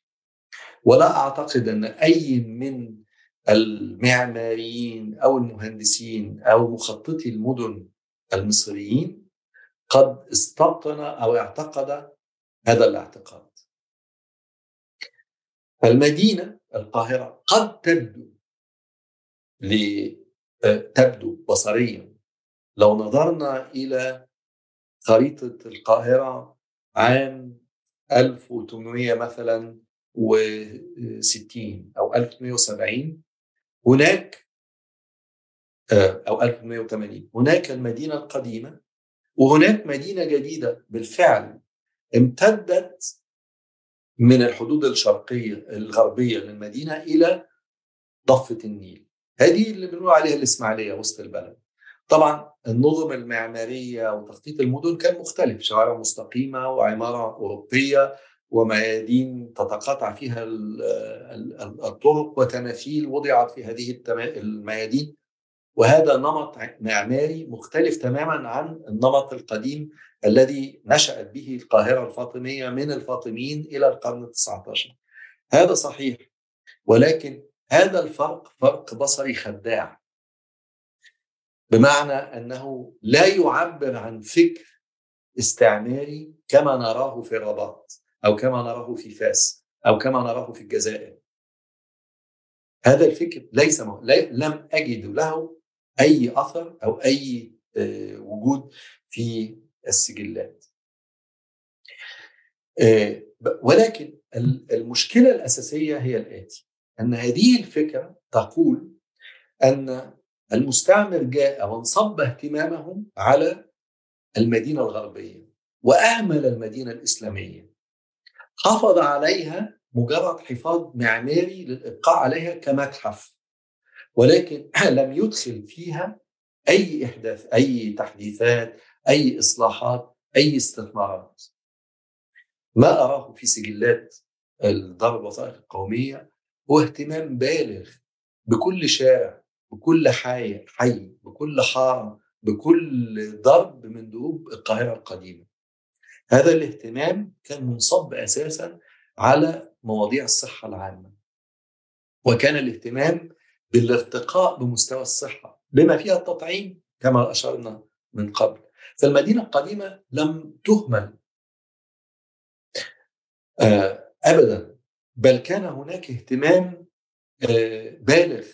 ولا أعتقد أن أي من المعماريين أو المهندسين أو مخططي المدن المصريين قد استبطن أو اعتقد هذا الاعتقاد. فالمدينه القاهرة قد تبدو تبدو بصريا. لو نظرنا إلى خريطة القاهرة عام 1800 مثلا و60 أو 1870 هناك أو 1880 هناك المدينة القديمة وهناك مدينة جديدة بالفعل امتدت من الحدود الشرقية الغربية للمدينه إلى ضفة النيل. هذه اللي بنقول عليها الإسماعيلية وسط البلد. طبعا النظم المعمارية وتخطيط المدن كان مختلف شوارع مستقيمة وعمارة أوروبية وميادين تتقاطع فيها الطرق وتماثيل وضعت في هذه الميادين. وهذا نمط معماري مختلف تماما عن النمط القديم الذي نشأت به القاهرة الفاطمية من الفاطميين إلى القرن التسعة عشر هذا صحيح ولكن هذا الفرق فرق بصري خداع. بمعنى أنه لا يعبر عن فكر استعماري كما نراه في الرباط أو كما نراه في فاس أو كما نراه في الجزائر. هذا الفكر ليس م... لم أجد له أي أثر أو أي وجود في السجلات. ولكن المشكلة الأساسية هي الآتي. أن هذه الفكرة تقول أن المستعمر جاء وانصب اهتمامه على المدينة الغربية وأهمل المدينة الإسلامية. حافظ عليها مجرد حفاظ معماري للإبقاء عليها كمتحف. ولكن لم يدخل فيها أي إحداث أي تحديثات أي إصلاحات أي استثمارات. ما أراه في سجلات الدار الوثائق القومية هو اهتمام بالغ بكل شارع بكل حي حي بكل حارة بكل ضرب من دروب القاهرة القديمة. هذا الاهتمام كان منصب أساسا على مواضيع الصحة العامة. وكان الاهتمام بالارتقاء بمستوى الصحة بما فيها التطعيم كما أشرنا من قبل. فالمدينة القديمة لم تهمل. ابدا بل كان هناك اهتمام بالغ.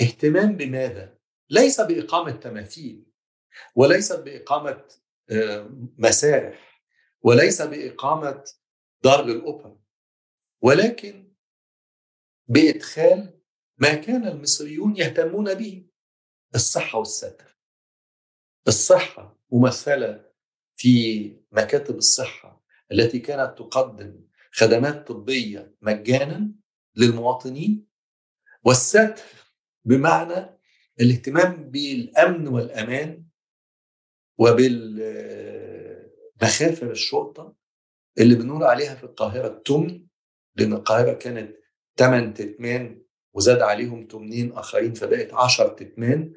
اهتمام بماذا؟ ليس بإقامة تماثيل وليس بإقامة مسارح وليس بإقامة دار للأوبرا ولكن بإدخال ما كان المصريون يهتمون به؟ الصحة والستر. الصحة ممثلة في مكاتب الصحة التي كانت تقدم خدمات طبية مجانا للمواطنين والستر بمعنى الاهتمام بالأمن والأمان وبالمخافر الشرطه اللي بنقول عليها في القاهرة التمن لأن القاهرة كانت 8 تتمان وزاد عليهم تمنين آخرين فبقت 10 تتمان.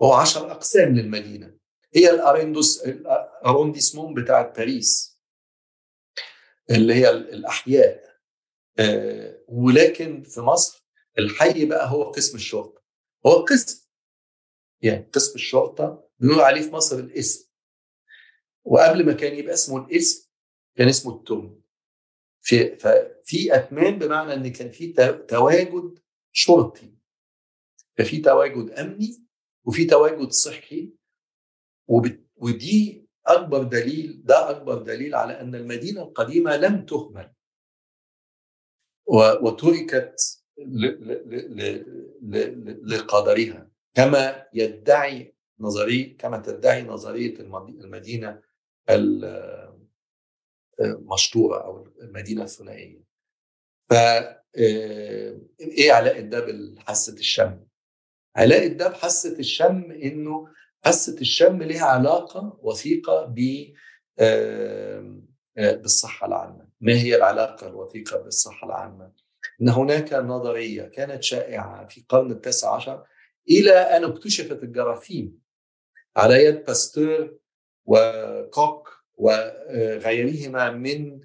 وهو 10 أقسام للمدينة. هي الأرندوس الارونديسمون بتاعت باريس اللي هي الأحياء. آه ولكن في مصر الحي بقى هو قسم الشرطة. هو قسم يعني قسم الشرطة بنقول عليه في مصر الاسم. وقبل ما كان يبقى اسمه الاسم كان اسمه التم في ففي اتمام بمعنى إن كان في تواجد شرطي. ففي تواجد أمني وفي تواجد صحي ودي أكبر دليل ده أكبر دليل على أن المدينة القديمة لم تهمل. وتركت لقدرها. كما يدعي نظريه كما تدعي نظرية المدينة المشطوره أو المدينة الثنائية. ف إيه علاء الدب حاسه الشم؟ علاء الدب حاسة الشم إنه حاسة الشم لها علاقة وثيقة ب بالصحة العامة. ما هي العلاقة الوثيقة بالصحة العامة؟ إن هناك نظرية كانت شائعة في القرن التاسع عشر إلى أن اكتشفت الجراثيم على يد باستور وكوك وغيرهما من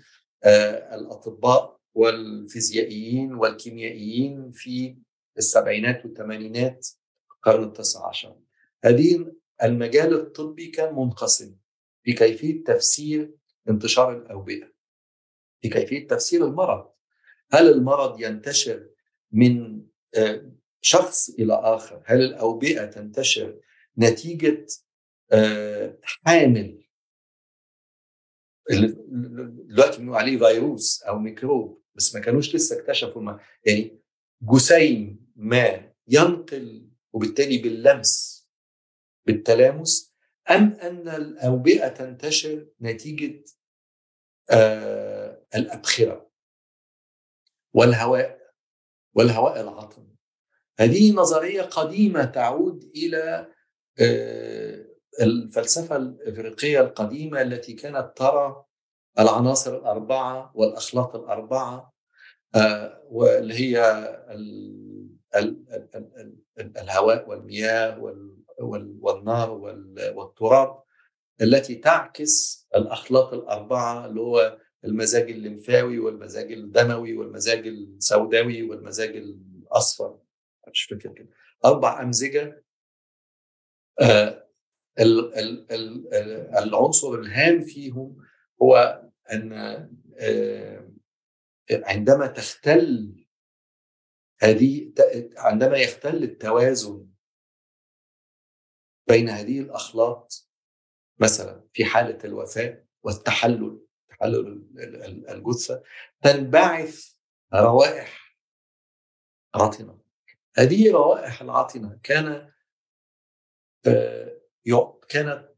الأطباء والفيزيائيين والكيميائيين في السبعينات والثمانينات القرن التاسع عشر. هذه المجال الطبي كان منقسم في كيفيه تفسير انتشار الأوبئة في كيفيه تفسير المرض. هل المرض ينتشر من شخص إلى آخر؟ هل الأوبئة تنتشر نتيجة حامل؟ دلوقتي بنقول عليه فيروس أو ميكروب. بس ما كانوش لسه اكتشفوا ما يعني جسيم ما ينقل وبالتالي باللمس بالتلامس أم أن الأوبئة تنتشر نتيجة آه الأبخرة والهواء والهواء العطن هذه نظرية قديمة تعود إلى آه الفلسفة الإغريقية القديمة التي كانت ترى العناصر الأربعة والأخلاق الأربعة آه واللي هي ال ال ال ال الهواء والمياه والنار والتراب التي تعكس الأخلاق الأربعة اللي هو المزاج الليمفاوي والمزاج الدموي والمزاج السوداوي والمزاج الأصفر. مش فاكر كده. أربع أمزجة آه العنصر الهام فيهم هو أن عندما تختل هذه عندما يختل التوازن بين هذه الأخلاط مثلا في حالة الوفاة والتحلل تحلل الجثة تنبعث روائح عاطنة. هذه روائح العاطنة كان كانت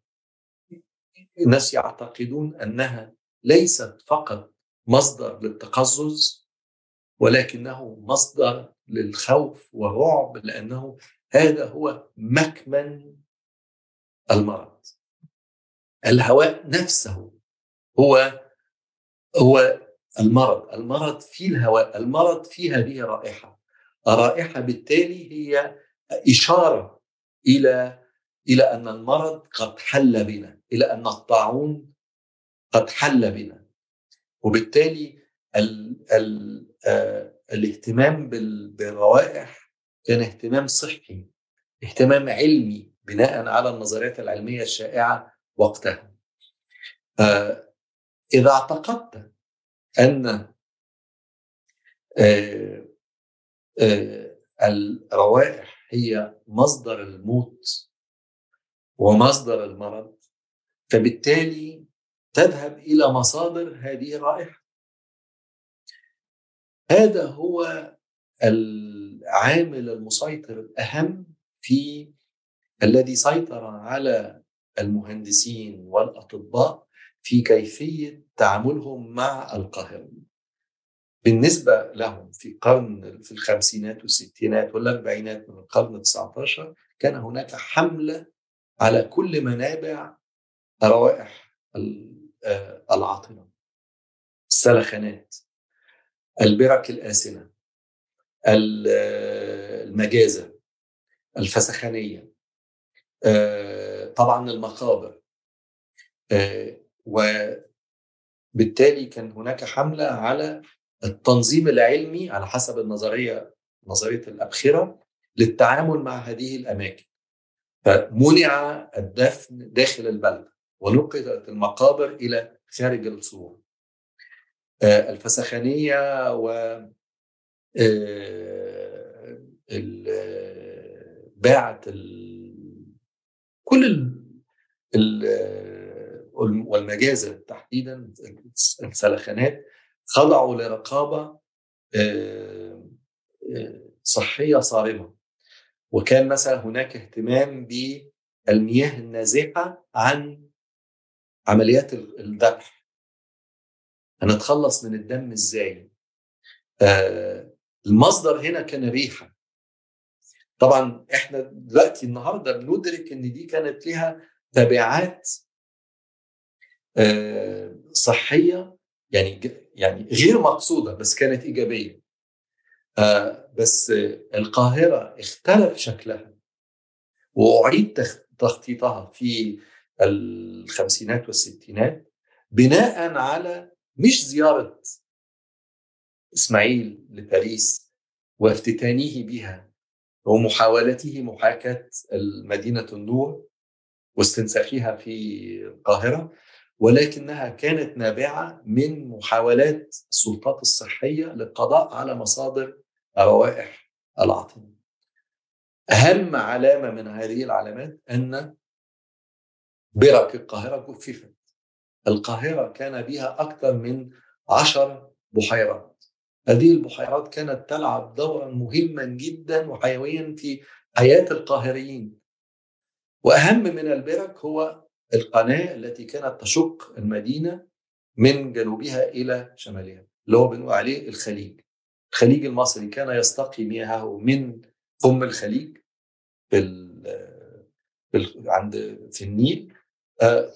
الناس يعتقدون أنها ليست فقط مصدر للتقزز ولكنه مصدر للخوف والرعب لأنه هذا هو مكمن المرض. الهواء نفسه هو هو المرض المرض في الهواء المرض في هذه الرائحة. الرائحة بالتالي هي إشارة إلى إلى أن المرض قد حل بنا إلى أن الطاعون قد حل بنا. وبالتالي ال ال آه الاهتمام بالروائح كان اهتمام صحي اهتمام علمي بناء على النظريات العلمية الشائعة وقتها. آه إذا اعتقدت أن آه آه الروائح هي مصدر الموت ومصدر المرض فبالتالي تذهب إلى مصادر هذه الرائحة. هذا هو العامل المسيطر الأهم في الذي سيطر على المهندسين والأطباء في كيفية تعاملهم مع القاهره بالنسبة لهم في قرن في الخمسينات والستينات والأربعينات من القرن ال 19 كان هناك حملة على كل منابع روائح العاطمه السلخانات البرك الآسنة المجازة الفسخانية طبعا المقابر وبالتالي كان هناك حملة على التنظيم العلمي على حسب النظرية نظرية الأبخرة للتعامل مع هذه الأماكن. فمنع الدفن داخل البلد. ونقلت المقابر إلى خارج الصور الفسخانية و باعت كل ال والمجازر تحديدا السلخانات خضعوا لرقابة صحية صارمة. وكان مثلا هناك اهتمام بالمياه النازحة عن عمليات الذبح هنتخلص من الدم إزاي؟ آه المصدر هنا كان ريحة. طبعا إحنا دلوقتي النهارده بندرك إن دي كانت لها تبعات آه صحية يعني يعني غير مقصودة بس كانت إيجابية. آه بس القاهرة اختلف شكلها. وأعيد تخطيطها في الخمسينات والستينات بناء على مش زيارة إسماعيل لباريس وافتتانه بها ومحاولته محاكاة مدينة النور واستنساخها في القاهرة ولكنها كانت نابعة من محاولات السلطات الصحية للقضاء على مصادر روائح العاطمة أهم علامة من هذه العلامات أن برك القاهرة جففت القاهرة كان بها أكثر من عشر بحيرات. هذه البحيرات كانت تلعب دورا مهما جدا وحيويا في حياة القاهريين. وأهم من البرك هو القناة التي كانت تشق المدينة من جنوبها إلى شمالها اللي هو بنقول عليه الخليج. الخليج المصري كان يستقي مياهه من فم الخليج في, عند في النيل.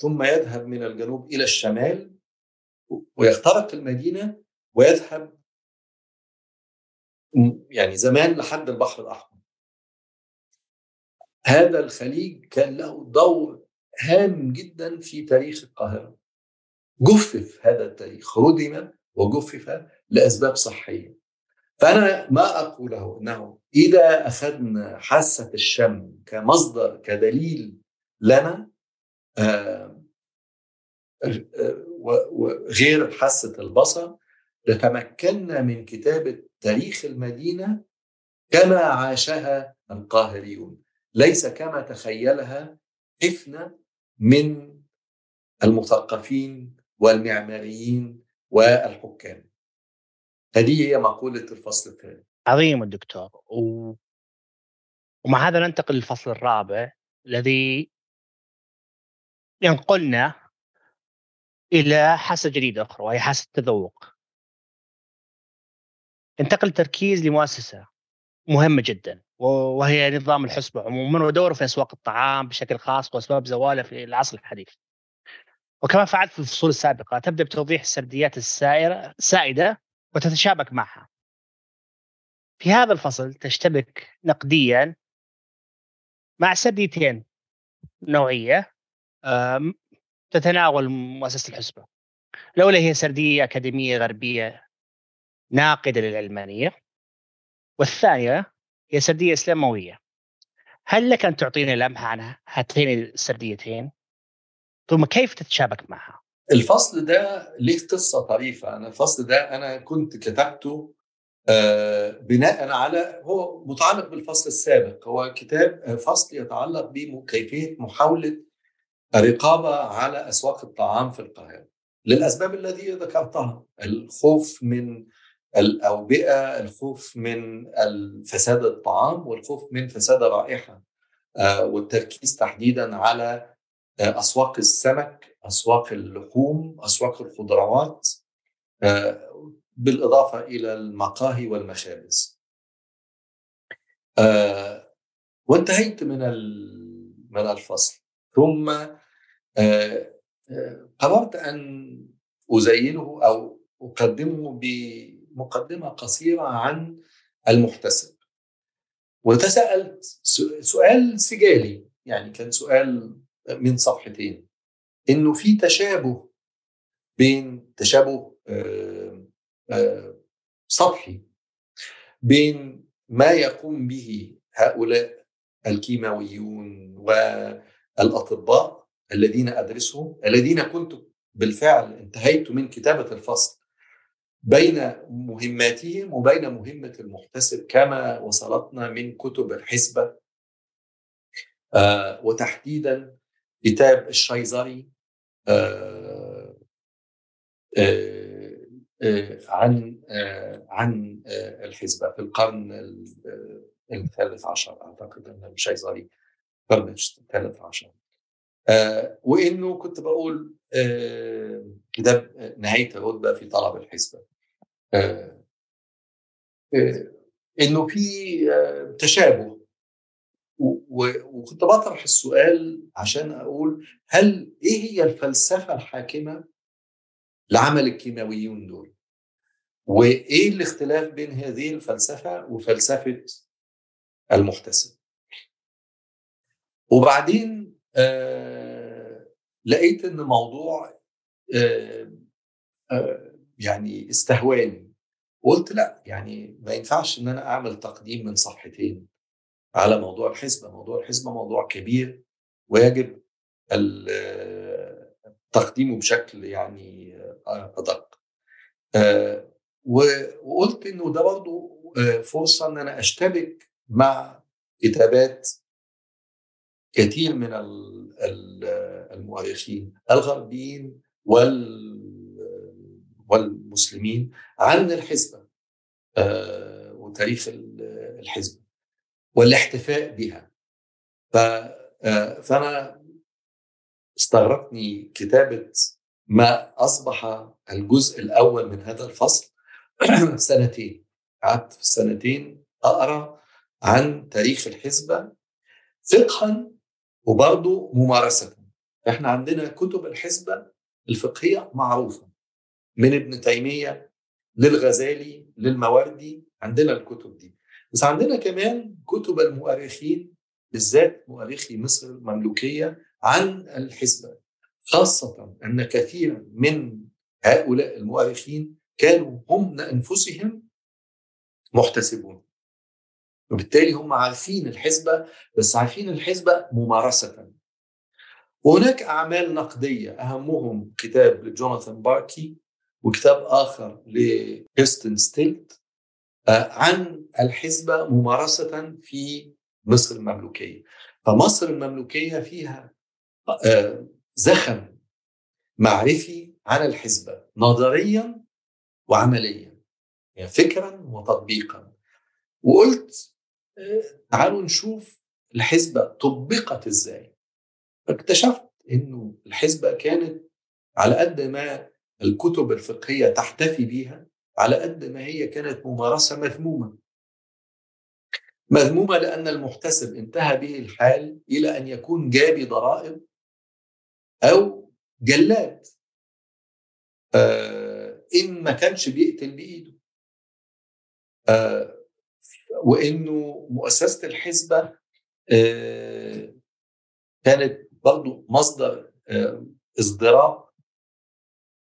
ثم يذهب من الجنوب إلى الشمال ويخترق المدينة ويذهب يعني زمان لحد البحر الأحمر. هذا الخليج كان له دور هام جدا في تاريخ القاهرة. جفف هذا التاريخ ردم وجفف لأسباب صحية. فأنا ما أقوله إنه إذا أخذنا حاسة الشم كمصدر كدليل لنا آه وغير حاسة البصر لتمكنا من كتابة تاريخ المدينة كما عاشها القاهريون. ليس كما تخيلها حفنة من المثقفين والمعماريين والحكام. هذه هي مقولة الفصل الثاني. عظيم الدكتور. و... ومع هذا ننتقل للفصل الرابع الذي ينقلنا إلى حاسة جديدة أخرى وهي حاسة التذوق. ينتقل تركيز لمؤسسة مهمة جدا وهي نظام الحسبة عموما ودوره في أسواق الطعام بشكل خاص وأسباب زوالة في العصر الحديث. وكما فعلت في الفصول السابقة تبدأ بتوضيح السرديات السائرة السائدة وتتشابك معها. في هذا الفصل تشتبك نقديا مع سرديتين نوعية تتناول مؤسسة الحسبة. الأولى هي سردية أكاديمية غربية ناقدة للعلمانية والثانية هي سردية إسلاموية. هل لك أن تعطينا لمحة عن هاتين السرديتين. ثم كيف تتشابك معها؟ الفصل ده ليه قصة طريفة. أنا الفصل ده أنا كنت كتبته بناء على هو متعلق بالفصل السابق. هو كتاب فصل يتعلق بكيفية محاولة الرقابة على أسواق الطعام في القاهرة. للأسباب التي ذكرتها الخوف من الأوبئة الخوف من فساد الطعام والخوف من فساد الرائحة والتركيز تحديدا على أسواق السمك أسواق اللحوم أسواق الخضروات بالإضافة إلى المقاهي والمخابز. وانتهيت من من الفصل. ثم قررت أن أزينه أو أقدمه بمقدمة قصيرة عن المحتسب. وتساءلت سؤال سجالي يعني كان سؤال من صفحتين. إنه في تشابه بين تشابه سطحي بين ما يقوم به هؤلاء الكيماويون والأطباء الذين أدرسهم الذين كنت بالفعل انتهيت من كتابة الفصل بين مهماتهم وبين مهمة المحتسب كما وصلتنا من كتب الحسبة آه وتحديدا كتاب الشيزري آه آه عن عن الحسبة في القرن الثالث عشر. أعتقد أن الشيزري القرن الثالث عشر. وإنه كنت بقول كتاب نهايه الرتبه في طلب الحسبة إنه في تشابه وكنت بطرح السؤال عشان أقول هل إيه هي الفلسفة الحاكمة لعمل الكيماويون دول؟ وإيه الاختلاف بين هذه الفلسفة وفلسفة المحتسب؟ وبعدين آه لقيت إن موضوع آه آه يعني استهواني وقلت لأ يعني ما ينفعش إن أنا أعمل تقديم من صفحتين على موضوع الحسبة، موضوع الحسبة موضوع كبير ويجب تقديمه بشكل يعني أدق. وقلت إنه ده برضه فرصة إن أنا أشتبك مع كتابات كثير من المؤرخين الغربيين والمسلمين عن الحسبه وتاريخ الحزب والاحتفاء بها. فأنا استغرقني كتابة ما أصبح الجزء الأول من هذا الفصل سنتين. قعدت في السنتين أقرأ عن تاريخ الحزبة فقها وبرضه ممارسه إحنا عندنا كتب الحزبه الفقهية معروفة من ابن تيمية للغزالي للمواردي عندنا الكتب دي. بس عندنا كمان كتب المؤرخين بالذات مؤرخي مصر المملوكية عن الحزبه خاصة أن كثيرا من هؤلاء المؤرخين كانوا هم انفسهم محتسبون. وبالتالي هم عارفين الحزبه بس عارفين الحزبه ممارسة. وهناك أعمال نقدية أهمهم كتاب لجوناثان باركي وكتاب آخر لكريستن ستيلت عن الحسبة ممارسة في مصر المملوكية. فمصر المملوكية فيها زخم معرفي عن الحسبة نظريا وعمليا يعني فكرا وتطبيقا. وقلت تعالوا نشوف الحسبة طبقت إزاي. فاكتشفت إنه الحسبة كانت على قد ما الكتب الفقهية تحتفي بيها على قد ما هي كانت ممارسة مذمومة. مذمومة لأن المحتسب انتهى به الحال إلى أن يكون جابي ضرائب أو جلاد. آه إن ما كانش بيقتل بإيده. آه وإنه مؤسسة الحزبة آه كانت برضو مصدر آه ازدراء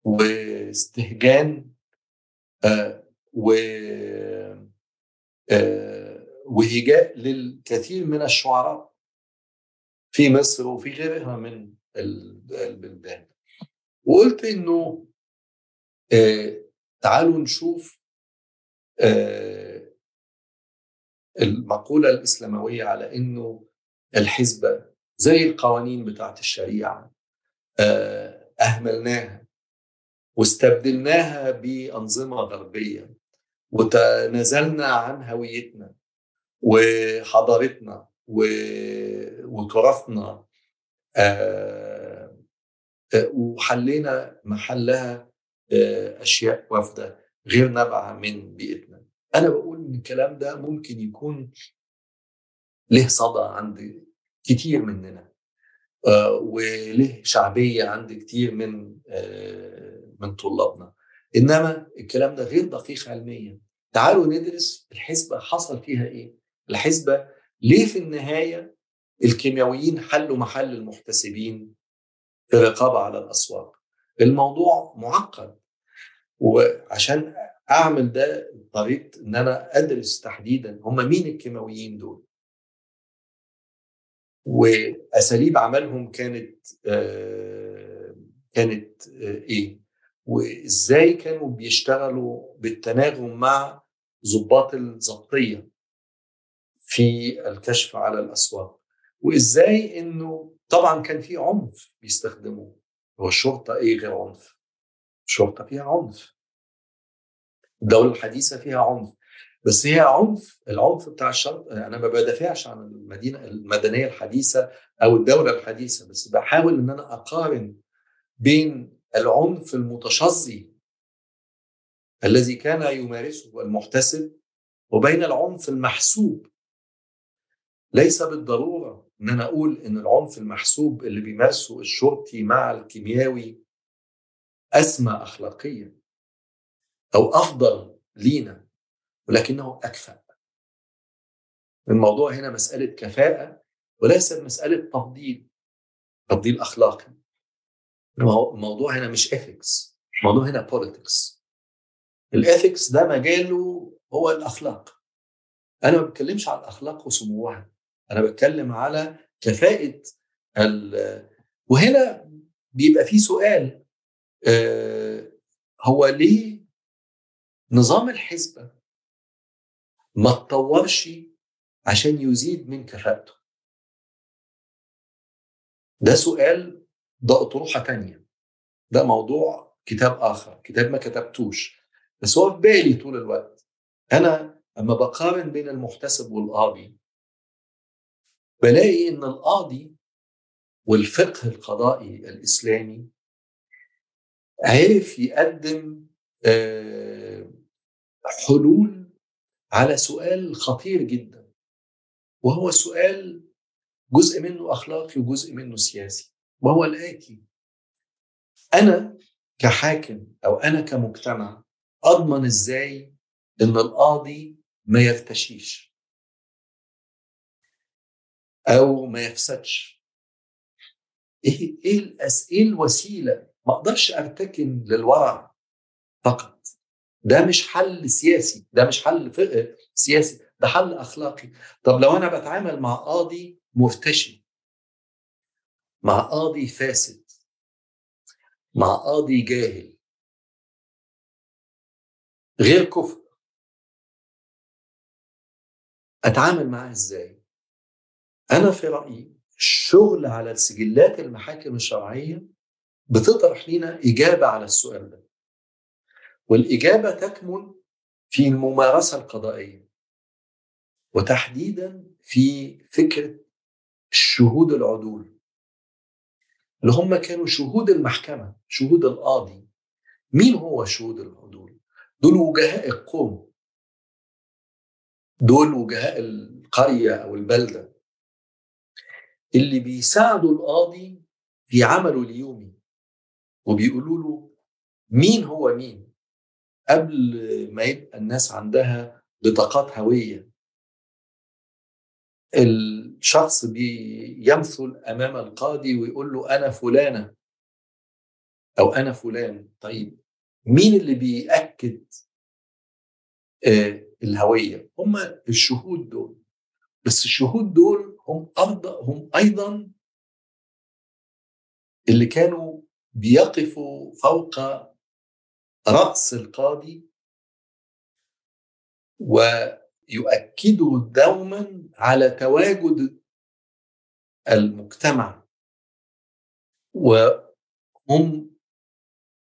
واستهجان آه و آه وهجاء للكثير من الشعراء في مصر وفي غيرها من البلدان. وقلت إنه آه تعالوا نشوف آه المقولة الإسلاموية على إنه الحزبه زي القوانين بتاعت الشريعة آه أهملناها واستبدلناها بأنظمة غربية وتنازلنا عن هويتنا وحضارتنا وتراثنا آه وحلينا محلها آه أشياء وافدة غير نابعة من بيئتنا. أنا بقول إن الكلام ده ممكن يكون له صدى عند كتير مننا آه وله شعبية عند كتير من من طلابنا. إنما الكلام ده غير دقيق علميا. تعالوا ندرس الحسبة حصل فيها إيه؟ الحسبة ليه في النهاية الكيميائيين حلوا محل المحتسبين في الرقابه على الأسواق الموضوع معقد وعشان اعمل ده بطريقة إن أنا أدرس تحديدا هم مين الكيماويين دول؟ وأساليب عملهم كانت آه كانت آه إيه؟ وإزاي كانوا بيشتغلوا بالتناغم مع ضباط الضبطيه في الكشف على الأسواق؟ وإزاي إنه طبعا كان في عنف بيستخدموه هو الشرطة إيه غير عنف؟ الشرطة فيها عنف. الدولة الحديثه فيها عنف. بس هي عنف العنف بتاع الشرطه أنا ما بدافعش عن المدينة المدنية الحديثة أو الدولة الحديثة بس بحاول إن أنا أقارن بين العنف المتشظي الذي كان يمارسه المحتسب وبين العنف المحسوب. ليس بالضرورة إن أنا أقول إن العنف المحسوب اللي بيمارسه الشرطي مع الكيمياوي أسمى اخلاقيا. أو أفضل لينا ولكنه أكفأ. الموضوع هنا مسألة كفاءة وليس مسألة تفضيل تفضيل أخلاقي. الموضوع هنا مش اثكس الموضوع هنا بوليتكس الاثكس ده مجاله هو الأخلاق. أنا ما بتكلمش على الأخلاق وسموها أنا بتكلم على كفاءة وهنا بيبقى في سؤال آه هو ليه نظام الحسبه ما اتطورش عشان يزيد من كفاءته. ده سؤال ده أطروحة تانية. ده موضوع كتاب آخر كتاب ما كتبتوش. بس هو في بالي طول الوقت. أنا أما بقارن بين المحتسب والقاضي بلاقي إن القاضي والفقه القضائي الإسلامي عرف يقدم حلول على سؤال خطير جدا وهو سؤال جزء منه أخلاقي وجزء منه سياسي وهو الآتي أنا كحاكم أو أنا كمجتمع أضمن إزاي إن القاضي ما يرتشيش أو ما يفسدش؟ إيه إيه الأس إيه الوسيلة؟ ما أقدرش أرتكن للورع فقط. ده مش حل سياسي ده مش حل فقه سياسي ده حل أخلاقي. طب لو أنا بتعامل مع قاضي مرتشي مع قاضي فاسد مع قاضي جاهل غير كفء أتعامل معاه إزاي؟ أنا في رأيي الشغل على السجلات المحاكم الشرعية بتطرح لنا إجابة على السؤال ده. والإجابة تكمن في الممارسة القضائية وتحديدا في فكرة الشهود العدول اللي هم كانوا شهود المحكمة شهود القاضي. مين هو شهود العدول؟ دول وجهاء القوم. دول وجهاء القرية أو البلدة. اللي بيساعدوا القاضي في عمله اليومي وبيقولوا له مين هو مين؟ قبل ما يبقى الناس عندها بطاقات هوية. الشخص بيمثل أمام القاضي ويقول له أنا فلانة أو أنا فلان. طيب مين اللي بيأكد آه الهوية؟ هم الشهود دول. بس الشهود دول هم هم أيضا اللي كانوا بيقفوا فوق رأس القاضي ويؤكدوا دوما على تواجد المجتمع وهم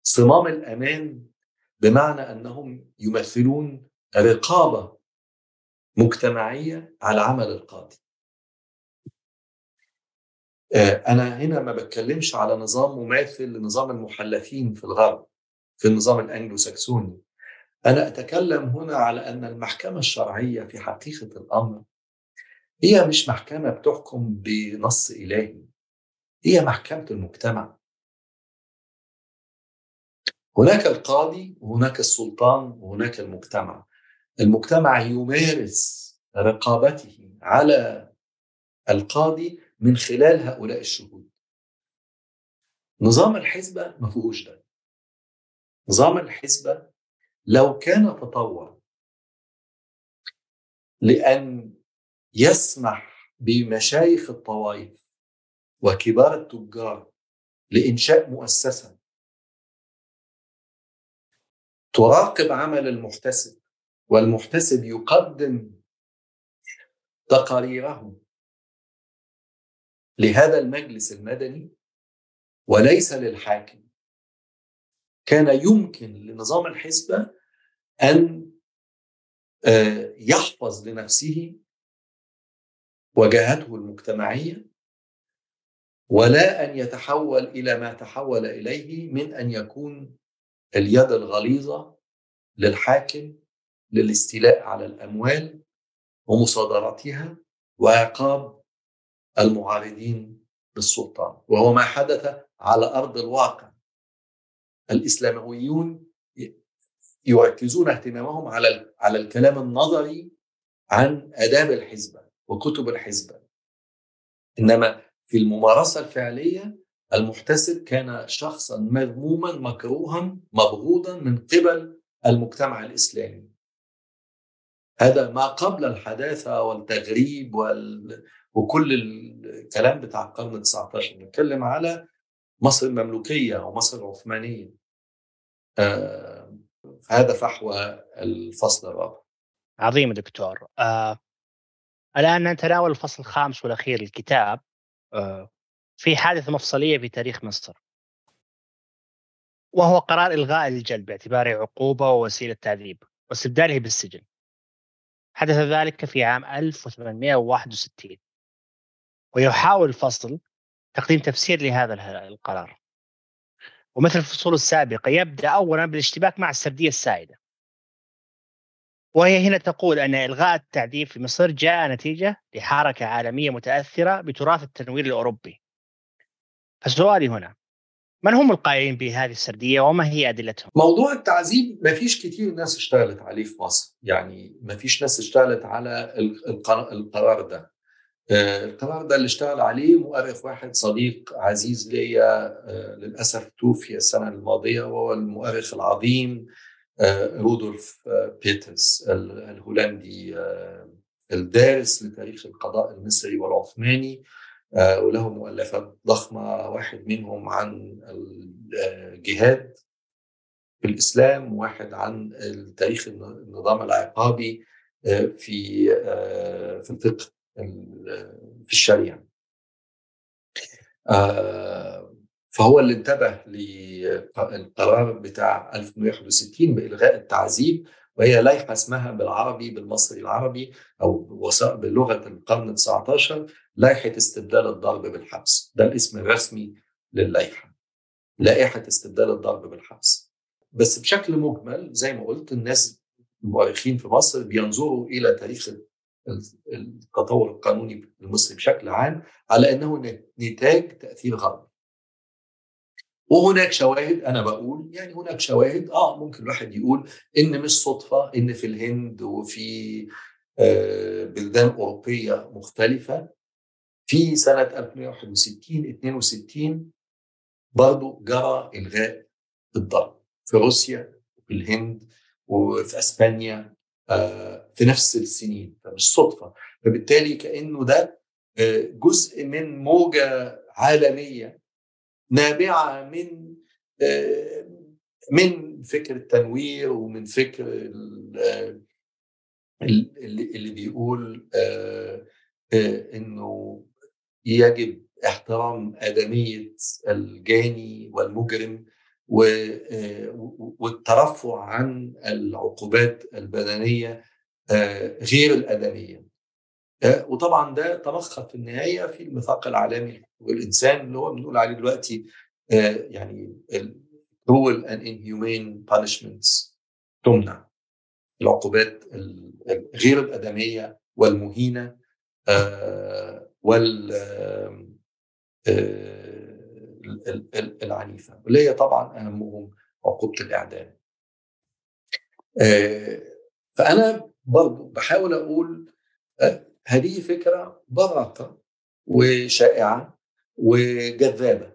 صمام الأمان بمعنى أنهم يمثلون رقابة مجتمعية على عمل القاضي. أنا هنا ما بتكلمش على نظام مماثل لنظام المحلفين في الغرب في النظام الانجلو ساكسوني. أنا أتكلم هنا على أن المحكمة الشرعية في حقيقة الأمر هي مش محكمة بتحكم بنص إلهي. هي محكمة المجتمع. هناك القاضي وهناك السلطان وهناك المجتمع المجتمع يمارس رقابته على القاضي من خلال هؤلاء الشهود نظام الحزبة ما فيهوش ده نظام الحزبة لو كان تطور لأن يسمح بمشايخ الطوائف وكبار التجار لإنشاء مؤسسة تراقب عمل المحتسب والمحتسب يقدم تقاريره لهذا المجلس المدني وليس للحاكم. كان يمكن لنظام الحزبة أن يحفظ لنفسه وجهته المجتمعية ولا أن يتحول إلى ما تحول إليه من أن يكون اليد الغليظة للحاكم للاستيلاء على الأموال ومصادرتها وعقاب المعارضين بالسلطان وهو ما حدث على أرض الواقع. الإسلاميون يركزون اهتمامهم على على الكلام النظري عن آداب الحزبة وكتب الحزبة إنما في الممارسة الفعلية المحتسب كان شخصا مذموما مكروها مبغوضا من قبل المجتمع الإسلامي. هذا ما قبل الحداثة والتغريب وال... وكل الكلام بتاع القرن ال 19 نتكلم على مصر المملوكية ومصر العثمانية. آه هذا فحوى الفصل الرابع. عظيم دكتور. آه الآن نتناول الفصل الخامس والأخير للكتاب آه في حادثة مفصلية في تاريخ مصر. وهو قرار إلغاء الجلب باعتباره عقوبة ووسيلة تعذيب واستبداله بالسجن. حدث ذلك في عام 1861 ويحاول الفصل تقديم تفسير لهذا القرار. ومثل الفصول السابقة يبدأ أولا بالاشتباك مع السردية السائدة وهي هنا تقول أن إلغاء التعذيب في مصر جاء نتيجة لحركة عالمية متأثرة بتراث التنوير الأوروبي فسؤالي هنا من هم القائلين بهذه السردية وما هي أدلتهم؟ موضوع التعذيب ما فيش كتير ناس اشتغلت عليه في مصر، يعني ما فيش ناس اشتغلت على القرار ده. القرار ده اللي اشتغل عليه مؤرخ واحد صديق عزيز ليا للأسف توفي السنة الماضية وهو المؤرخ العظيم رودولف بيترز الهولندي الدارس لتاريخ القضاء المصري والعثماني آه، وله مؤلفات ضخمة واحد منهم عن الجهاد في الإسلام واحد عن تاريخ النظام العقابي آه، في في الفقه. في الشريعة. فهو اللي انتبه للقرار بتاع 1161 بإلغاء التعذيب وهي لائحة اسمها بالعربي بالمصري العربي أو بلغة القرن 19 لائحة استبدال الضرب بالحبس. ده الاسم الرسمي للائحة. لائحة استبدال الضرب بالحبس. بس بشكل مجمل زي ما قلت الناس المؤرخين في مصر بينظروا إلى تاريخ التطور القانوني المصري بشكل عام على أنه نتاج تأثير غربي. وهناك شواهد أنا بقول يعني هناك شواهد آه ممكن الواحد يقول إن مش صدفة إن في الهند وفي آه بلدان أوروبية مختلفة. في سنة 1961 62 برضه جرى إلغاء الضرب في روسيا وفي الهند وفي أسبانيا آه في نفس السنين فمش صدفة. فبالتالي كأنه ده آه جزء من موجة عالمية نابعة من من فكر التنوير ومن فكر اللي, اللي بيقول إنه يجب احترام أدمية الجاني والمجرم والترفع عن العقوبات البدنية غير الادميه وطبعا ده تمخض في النهاية في الميثاق العالمي. لحقوق الانسان اللي هو بنقول عليه دلوقتي يعني cruel and inhumane punishments تمنع. العقوبات غير الأدمية والمهينة وال العنيفة. واللي هي طبعا أهمهم عقوبة الإعدام. فأنا برضو بحاول أقول هذه فكرة براقه وشائعة وجذابة.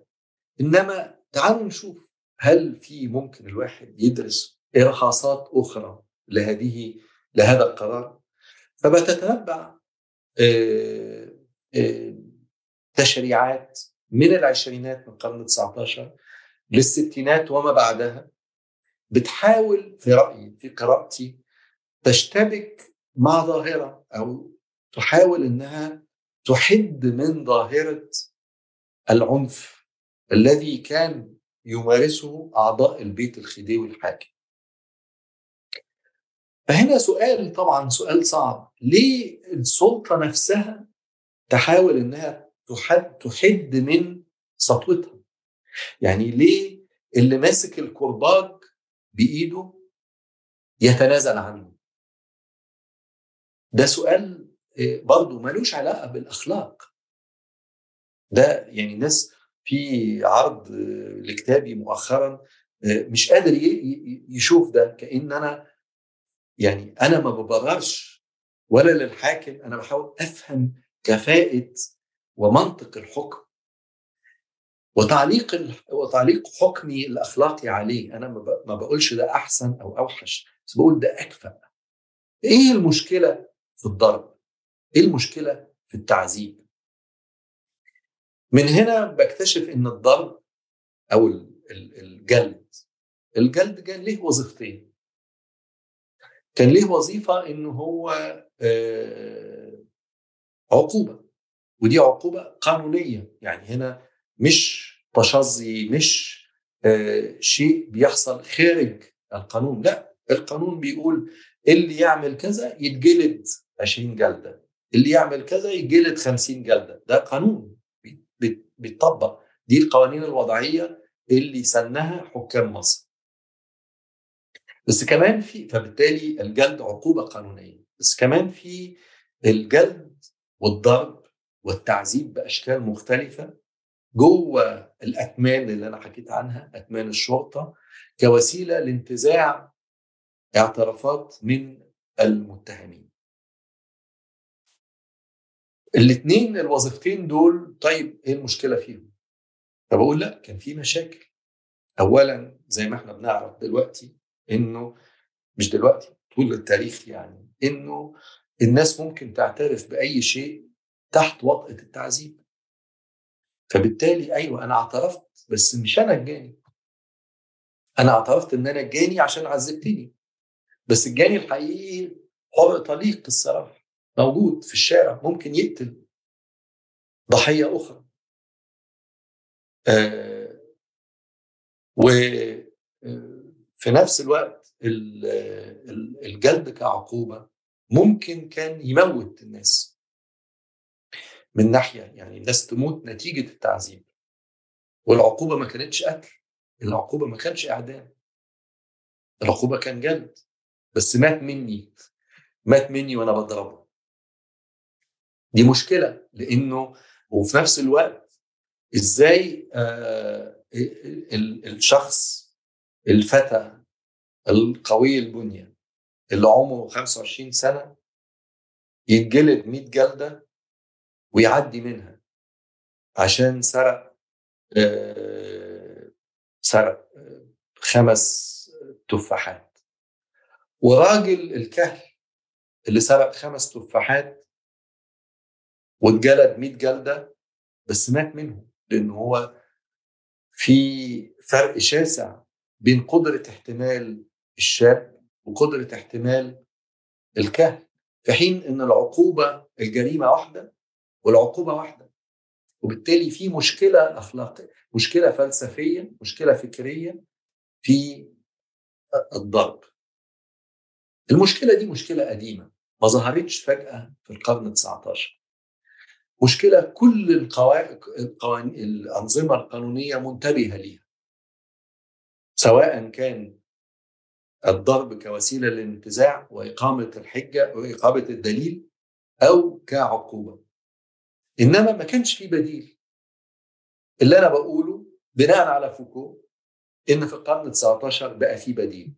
إنما تعالوا نشوف هل في ممكن الواحد يدرس إرهاصات أخرى لهذه لهذا القرار؟ فبتتبع تشريعات من العشرينات من القرن 19 للستينات وما بعدها بتحاول في رأيي في قراءتي تشتبك مع ظاهرة أو تحاول إنها تحد من ظاهرة العنف الذي كان يمارسه أعضاء البيت الخديوي الحاكم. فهنا سؤال طبعا سؤال صعب، ليه السلطة نفسها تحاول إنها تحد تحد من سطوتها؟ يعني ليه اللي ماسك الكرباج بإيده يتنازل عنه؟ ده سؤال برضه ملوش علاقة بالأخلاق. ده يعني الناس في عرض لكتابي مؤخرا مش قادر يشوف ده كأن أنا يعني أنا ما ببررش ولا للحاكم أنا بحاول أفهم كفاءة ومنطق الحكم وتعليق وتعليق حكمي الأخلاقي عليه. أنا ما بقولش ده أحسن أو أوحش بس بقول ده أكفأ. إيه المشكلة في الضرب. إيه المشكلة في التعذيب؟ من هنا بكتشف إن الضرب أو الجلد. الجلد كان ليه وظيفتين. كان ليه وظيفة انه هو عقوبة. ودي عقوبة قانونية. يعني هنا مش تشظي مش شيء بيحصل خارج القانون. لا القانون بيقول اللي يعمل كذا يتجلد. 20 جلدة. اللي يعمل كذا يتجلد 50 جلدة. ده قانون. بيتطبق. دي القوانين الوضعية اللي سنها حكام مصر. بس كمان في فبالتالي الجلد عقوبة قانونية. بس كمان في الجلد والضرب والتعذيب بأشكال مختلفة جوه الأكمان اللي أنا حكيت عنها أكمان الشرطة كوسيلة لانتزاع اعترافات من المتهمين. الاثنين الوظيفتين دول طيب إيه المشكلة فيهم؟ فبقول لأ كان في مشاكل. اولا زي ما إحنا بنعرف دلوقتي إنه مش دلوقتي طول التاريخ يعني إنه الناس ممكن تعترف بأي شيء تحت وطأة التعذيب. فبالتالي أيوه أنا اعترفت بس مش أنا الجاني. أنا اعترفت إن أنا الجاني عشان عذبتني. بس الجاني الحقيقي حر طليق الصراحة. موجود في الشارع ممكن يقتل ضحية أخرى. آه وفي نفس الوقت الجلد كعقوبة ممكن كان يموت الناس. من ناحية يعني الناس تموت نتيجة التعذيب. والعقوبة ما كانتش قتل العقوبة ما كانش إعدام. العقوبة كان جلد بس مات مني. مات مني وأنا بضربه. دي مشكلة لأنه وفي نفس الوقت إزاي آه الشخص الفتى القوي البنية اللي عمره 25 سنة يتجلد 100 جلدة ويعدي منها عشان سرق آه سرق خمس تفاحات. وراجل الكهل اللي سرق خمس تفاحات واتجلد 100 جلدة بس مات منهم لأن هو في فرق شاسع بين قدرة احتمال الشاب وقدرة احتمال الكهل في حين إن العقوبة الجريمة واحدة والعقوبة واحدة وبالتالي في مشكلة أخلاقية مشكلة فلسفيه مشكلة فكريه في الضرب. المشكلة دي مشكلة قديمة ما ظهرتش فجأة في القرن 19 مشكلة كل القوانين الأنظمة القانونية منتبهة ليها. سواء كان الضرب كوسيلة للانتزاع وإقامة الحجة وإقامة الدليل أو كعقوبة. إنما ما كانش في بديل. اللي أنا بقوله بناء على فوكو إن في القرن 19 بقى في بديل.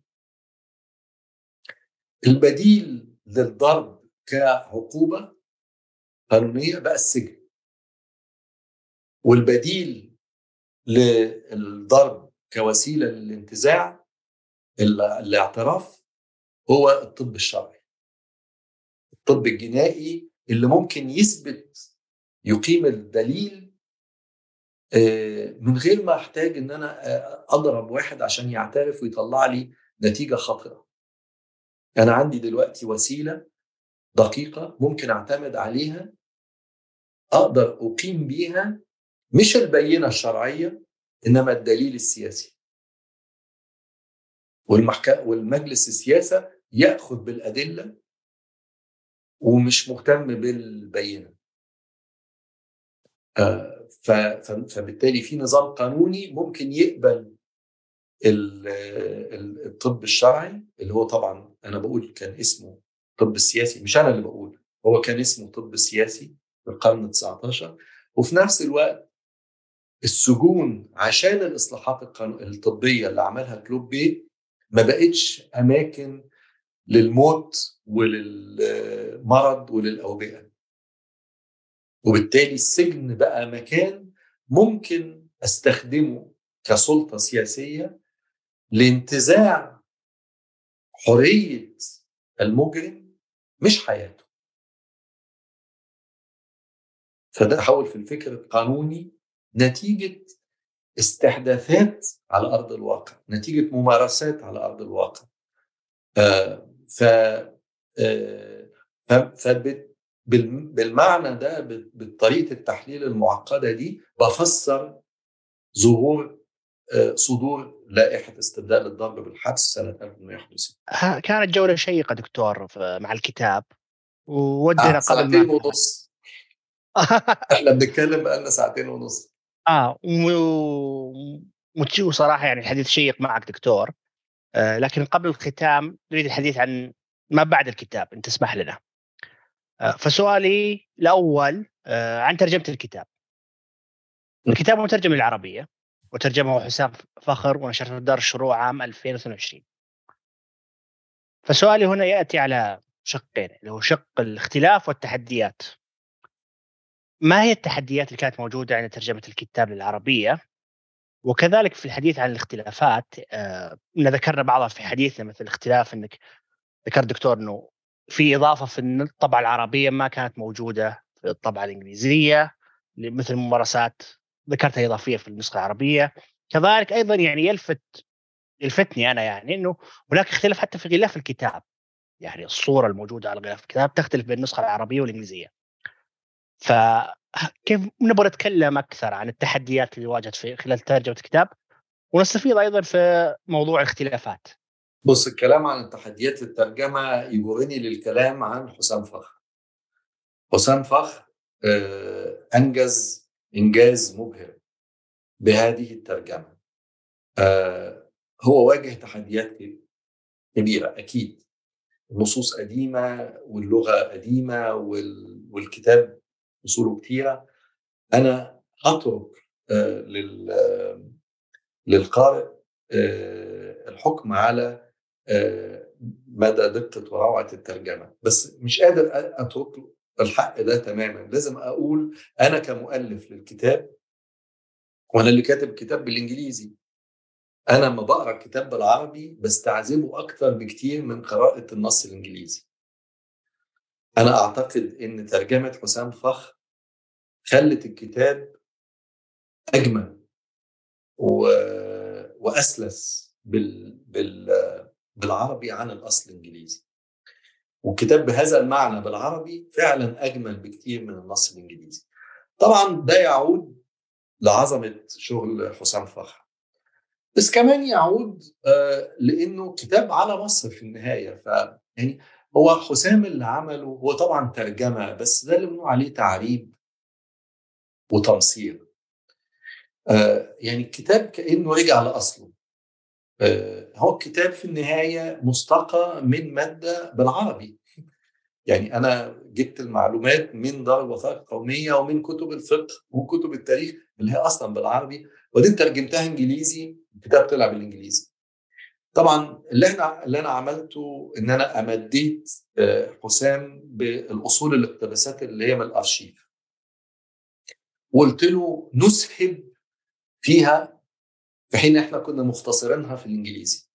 البديل للضرب كعقوبة قانونية بقى السجن. والبديل للضرب كوسيلة للانتزاع الاعتراف هو الطب الشرعي. الطب الجنائي اللي ممكن يثبت يقيم الدليل من غير ما أحتاج إن أنا أضرب واحد عشان يعترف ويطلع لي نتيجة خاطئة. أنا عندي دلوقتي وسيلة دقيقة ممكن أعتمد عليها أقدر أقيم بيها مش البينة الشرعية إنما الدليل السياسي. والمحكمة والمجلس السياسة يأخذ بالأدلة ومش مهتم بالبينة. آه فبالتالي في نظام قانوني ممكن يقبل الطب الشرعي اللي هو طبعا أنا بقول كان اسمه طب السياسي مش أنا اللي بقول هو كان اسمه طب سياسي في القرن 19 وفي نفس الوقت السجون عشان الإصلاحات الطبية اللي عملها كلوب بي ما بقتش أماكن للموت وللمرض وللأوبئة. وبالتالي السجن بقى مكان ممكن أستخدمه كسلطة سياسية لانتزاع حرية المجرم مش حياته. فده تحول في الفكر القانوني نتيجة استحداثات على أرض الواقع نتيجة ممارسات على أرض الواقع. آه ف آه بالمعنى ده بطريقة التحليل المعقدة دي بفسر ظهور صدور لائحة استبدال الضرب بالحبس سنة 1861 كانت جولة شيقة دكتور مع الكتاب وودنا آه قبل ساعتين ونص إحنا بنتكلم بقالنا ساعتين ونص. آه و... صراحة يعني الحديث شيق معك دكتور. آه لكن قبل الختام نريد الحديث عن ما بعد الكتاب ان تسمح لنا. آه فسؤالي الأول آه عن ترجمة الكتاب. الكتاب مترجم للعربية وترجمه حسام فخر ونشرته دار الشروع عام 2022 فسؤالي هنا يأتي على شقين اللي هو شق الاختلاف والتحديات. ما هي التحديات اللي كانت موجودة عند ترجمة الكتاب للعربية؟ وكذلك في الحديث عن الاختلافات آه ذكرنا بعضها في حديثنا مثل اختلاف إنك ذكر دكتور إنه في إضافة في الطبعة العربية ما كانت موجودة في الطبعة الإنجليزية مثل ممارسات ذكرتها إضافية في النسخة العربية. كذلك أيضا يعني يلفت يلفتني أنا يعني إنه هناك اختلاف حتى في غلاف الكتاب. يعني الصورة الموجودة على غلاف الكتاب تختلف بين النسخة العربية والإنجليزية. فكيف نبغى نتكلم أكثر عن التحديات اللي واجهت في خلال ترجمة الكتاب ونستفيد أيضا في موضوع الاختلافات. بص الكلام عن التحديات الترجمة يجرني للكلام عن حسام فخر. حسام فخر آه، أنجز إنجاز مبهر بهذه الترجمة. آه، هو واجه تحديات كبيرة أكيد. النصوص قديمة واللغة قديمة والكتاب اصوله كثيره أنا اترك آه، للقارئ الحكم على مدى دقة وروعة الترجمة. بس مش قادر أترك الحق ده تماما. لازم أقول أنا كمؤلف للكتاب وأنا اللي كاتب كتاب بالإنجليزي. أنا لما بقرأ الكتاب بالعربي بستعذبه أكتر بكتير من قراءة النص الإنجليزي. أنا أعتقد إن ترجمة حسام فخر خلت الكتاب أجمل و... وأسلس بال... بال... بالعربي عن الأصل الإنجليزي. والكتاب بهذا المعنى بالعربي فعلا أجمل بكتير من النص الإنجليزي. طبعا ده يعود لعظمة شغل حسام فخر. بس كمان يعود آه، لأنه كتاب على مصر في النهاية. ف يعني هو حسام اللي عمله هو طبعا ترجمة بس ده اللي بنقول عليه تعريب وتمصير آه، يعني الكتاب كأنه رجع لأصله. آه، هو الكتاب في النهاية مستقى من مادة بالعربي. يعني أنا جبت المعلومات من دار الوثائق القوميه ومن كتب الفقه وكتب التاريخ اللي هي أصلا بالعربي وبعدين ترجمتها إنجليزي الكتاب طلع بالإنجليزي. طبعا اللي إحنا اللي أنا عملته إن أنا أمديت آه، حسام بالأصول الاقتباسات اللي هي من الأرشيف. وقلت له نسهب فيها في حين إحنا كنا مختصرينها في الإنجليزي.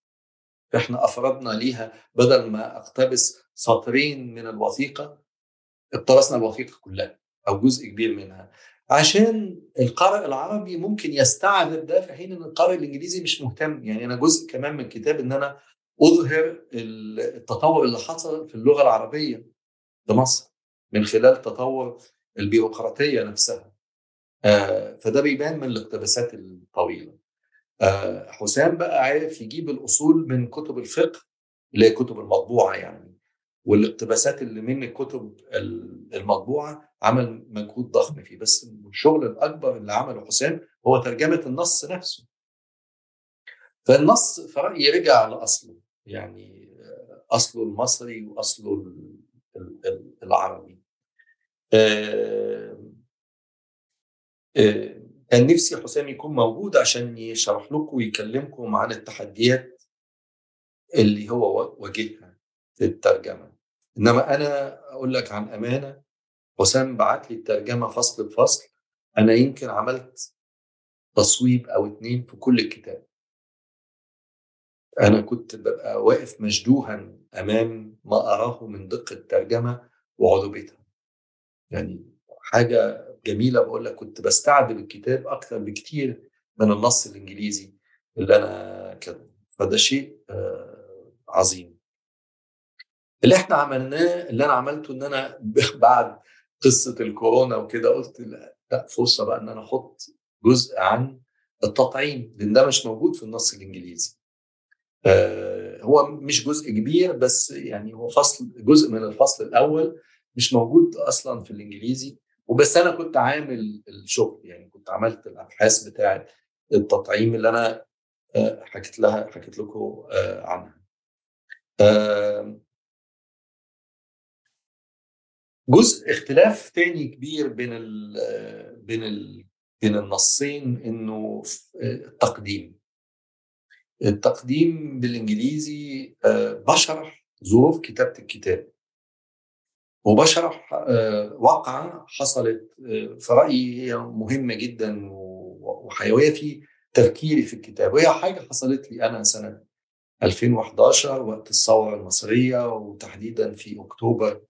فإحنا أفردنا ليها بدل ما أقتبس سطرين من الوثيقة اقتبسنا الوثيقة كلها أو جزء كبير منها. عشان القارئ العربي ممكن يستعذب ده في حين إن القارئ الإنجليزي مش مهتم. يعني أنا جزء كمان من الكتاب إن أنا أظهر التطور اللي حصل في اللغة العربية في مصر من خلال تطور البيروقراطية نفسها. فده بيبان من الاقتباسات الطويلة. آه حسام بقى عارف يجيب الأصول من كتب الفقه اللي هي كتب المطبوعة يعني والاقتباسات اللي من الكتب المطبوعة عمل مجهود ضخم فيه بس الشغل الأكبر اللي عمله حسام هو ترجمة النص نفسه. فالنص في رأيي رجع لأصله يعني أصله المصري وأصله العربي. كان نفسي حسام يكون موجود عشان يشرح لكم ويكلمكم عن التحديات اللي هو واجهها في الترجمة. إنما أنا أقول لك عن أمانة حسام بعت لي الترجمة فصل بفصل. أنا يمكن عملت تصويب أو اتنين في كل الكتاب. أنا كنت ببقى واقف مشدوها أمام ما أراه من دقة الترجمة وعذوبتها يعني حاجة جميلة. بقول لك كنت بستعذب الكتاب أكثر بكثير من النص الإنجليزي اللي أنا كاتبه فده شيء آه، عظيم. اللي إحنا عملناه اللي أنا عملته إن أنا بعد قصة الكورونا وكده قلت لا فرصة بقى إن أنا أحط جزء عن التطعيم لأن ده مش موجود في النص الإنجليزي. آه هو مش جزء كبير بس يعني هو فصل جزء من الفصل الأول مش موجود أصلا في الإنجليزي. وبس أنا كنت عامل الشغل يعني كنت عملت الأبحاث بتاعه التطعيم اللي أنا آه حكيت لها حكيت لكم آه عنها. آه جزء اختلاف تاني كبير بين ال بين ال بين النصين إنه التقديم. التقديم بالإنجليزي آه، بشرح ظروف كتابة الكتاب. وبشرح آه، واقعة حصلت آه، في رأيي هي مهمة جدا وحيوية في تفكيري في الكتاب. وهي حاجة حصلت لي أنا سنة 2011 وقت الثورة المصرية وتحديدا في أكتوبر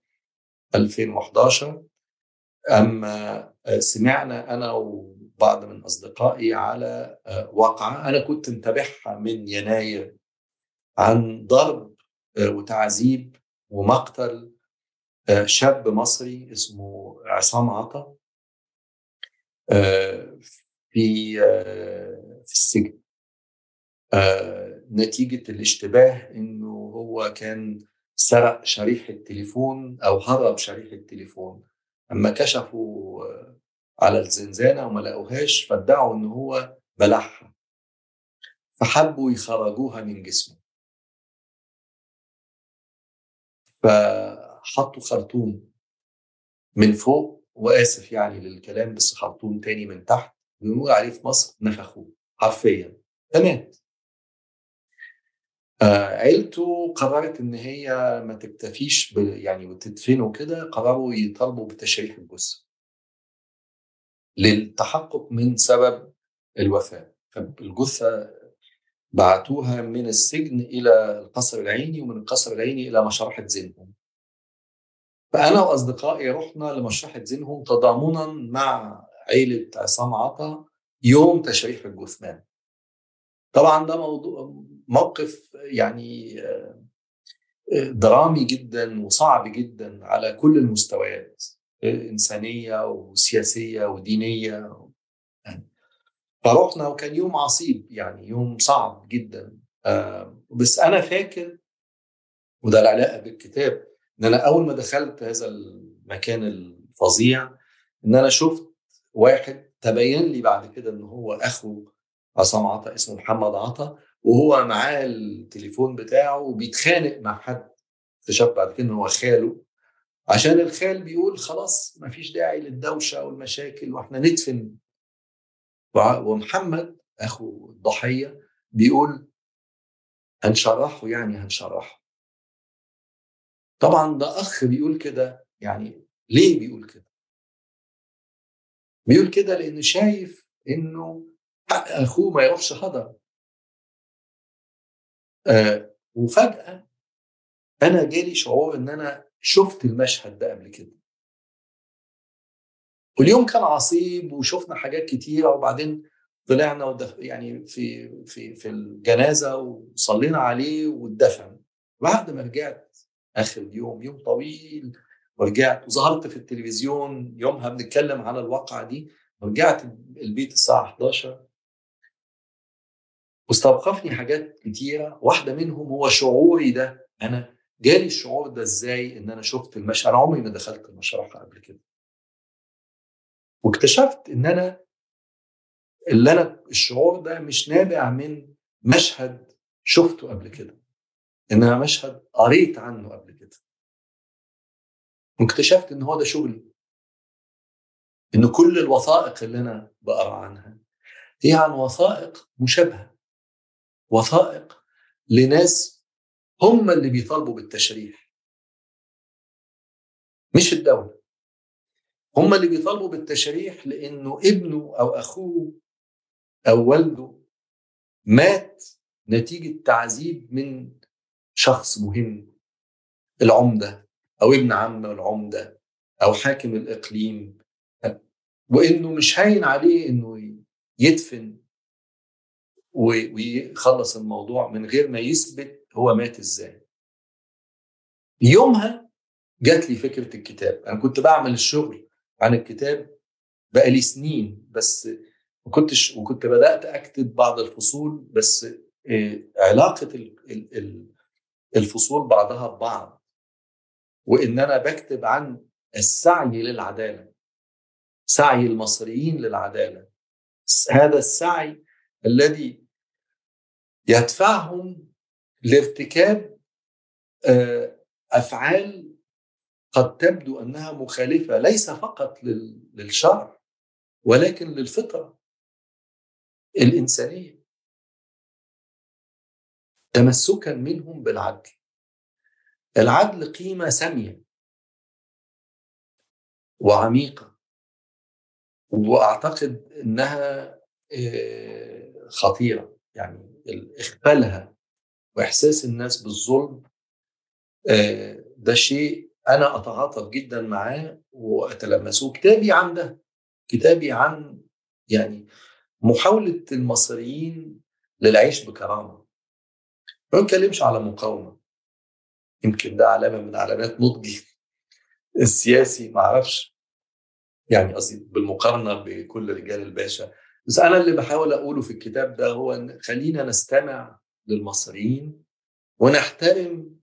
2011 أما سمعنا أنا بعض من أصدقائي على واقعة أنا كنت متابعها من يناير عن ضرب وتعذيب ومقتل شاب مصري اسمه عصام عطا في في السجن. نتيجة الاشتباه إنه هو كان سرق شريحة تليفون أو هرب شريحة تليفون. أما كشفوا على الزنزانة وما لقوهاش فادعوا ان هو بلعها. فحبوا يخرجوها من جسمه. فحطوا خرطوم من فوق وآسف يعني للكلام بس خرطوم تاني من تحت بنقول عليه في مصر نفخوه حرفيا. فمات آه عيلته قررت إن هي ما تكتفيش يعني وتدفنه كده قرروا يطالبوا بتشريح الجثة. للتحقق من سبب الوفاة. فالجثة بعتوها من السجن إلى القصر العيني ومن القصر العيني إلى مشرحه زينهم فأنا وأصدقائي رحنا لمشرحه زينهم تضامنا مع عيلة عصام عطا يوم تشريح الجثمان. طبعا ده موضوع موقف يعني درامي جدا وصعب جدا على كل المستويات إنسانية وسياسية ودينية. فرحنا وكان يوم عصيب يعني يوم صعب جدا. بس أنا فاكر وده العلاقة بالكتاب إن أنا أول ما دخلت هذا المكان الفظيع إن أنا شفت واحد تبين لي بعد كده إن هو أخو عصام عطا اسمه محمد عطا وهو معاه التليفون بتاعه وبيتخانق مع حد اكتشفت بعد كده إن هو خاله. عشان الخال بيقول خلاص ما فيش داعي للدوشة والمشاكل وإحنا ندفن. ومحمد أخو الضحية بيقول هنشرحه يعني هنشرحه. طبعا ده أخ بيقول كده يعني ليه بيقول كده؟ بيقول كده لأنه شايف إنه حق أخوه ما يروحش هدر آه وفجأة أنا جالي شعور إن أنا شفت المشهد ده قبل كده. واليوم كان عصيب وشفنا حاجات كتيرة وبعدين طلعنا. يعني في في في الجنازة وصلينا عليه واتدفن. بعد ما رجعت آخر اليوم يوم طويل ورجعت وظهرت في التلفزيون يومها بنتكلم على الواقعة دي ورجعت البيت الساعة 11 واستوقفني حاجات كتيرة واحدة منهم هو شعوري ده. أنا جالي الشعور ده إزاي؟ إن أنا شفت المشهد أنا عمري ما دخلت المشرحة قبل كده. واكتشفت إن أنا اللي أنا الشعور ده مش نابع من مشهد شفته قبل كده. انما مشهد قريت عنه قبل كده. واكتشفت إن هو ده شغلي. إن كل الوثائق اللي أنا بقرأ عنها هي عن وثائق مشابهة. وثائق لناس هم اللي بيطالبوا بالتشريح. مش الدولة. هم اللي بيطالبوا بالتشريح لإنه ابنه أو أخوه أو والده مات نتيجة تعذيب من شخص مهم العمدة أو ابن عم العمدة أو حاكم الإقليم. وإنه مش هاين عليه إنه يدفن ويخلص الموضوع من غير ما يثبت هو مات إزاي. يومها جات لي فكرة الكتاب. أنا كنت بعمل الشغل عن الكتاب بقالي سنين بس ما كنتش وكنت بدأت أكتب بعض الفصول بس علاقة الفصول بعضها ببعض. وإن أنا بكتب عن السعي للعدالة سعي المصريين للعدالة هذا السعي الذي يدفعهم لارتكاب أفعال قد تبدو أنها مخالفة ليس فقط للشرع ولكن للفطرة الإنسانية. تمسكا منهم بالعدل. العدل قيمة سامية وعميقة وأعتقد إنها خطيرة. يعني اخبالها وإحساس الناس بالظلم ده شيء أنا أتعاطف جدا معاه وأتلمسه. كتابي عن ده كتابي عن يعني محاولة المصريين للعيش بكرامة. ما بنتكلمش على مقاومة. يمكن ده علامة من علامات نضجي السياسي ما أعرفش. يعني قصدي بالمقارنة بكل رجال الباشا. بس أنا اللي بحاول أقوله في الكتاب ده هو إن خلينا نستمع للمصريين ونحترم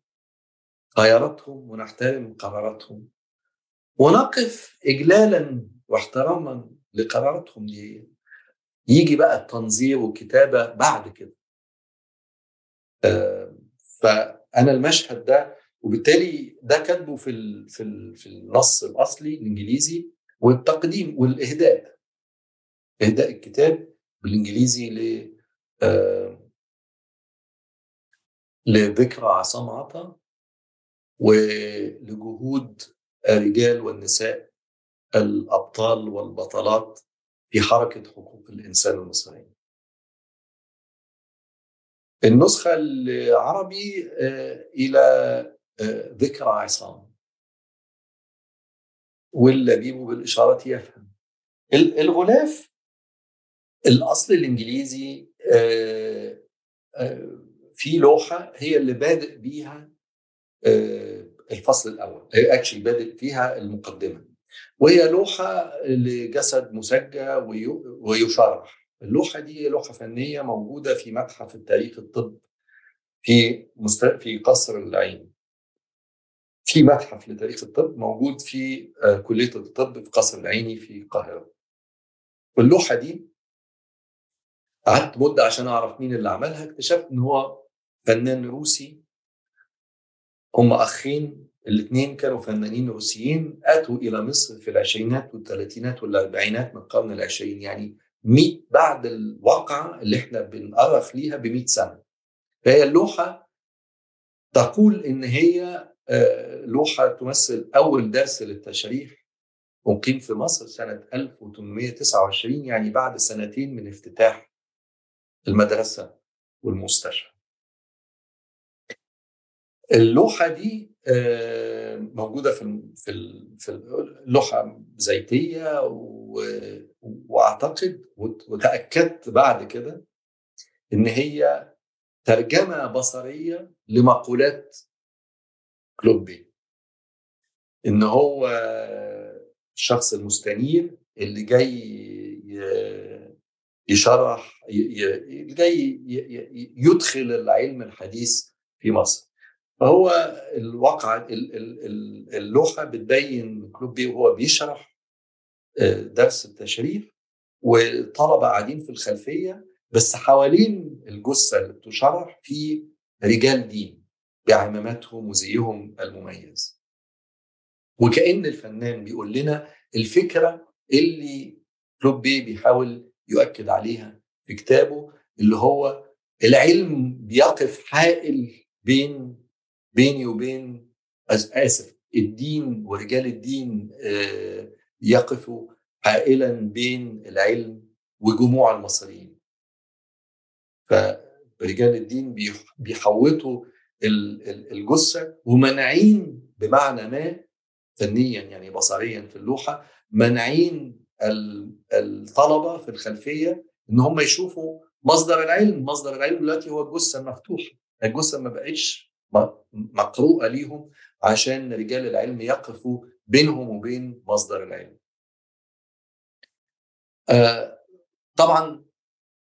خياراتهم ونحترم قراراتهم ونقف اجلالا واحتراما لقراراتهم دي. يجي بقى التنظير والكتابة بعد كده. فأنا المشهد ده وبالتالي ده كاتبه في ال في ال في النص الأصلي الإنجليزي والتقديم والإهداء إهداء الكتاب بالإنجليزي ل آه، لذكرى عصام عطا ولجهود الرجال والنساء الأبطال والبطلات في حركة حقوق الإنسان المصريه. النسخة العربي آه، إلى آه، ذكرى عصام. واللبيب بالإشارة يفهم. الغلاف الأصل الإنجليزي آه، في لوحة هي اللي بادئ بيها الفصل الأول. اكشلي بادئ فيها المقدمة. وهي لوحة لجسد مسجى ويشرح. اللوحة دي لوحة فنية موجودة في متحف التاريخ الطب في مست... في قصر العين. في متحف لتاريخ الطب موجود في كلية الطب في قصر العيني في القاهرة. واللوحة دي قعدت مدة عشان أعرف مين اللي عملها اكتشفت إن هو فنان روسي. هم أخين الاثنين كانوا فنانين روسيين أتوا إلى مصر في العشرينات والثلاثينات والأربعينات من القرن العشرين يعني 100 بعد الواقعة اللي إحنا بنأرخ ليها ب 100 سنة. فهي اللوحه تقول إن هي لوحة تمثل أول درس للتشريح أقيم في مصر سنة 1829 يعني بعد سنتين من افتتاح المدرسة والمستشفى. اللوحة دي موجودة في في في اللوحه زيتية وأعتقد وتأكدت بعد كده إن هي ترجمة بصرية لمقولات كلوبي إن هو الشخص المستنير اللي جاي يشرح جاي يدخل العلم الحديث في مصر. فهو الواقع اللوحة بتبين كلوبي وهو بيشرح درس التشريح وطلبه قاعدين في الخلفية بس حوالين الجثة اللي بتشرح في رجال دين بعماماتهم وزيهم المميز. وكأن الفنان بيقول لنا الفكرة اللي كلوبي بيحاول يؤكد عليها في كتابه اللي هو العلم بيقف حائل بين بيني وبين آسف الدين ورجال الدين يقفوا حائلا بين العلم وجموع المصريين. فرجال الدين بيحوطوا الجثة ومنعين بمعنى ما فنيا يعني بصريا في اللوحة منعين الطلبة في الخلفية إن هم يشوفوا مصدر العلم. مصدر العلم دلوقتي هو الجثة المفتوحة. الجثة ما بقتش مقروءة ليهم عشان رجال العلم يقفوا بينهم وبين مصدر العلم. آه طبعا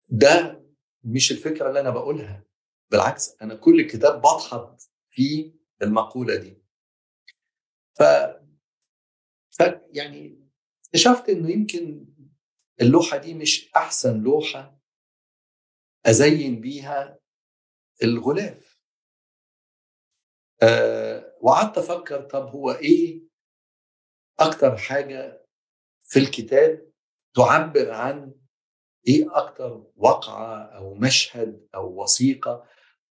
ده مش الفكرة اللي أنا بقولها بالعكس أنا كل كتاب بضحض في المقولة دي. ف يعني اكتشفت إنه يمكن اللوحة دي مش أحسن لوحة أزين بيها الغلاف أه وقعدت أفكر طب هو إيه أكتر حاجة في الكتاب تعبر عن إيه أكتر وقعه أو مشهد أو وثيقة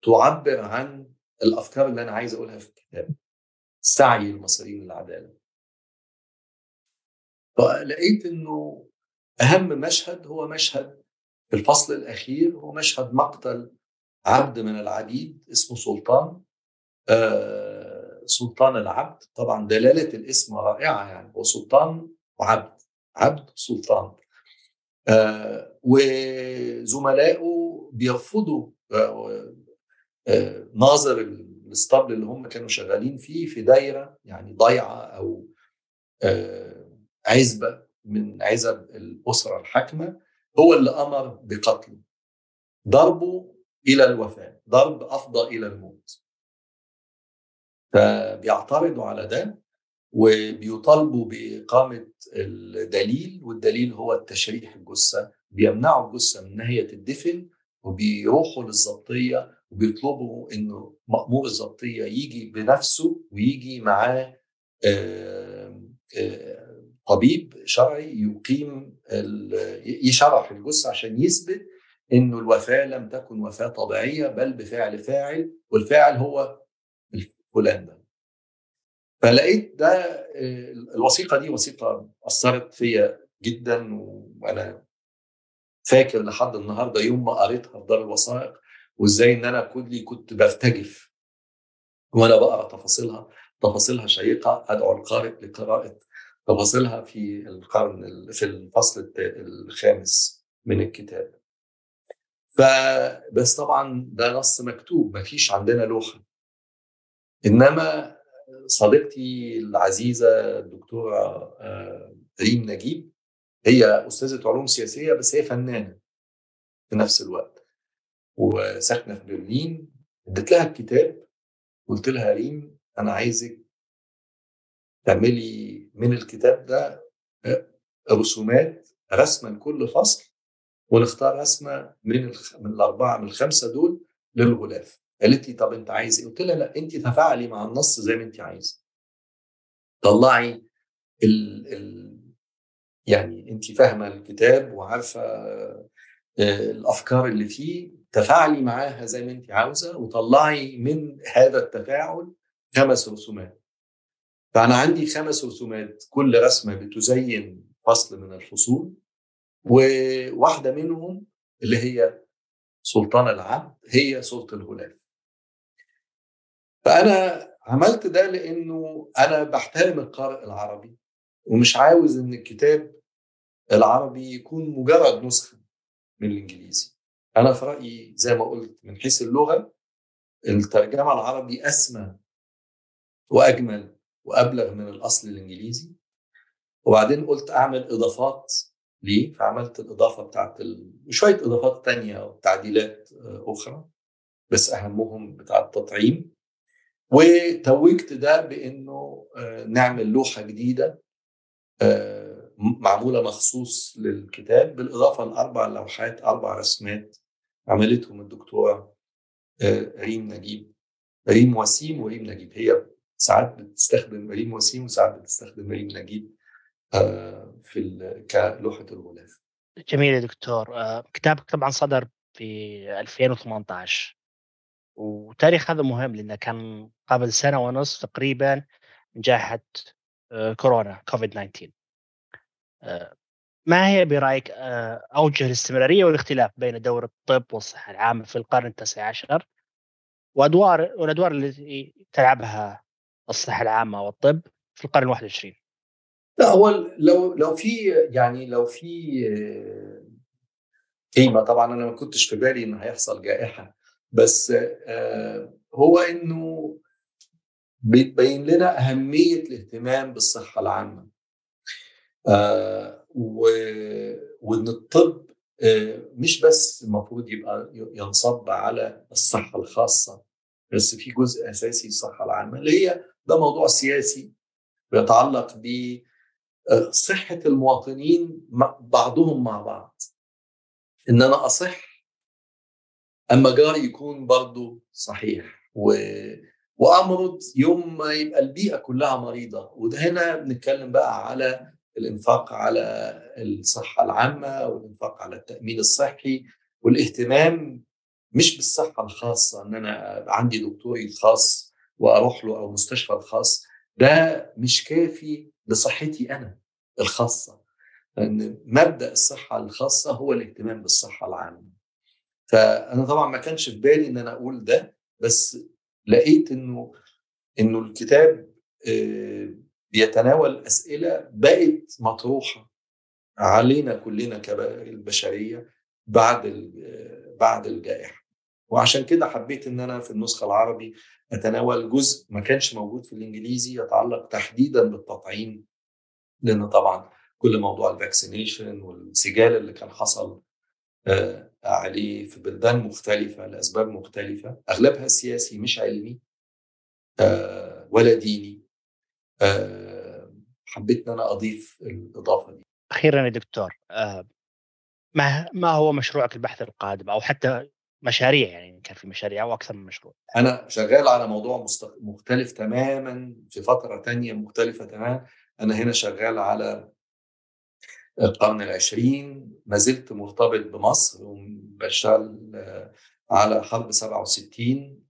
تعبر عن الأفكار اللي أنا عايز أقولها في الكتاب؟ سعي المصريين للعدالة. فلقيت إنه أهم مشهد هو مشهد في الفصل الأخير هو مشهد مقتل عبد من العبيد اسمه سلطان. آه سلطان العبد. طبعا دلالة الاسم رائعة يعني هو سلطان وعبد عبد سلطان. آه وزملائه بيرفضوا آه آه ناظر الاسطبل اللي هم كانوا شغالين فيه في دايرة يعني ضيعه أو آه عزبة من عزب الأسرة الحاكمة. هو اللي أمر بقتله ضربه إلى الوفاة ضرب أفضى إلى الموت. فبيعترضوا على ده وبيطالبوا بإقامة الدليل والدليل هو التشريح الجثة. بيمنعوا الجثة من إن هي وبيروحوا للضبطية وبيطلبوا إنه مأمور الضبطية يجي بنفسه ويجي معاه طبيب شرعي يقيم يشرح الجثة عشان يثبت إنه الوفاة لم تكن وفاة طبيعية بل بفعل فاعل والفاعل هو ده. فلقيت ده الوثيقة دي وثيقة أثرت فيا جدا وأنا فاكر لحد النهارده يوم ما قريتها في دار الوثائق وإزاي إن أنا كلي كنت برتجف وأنا بقرأ تفاصيلها تفاصيلها شيقة أدعو القارئ لقراءة تفاصيلها في القرن في الفصل الخامس من الكتاب. فبس طبعا ده نص مكتوب ما فيش عندنا لوحة. إنما صديقتي العزيزة الدكتورة ريم نجيب هي أستاذة علوم سياسية بس هي فنانة في نفس الوقت وساكنة في برلين اديت لها الكتاب قلت لها ريم أنا عايزك تعملي من الكتاب ده رسومات رسمه لكل فصل ونختار رسمة من. من الأربعة من الخمسة دول للغلاف قالت لي طب أنت عايز إيه؟ قلت لها لا أنت تفاعلي مع النص زي ما أنت عايزة. طلعي ال ال يعني أنت فاهمة الكتاب وعارفة الأفكار اللي فيه تفاعلي معاها زي ما أنت عاوزة وطلعي من هذا التفاعل خمس رسومات. فأنا عندي خمس رسومات كل رسمة بتزين فصل من الفصول وواحدة منهم اللي هي سلطان العبد هي صوره الغلاف. فأنا عملت ده لأنه أنا بحترم القارئ العربي ومش عاوز إن الكتاب العربي يكون مجرد نسخة من الإنجليزي. أنا في رأيي زي ما قلت من حيث اللغة الترجمة العربي أسمى وأجمل وأبلغ من الأصل الإنجليزي. وبعدين قلت أعمل إضافات ليه؟ فعملت الإضافة بتاعت ال... وشوية إضافات تانية وتعديلات أخرى بس أهمهم بتاع التطعيم. وتوجت ده بإنه نعمل لوحة جديدة معمولة مخصوص للكتاب بالإضافة لأربع لوحات أربع رسمات عملتهم الدكتورة ريم نجيب ريم وسيم وريم نجيب. هي ساعات بتستخدم ريم وسيم وساعات بتستخدم ريم نجيب في كلوحة الغلاف. جميل يا دكتور. كتابك طبعا صدر في 2018 وتاريخ هذا مهم لأنه كان قبل سنة ونصف تقريبا جائحة كورونا كوفيد 19 ما هي برأيك أوجه الاستمرارية والاختلاف بين دور الطب والصحة العامة في القرن التاسع عشر؟ وأدوار والأدوار التي تلعبها الصحة العامة والطب في القرن الواحد والعشرين؟ لا هو لو لو في يعني لو في قيمة طبعا أنا ما كنتش في بالي ان هيحصل جائحة. بس هو إنه بيبين لنا أهمية الاهتمام بالصحة العامة. وإن الطب مش بس المفروض يبقى ينصب على الصحة الخاصة بس في جزء أساسي الصحه العامة اللي هي ده موضوع سياسي بيتعلق بصحه المواطنين بعضهم مع بعض. إن أنا أصح أما جاري يكون برضه صحيح. و... وأمرض يوم ما يبقى البيئة كلها مريضة. وده هنا بنتكلم بقى على الإنفاق على الصحة العامة والإنفاق على التأمين الصحي والاهتمام مش بالصحة الخاصة إن أنا عندي دكتوري الخاص وأروح له أو مستشفى الخاص. ده مش كافي لصحتي أنا الخاصة. لأن مبدأ الصحة الخاصة هو الاهتمام بالصحة العامة. فأنا طبعا ما كانش في بالي إن أنا أقول ده بس لقيت إنه إنه الكتاب بيتناول أسئلة بقت مطروحة علينا كلنا كالبشرية بعد بعد الجائحة. وعشان كده حبيت إن أنا في النسخة العربي أتناول جزء ما كانش موجود في الإنجليزي يتعلق تحديدا بالتطعيم لأن طبعا كل موضوع الفاكسينيشن والسجال اللي كان حصل عليه في بلدان مختلفة لأسباب مختلفة. أغلبها سياسي مش علمي ولا ديني. حبيت إن أنا أضيف الإضافة دي. أخيرا يا دكتور ما ما هو مشروعك البحث القادم؟ أو حتى مشاريع يعني كان في مشاريع أو أكثر من مشروع. أنا شغال على موضوع مختلف تماما في فترة تانية مختلفة تماما. أنا هنا شغال على القرن العشرين ما زلت مرتبط بمصر وبشتغل على حرب 67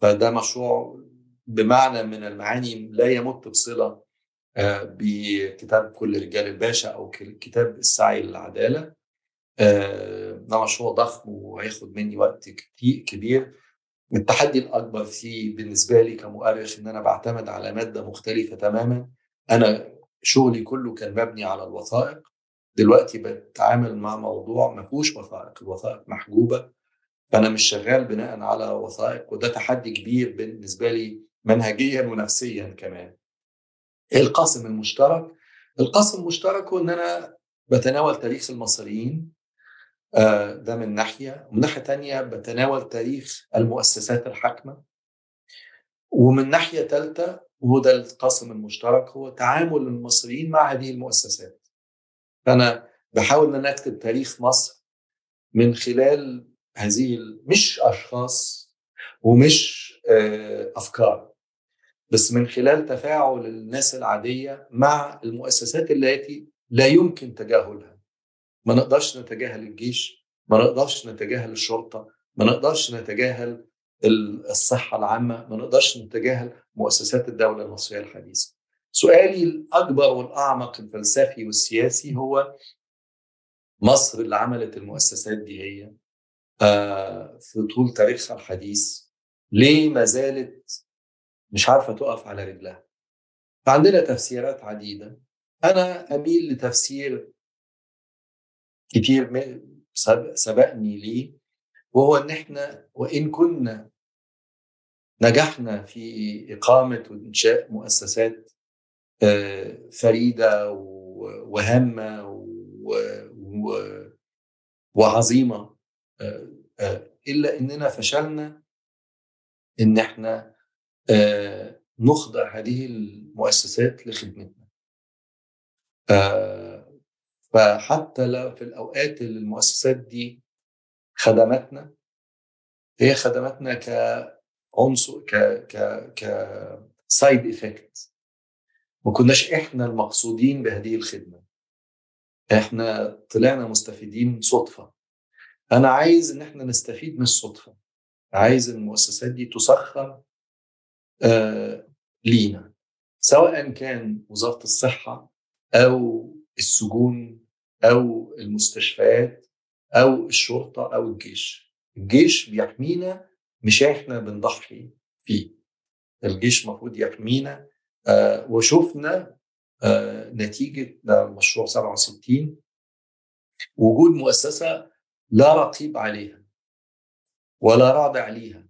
فده مشروع بمعنى من المعاني لا يمت بصلة بكتاب كل رجال الباشا أو كتاب السعي للعدالة. ده مشروع ضخم وهياخد مني وقت كبير. التحدي الأكبر فيه بالنسبة لي كمؤرخ إن أنا بعتمد على مادة مختلفة تماما. أنا شغلي كله كان مبني على الوثائق. دلوقتي بتعامل مع موضوع ما فيهوش وثائق الوثائق محجوبة. فأنا مش شغال بناء على وثائق وده تحدي كبير بالنسبة لي منهجيا ونفسيا كمان. القاسم المشترك القاسم المشترك هو إن أنا بتناول تاريخ المصريين ده من ناحية. ومن ناحية تانية بتناول تاريخ المؤسسات الحاكمة. ومن ناحية ثالثه وهو ده القاسم المشترك هو تعامل المصريين مع هذه المؤسسات. فأنا بحاول أنا أكتب تاريخ مصر من خلال هذه مش أشخاص ومش أفكار بس من خلال تفاعل الناس العادية مع المؤسسات التي لا يمكن تجاهلها. ما نقدرش نتجاهل الجيش ما نقدرش نتجاهل الشرطة ما نقدرش نتجاهل الصحة العامة ما نقدرش نتجاهل مؤسسات الدولة المصرية الحديثة. سؤالي الأكبر والأعمق الفلسفي والسياسي هو مصر اللي عملت المؤسسات دي هي في طول تاريخها الحديث ليه ما زالت مش عارفة تقف على رجلها؟ فعندنا تفسيرات عديدة. أنا أميل لتفسير كتير سبقني ليه وهو إن إحنا وإن كنا نجحنا في إقامة وإنشاء مؤسسات فريدة وهامه وعظيمة إلا إننا فشلنا إن إحنا نخضع هذه المؤسسات لخدمتنا. فحتى لو في الأوقات اللي المؤسسات دي خدمتنا هي خدمتنا كعنصر ك ك ك side effect ما كناش إحنا المقصودين بهذه الخدمة. إحنا طلعنا مستفيدين صدفة. أنا عايز إن إحنا نستفيد من الصدفة. عايز المؤسسات دي تسخر آه لينا. سواء كان وزارة الصحة أو السجون أو المستشفيات أو الشرطة أو الجيش. الجيش بيحمينا مش إحنا بنضحي فيه. الجيش المفروض يحمينا آه وشفنا آه نتيجة مشروع 67 وجود مؤسسة لا رقيب عليها ولا رادع عليها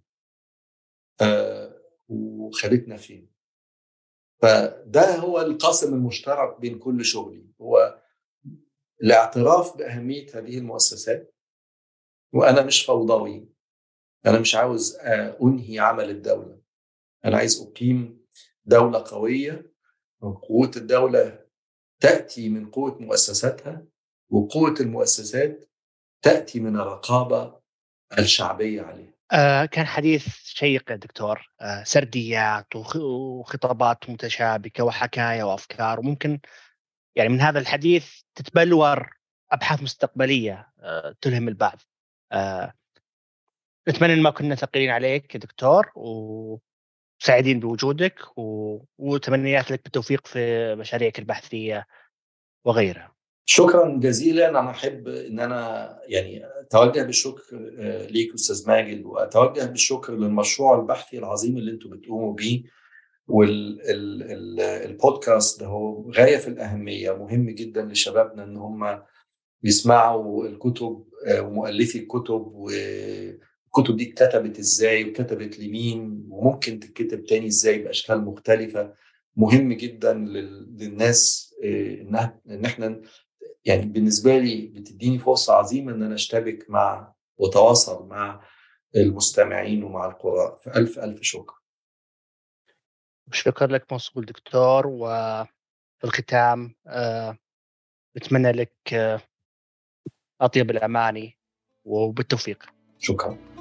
آه وخدتنا فين. فده هو القاسم المشترك بين كل شغلي. هو الاعتراف بأهمية هذه المؤسسات وأنا مش فوضوي. أنا مش عاوز أنهي عمل الدولة. أنا عايز أقيم دولة قوية قوه الدولة تأتي من قوة مؤسساتها وقوة المؤسسات تأتي من الرقابة الشعبية عليها. آه كان حديث شيق يا دكتور. آه سرديات وخطابات متشابكة وحكاية وأفكار. وممكن يعني من هذا الحديث تتبلور أبحاث مستقبلية آه تلهم البعض. نتمنى إن ما كنا ثقيلين عليك يا دكتور وسعيدين بوجودك و... وتمنيات لك بالتوفيق في مشاريعك البحثية وغيرها. شكرا جزيلا. أنا أحب إن أنا يعني أتوجه بالشكر ليك أستاذ ماجد وأتوجه بالشكر للمشروع البحثي العظيم اللي أنتم بتقوموا بيه والبودكاست ده هو غاية في الأهمية. مهم جدا لشبابنا إن هم يسمعوا الكتب ومؤلفي الكتب والكتب دي اتكتبت إزاي وكتبت لمين وممكن تتكتب تاني إزاي بأشكال مختلفة. مهم جدا للناس انها إن إحنا يعني بالنسبة لي بتديني فرصة عظيمة إن أنا أشتبك مع وتواصل مع المستمعين ومع القراء. فألف ألف شكر. شكرا لك موصول دكتور وفي الختام آه بتمنى لك آه أطيب الأماني وبالتوفيق. شكرا.